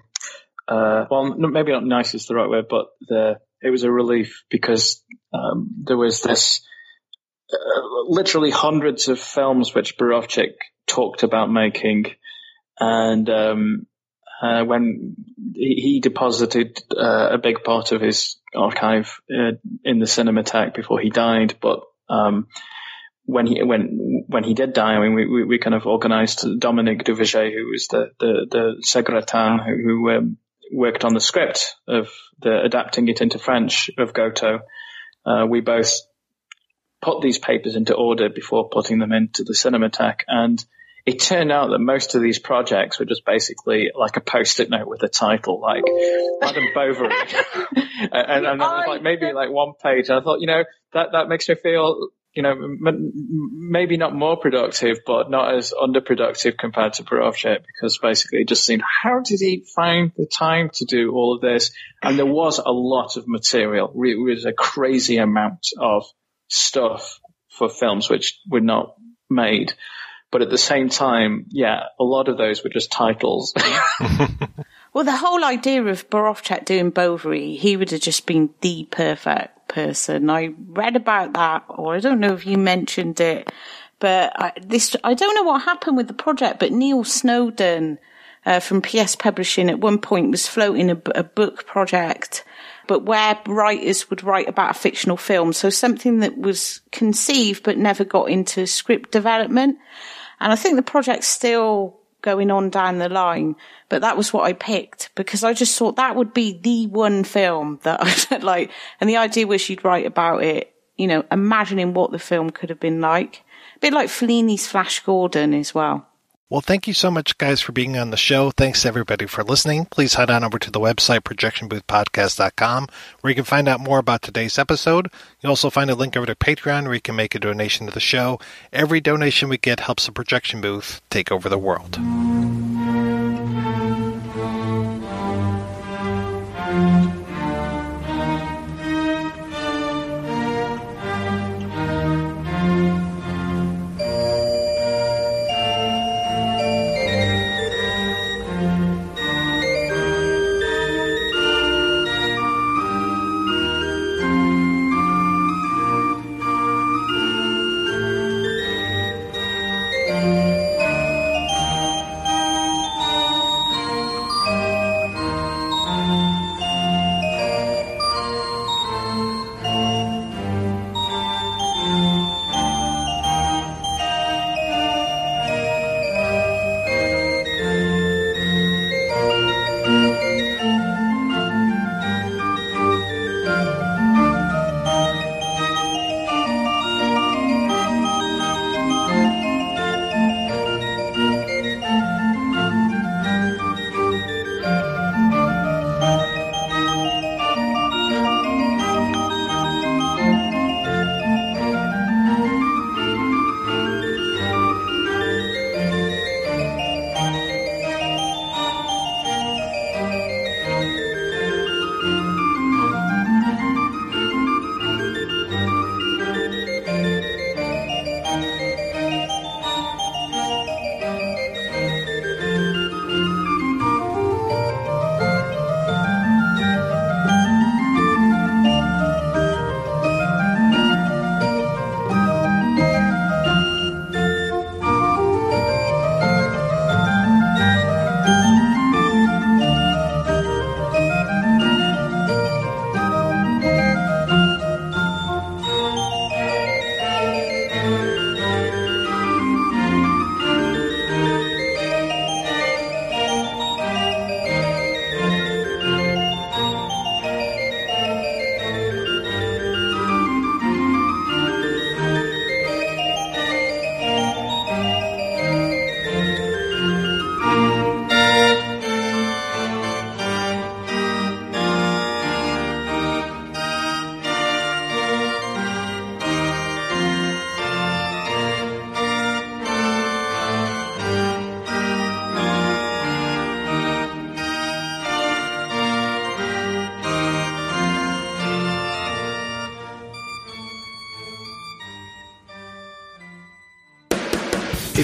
uh well maybe not nice is the right word but the it was a relief because um there was this uh, literally hundreds of films which Borowczyk talked about making and um uh, when he, deposited uh, a big part of his archive uh, in the Cinematheque before he died, but um, when he when when he did die, I mean, we we, we kind of organised Dominic Duverger, who was the the the secrétaire who, who um, worked on the script of the adapting it into French of Goto. Uh, we both put these papers into order before putting them into the Cinematheque, and it turned out that most of these projects were just basically like a post-it note with a title, like Madame Bovary, [laughs] and, and, and was like maybe like one page. I thought, you know, that that makes me feel, you know, m- maybe not more productive, but not as underproductive compared to Borowczyk, because basically it just seemed, how did he find the time to do all of this? And there was a lot of material. It was a crazy amount of stuff for films which were not made. But at the same time, yeah, a lot of those were just titles. [laughs] well, the whole idea of Borowczyk doing Bovary, he would have just been the perfect person. I read about that, or I don't know if you mentioned it, but I, this, I don't know what happened with the project, but Neil Snowdon uh, from PS Publishing at one point was floating a, a book project but where writers would write about a fictional film. So something that was conceived but never got into script development. And I think the project's still going on down the line, but that was what I picked because I just thought that would be the one film that [laughs] I would like. And the idea was you'd write about it, you know, imagining what the film could have been like. A bit like Fellini's Flash Gordon as well. Well, thank you so much, guys, for being on the show. Thanks everybody for listening. Please head on over to the website, projectionboothpodcast.com, where you can find out more about today's episode. You'll also find a link over to Patreon where you can make a donation to the show. Every donation we get helps the projection booth take over the world.